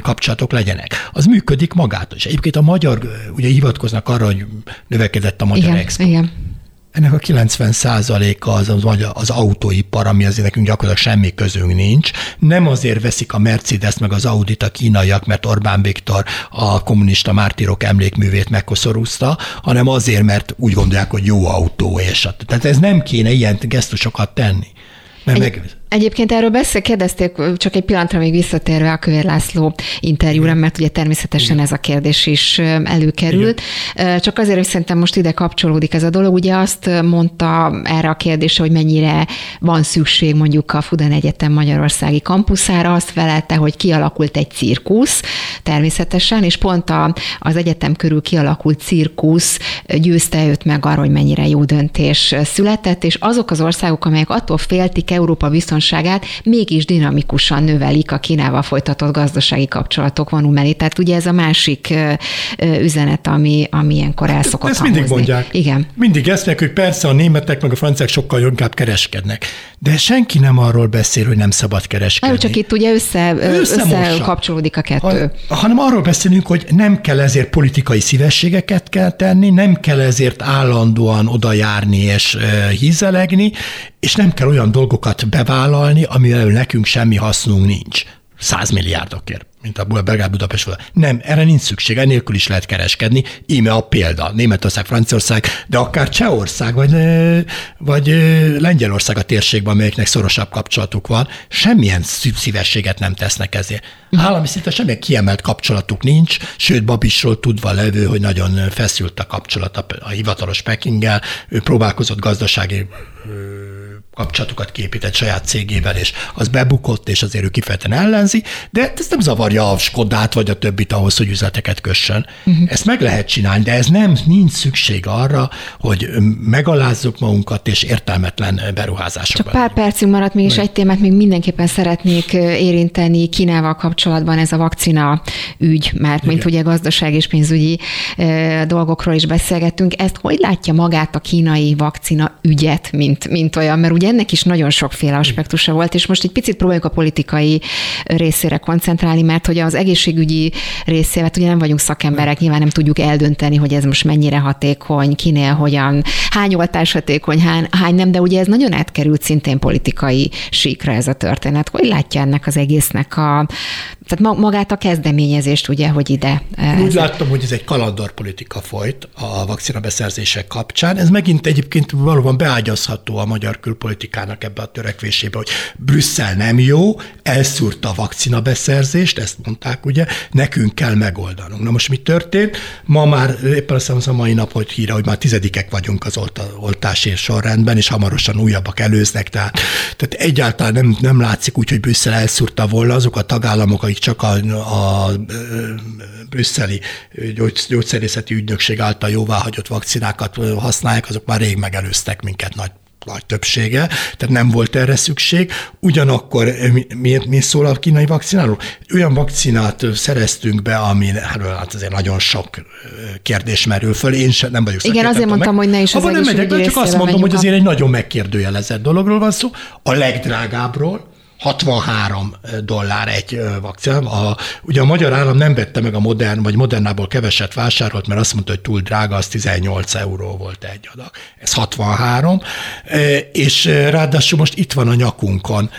kapcsolatok legyenek. Az működik magától. És egyébként a magyar, ugye hivatkoznak arra, hogy növekedett a magyar igen, export. Igen ennek a 90 százaléka az, az, az autóipar, ami azért nekünk gyakorlatilag semmi közünk nincs. Nem azért veszik a Mercedes meg az Audit a kínaiak, mert Orbán Viktor a kommunista mártírok emlékművét megkoszorúzta, hanem azért, mert úgy gondolják, hogy jó autó, és tehát ez nem kéne ilyen gesztusokat tenni. Mert Egy... meg Egyébként erről beszél, kérdezték, csak egy pillanatra még visszatérve a Kövér László interjúra, mert ugye természetesen ez a kérdés is előkerült. Igen. Csak azért, hogy szerintem most ide kapcsolódik ez a dolog. Ugye azt mondta erre a kérdésre, hogy mennyire van szükség mondjuk a Fudan Egyetem Magyarországi kampuszára, azt felelte, hogy kialakult egy cirkusz, természetesen, és pont a, az egyetem körül kialakult cirkusz győzte őt meg arra, hogy mennyire jó döntés született, és azok az országok, amelyek attól féltik Európa biztonságát, biztonságát mégis dinamikusan növelik a Kínával folytatott gazdasági kapcsolatok vonumeli. Tehát ugye ez a másik üzenet, ami, ami ilyenkor el szokott Ezt mindig mondják. Igen. Mindig ezt mondják, hogy persze a németek meg a franciák sokkal inkább kereskednek. De senki nem arról beszél, hogy nem szabad kereskedni. Nem, csak itt ugye össze, összekapcsolódik a kettő. Ha, hanem arról beszélünk, hogy nem kell ezért politikai szívességeket kell tenni, nem kell ezért állandóan oda járni és hízelegni, és nem kell olyan dolgokat bevállalni, amivel nekünk semmi hasznunk nincs. 100 milliárdokért mint a Belgrád Budapest volt. Nem, erre nincs szükség, enélkül is lehet kereskedni. Íme a példa. Németország, Franciaország, de akár Csehország, vagy, vagy Lengyelország a térségben, amelyeknek szorosabb kapcsolatuk van, semmilyen szívességet nem tesznek ezért. Állami szinten semmilyen kiemelt kapcsolatuk nincs, sőt Babisról tudva levő, hogy nagyon feszült a kapcsolat a, a hivatalos Pekinggel, ő próbálkozott gazdasági kapcsolatokat képített saját cégével, és az bebukott, és azért ő kifejezetten ellenzi, de ez nem zavarja a Skodát vagy a többit ahhoz, hogy üzleteket kössön. Uh-huh. Ezt meg lehet csinálni, de ez nem, nincs szükség arra, hogy megalázzuk magunkat, és értelmetlen beruházásokban. Csak pár percünk maradt még, és egy témát még mindenképpen szeretnék érinteni Kínával kapcsolatban, ez a vakcina ügy, mert mint ugye gazdaság és pénzügyi dolgokról is beszélgettünk, ezt hogy látja magát a kínai vakcina ügyet, mint, mint olyan, mert ugye ennek is nagyon sokféle aspektusa volt, és most egy picit próbáljuk a politikai részére koncentrálni, mert hogy az egészségügyi részével ugye nem vagyunk szakemberek, nyilván nem tudjuk eldönteni, hogy ez most mennyire hatékony, kinél hogyan, hány oltás hatékony, hány, hány nem, de ugye ez nagyon átkerült szintén politikai síkra ez a történet. Hogy látja ennek az egésznek a tehát magát a kezdeményezést, ugye, hogy ide. Úgy ez láttam, hogy ez egy kalandorpolitika folyt a vakcina beszerzések kapcsán. Ez megint egyébként valóban beágyazható a magyar külpolitikának ebbe a törekvésébe, hogy Brüsszel nem jó, elszúrta a vakcina beszerzést, ezt mondták, ugye, nekünk kell megoldanunk. Na most mi történt? Ma már éppen azt hiszem, a mai nap, hogy híre, hogy már tizedikek vagyunk az oltási sorrendben, és hamarosan újabbak előznek, tehát, tehát egyáltalán nem, nem látszik úgy, hogy Brüsszel elszúrta volna azok a tagállamok, akik csak a, a brüsszeli gyógyszerészeti ügynökség által jóváhagyott vakcinákat használják, azok már rég megelőztek minket nagy nagy többsége, tehát nem volt erre szükség. Ugyanakkor miért mi szól a kínai vakcináról? Olyan vakcinát szereztünk be, ami hát azért nagyon sok kérdés merül föl. Én sem nem vagyok Igen, azért mondtam, meg. hogy ne is az nem megyek csak azt mondom, hogy azért egy nagyon megkérdőjelezett dologról van szó. A legdrágábbról, 63 dollár egy vakcina. A, ugye a magyar állam nem vette meg a modern, vagy modernából keveset vásárolt, mert azt mondta, hogy túl drága, az 18 euró volt egy adag. Ez 63, és ráadásul most itt van a nyakunkon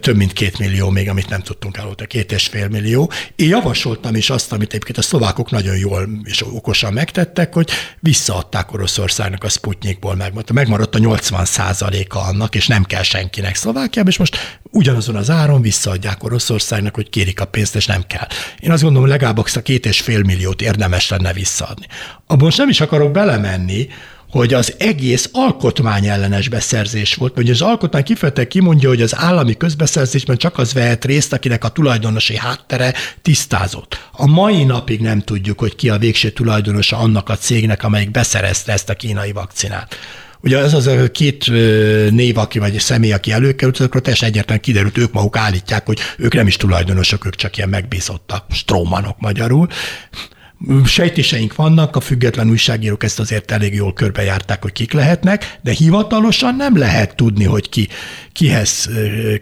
több mint két millió még, amit nem tudtunk a két és fél millió. Én javasoltam is azt, amit egyébként a szlovákok nagyon jól és okosan megtettek, hogy visszaadták Oroszországnak a Sputnikból, megmaradt, megmaradt a 80 a annak, és nem kell senkinek Szlovákiában, és most ugyanazon az áron visszaadják Oroszországnak, hogy kérik a pénzt, és nem kell. Én azt gondolom, legalább a két és fél milliót érdemes lenne visszaadni. Abban most nem is akarok belemenni, hogy az egész alkotmány ellenes beszerzés volt, hogy az alkotmány kifejezetten kimondja, hogy az állami közbeszerzésben csak az vehet részt, akinek a tulajdonosi háttere tisztázott. A mai napig nem tudjuk, hogy ki a végső tulajdonosa annak a cégnek, amelyik beszerezte ezt a kínai vakcinát. Ugye ez az a két név, aki vagy személy, aki előkerült, akkor teljesen egyértelműen kiderült, ők maguk állítják, hogy ők nem is tulajdonosok, ők csak ilyen megbízottak, strómanok magyarul. Sejtéseink vannak, a független újságírók ezt azért elég jól körbejárták, hogy kik lehetnek, de hivatalosan nem lehet tudni, hogy ki, kihez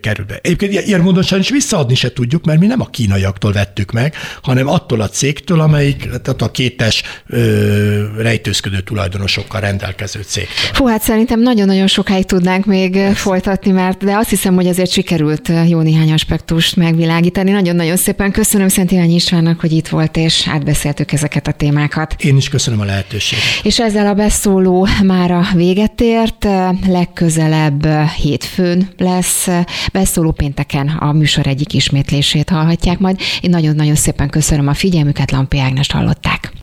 kerül be. Egyébként ilyen módon is visszaadni se tudjuk, mert mi nem a kínaiaktól vettük meg, hanem attól a cégtől, amelyik tehát a kétes ö, rejtőzködő tulajdonosokkal rendelkező cégtől. Fú, hát szerintem nagyon-nagyon sokáig tudnánk még Ezt. folytatni, mert de azt hiszem, hogy azért sikerült jó néhány aspektust megvilágítani. Nagyon-nagyon szépen köszönöm Szent Iványi Istvánnak, hogy itt volt, és átbeszéltük ezeket a témákat. Én is köszönöm a lehetőséget. És ezzel a beszóló már a véget ért. Legközelebb hétfőn lesz beszóló pénteken a műsor egyik ismétlését hallhatják majd. Én nagyon-nagyon szépen köszönöm a figyelmüket, Lampi Ágnest hallották.